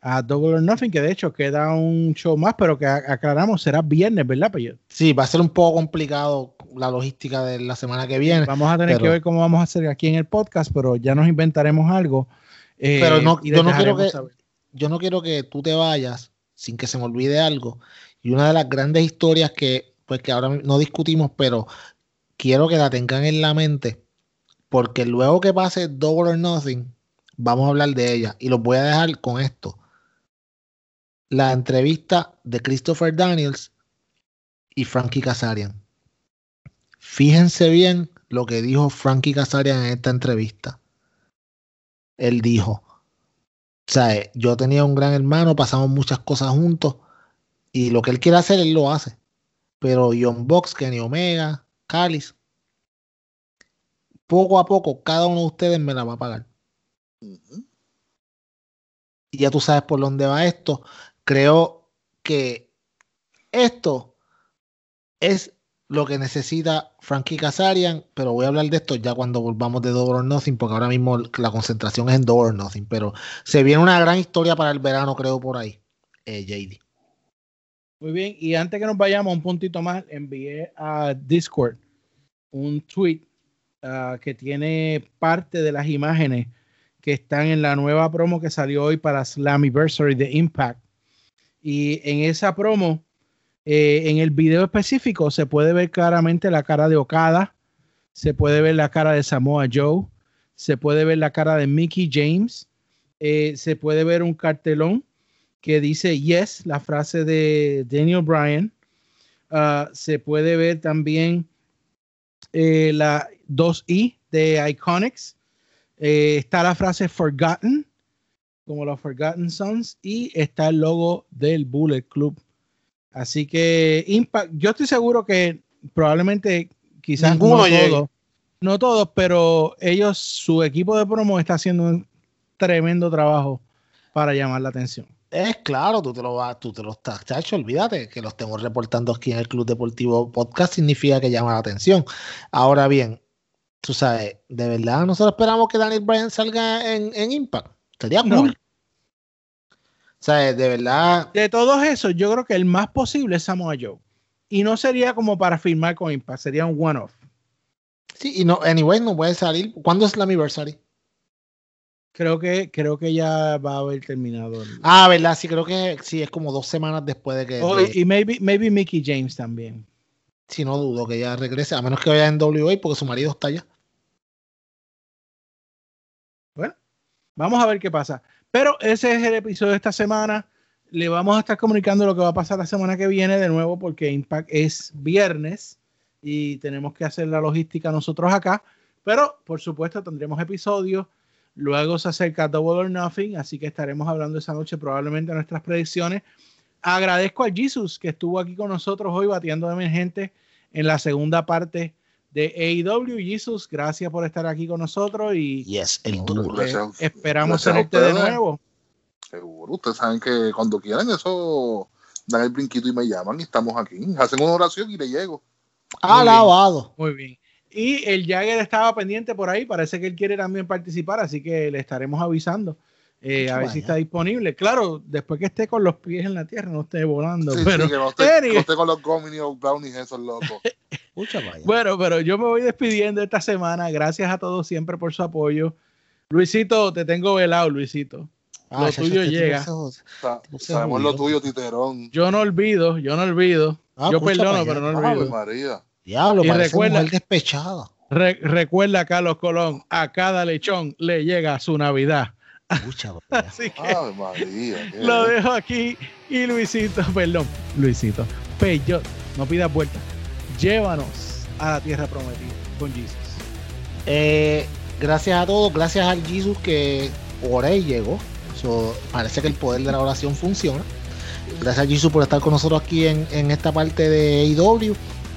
a Double or Nothing, que de hecho queda un show más, pero que aclaramos será viernes, ¿verdad, Sí, va a ser un poco complicado la logística de la semana que viene. Vamos a tener que ver cómo vamos a hacer aquí en el podcast, pero ya nos inventaremos algo. Eh, pero no, yo no quiero que yo no quiero que tú te vayas sin que se me olvide algo. Y una de las grandes historias que, pues que ahora no discutimos, pero quiero que la tengan en la mente, porque luego que pase Double or Nothing, vamos a hablar de ella. Y los voy a dejar con esto. La entrevista de Christopher Daniels y Frankie Kazarian. Fíjense bien lo que dijo Frankie Kazarian en esta entrevista. Él dijo, sea, yo tenía un gran hermano, pasamos muchas cosas juntos y lo que él quiere hacer, él lo hace. Pero John Box, Kenny Omega, Calis, poco a poco, cada uno de ustedes me la va a pagar. Y ya tú sabes por dónde va esto. Creo que esto es lo que necesita Frankie Kazarian, pero voy a hablar de esto ya cuando volvamos de Double or Nothing, porque ahora mismo la concentración es en Double or Nothing, pero se viene una gran historia para el verano, creo, por ahí, eh, JD. Muy bien, y antes que nos vayamos un puntito más, envié a Discord un tweet ah, que tiene parte de las imágenes que están en la nueva promo que salió hoy para Slammiversary de Impact. Y en esa promo eh, en el video específico se puede ver claramente la cara de Okada, se puede ver la cara de Samoa Joe, se puede ver la cara de Mickey James, eh, se puede ver un cartelón que dice yes, la frase de Daniel Bryan. Ah, se puede ver también eh, la 2i de Iconics. está la frase Forgotten, como los Forgotten Sons, y está el logo del Bullet Club. Así que Impact, yo estoy seguro que probablemente quizás no todos, no todos, pero ellos, su equipo de promo está haciendo un tremendo trabajo para llamar la atención. Es claro, tú te lo vas, tú te lo estás, chacho, olvídate que lo estemos reportando aquí en el Club Deportivo Podcast significa que llama la atención. Ahora bien, tú sabes, de verdad nosotros esperamos que Daniel Bryan salga en, en Impact. Sería cool. Sea, de verdad. De todos esos, yo creo que el más posible es Samoa Joe. Y no sería como para firmar con Impact, sería un one-off. Sí, y no, anyway, no puede salir. ¿Cuándo es la anniversary? Creo que, creo que ya va a haber terminado. Ah, verdad, sí, creo que sí, es como dos semanas después de que. Oh, y maybe, maybe Mickey James también. Sí, no dudo que ya regrese, a menos que vaya en WA porque su marido está allá. Bueno, vamos a ver qué pasa. Pero ese es el episodio de esta semana. Le vamos a estar comunicando lo que va a pasar la semana que viene de nuevo porque Impact es viernes y tenemos que hacer la logística nosotros acá. Pero por supuesto tendremos episodios. Luego se acerca Double or Nothing, así que estaremos hablando esa noche probablemente de nuestras predicciones. Agradezco a Jesus que estuvo aquí con nosotros hoy batiendo de emergente en la segunda parte de AEW. Jesus, gracias por estar aquí con nosotros y yes, el esperamos tenerte de nuevo. Seguro, ustedes saben que cuando quieran eso dan el brinquito y me llaman y estamos aquí. Hacen una oración y le llego. Alabado. Muy bien. Y el Jagger estaba pendiente por ahí, parece que él quiere también participar, así que le estaremos avisando. Eh, a ver si está disponible. Claro, después que esté con los pies en la tierra, no esté volando. pero que no esté, con los gomini o brownies esos locos. [LAUGHS] bueno, pero yo me voy despidiendo esta semana. Gracias a todos siempre por su apoyo. Luisito, te tengo velado, Luisito. Ah, lo tuyo llega. Sabemos lo tuyo, Titerón. Yo no olvido, yo no olvido. Ah, yo perdono, pero no olvido. María. Diablo, y recuerda, despechado. recuerda, Carlos Colón, a cada lechón le llega su Navidad. [LAUGHS] Así que lo dejo aquí y Luisito, perdón, Luisito, Peyo, no pidas vuelta. Llévanos a la tierra prometida con Jesus. Eh, gracias a todos, gracias al Jesus que por ahí llegó. parece que el poder de la oración funciona. Gracias a Jesus por estar con nosotros aquí en, esta parte de AEW.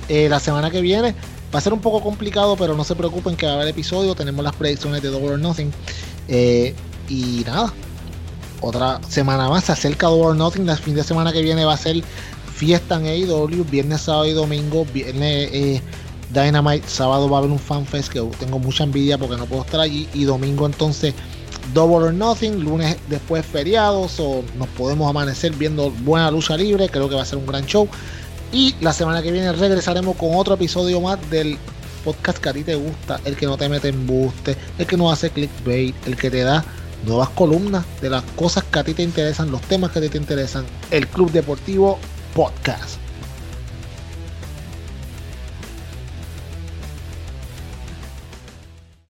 Eh, la semana que viene va a ser un poco complicado, pero no se preocupen que va a haber episodio. Tenemos las predicciones de Double or Nothing. Eh, y nada, otra semana más. Se acerca Double Nothing. El fin de semana que viene va a ser fiesta en AEW. Viernes, sábado y domingo. Viernes eh, Dynamite. Sábado va a haber un fanfest que tengo mucha envidia porque no puedo estar allí. Y domingo entonces Double or Nothing. Lunes después feriados. O nos podemos amanecer viendo buena lucha libre. Creo que va a ser un gran show. Y la semana que viene regresaremos con otro episodio más del podcast que a ti te gusta, el que no te mete en buste, el que no hace clickbait, el que te da nuevas columnas de las cosas que a ti te interesan, los temas que a ti te interesan. El Club Deportivo Podcast.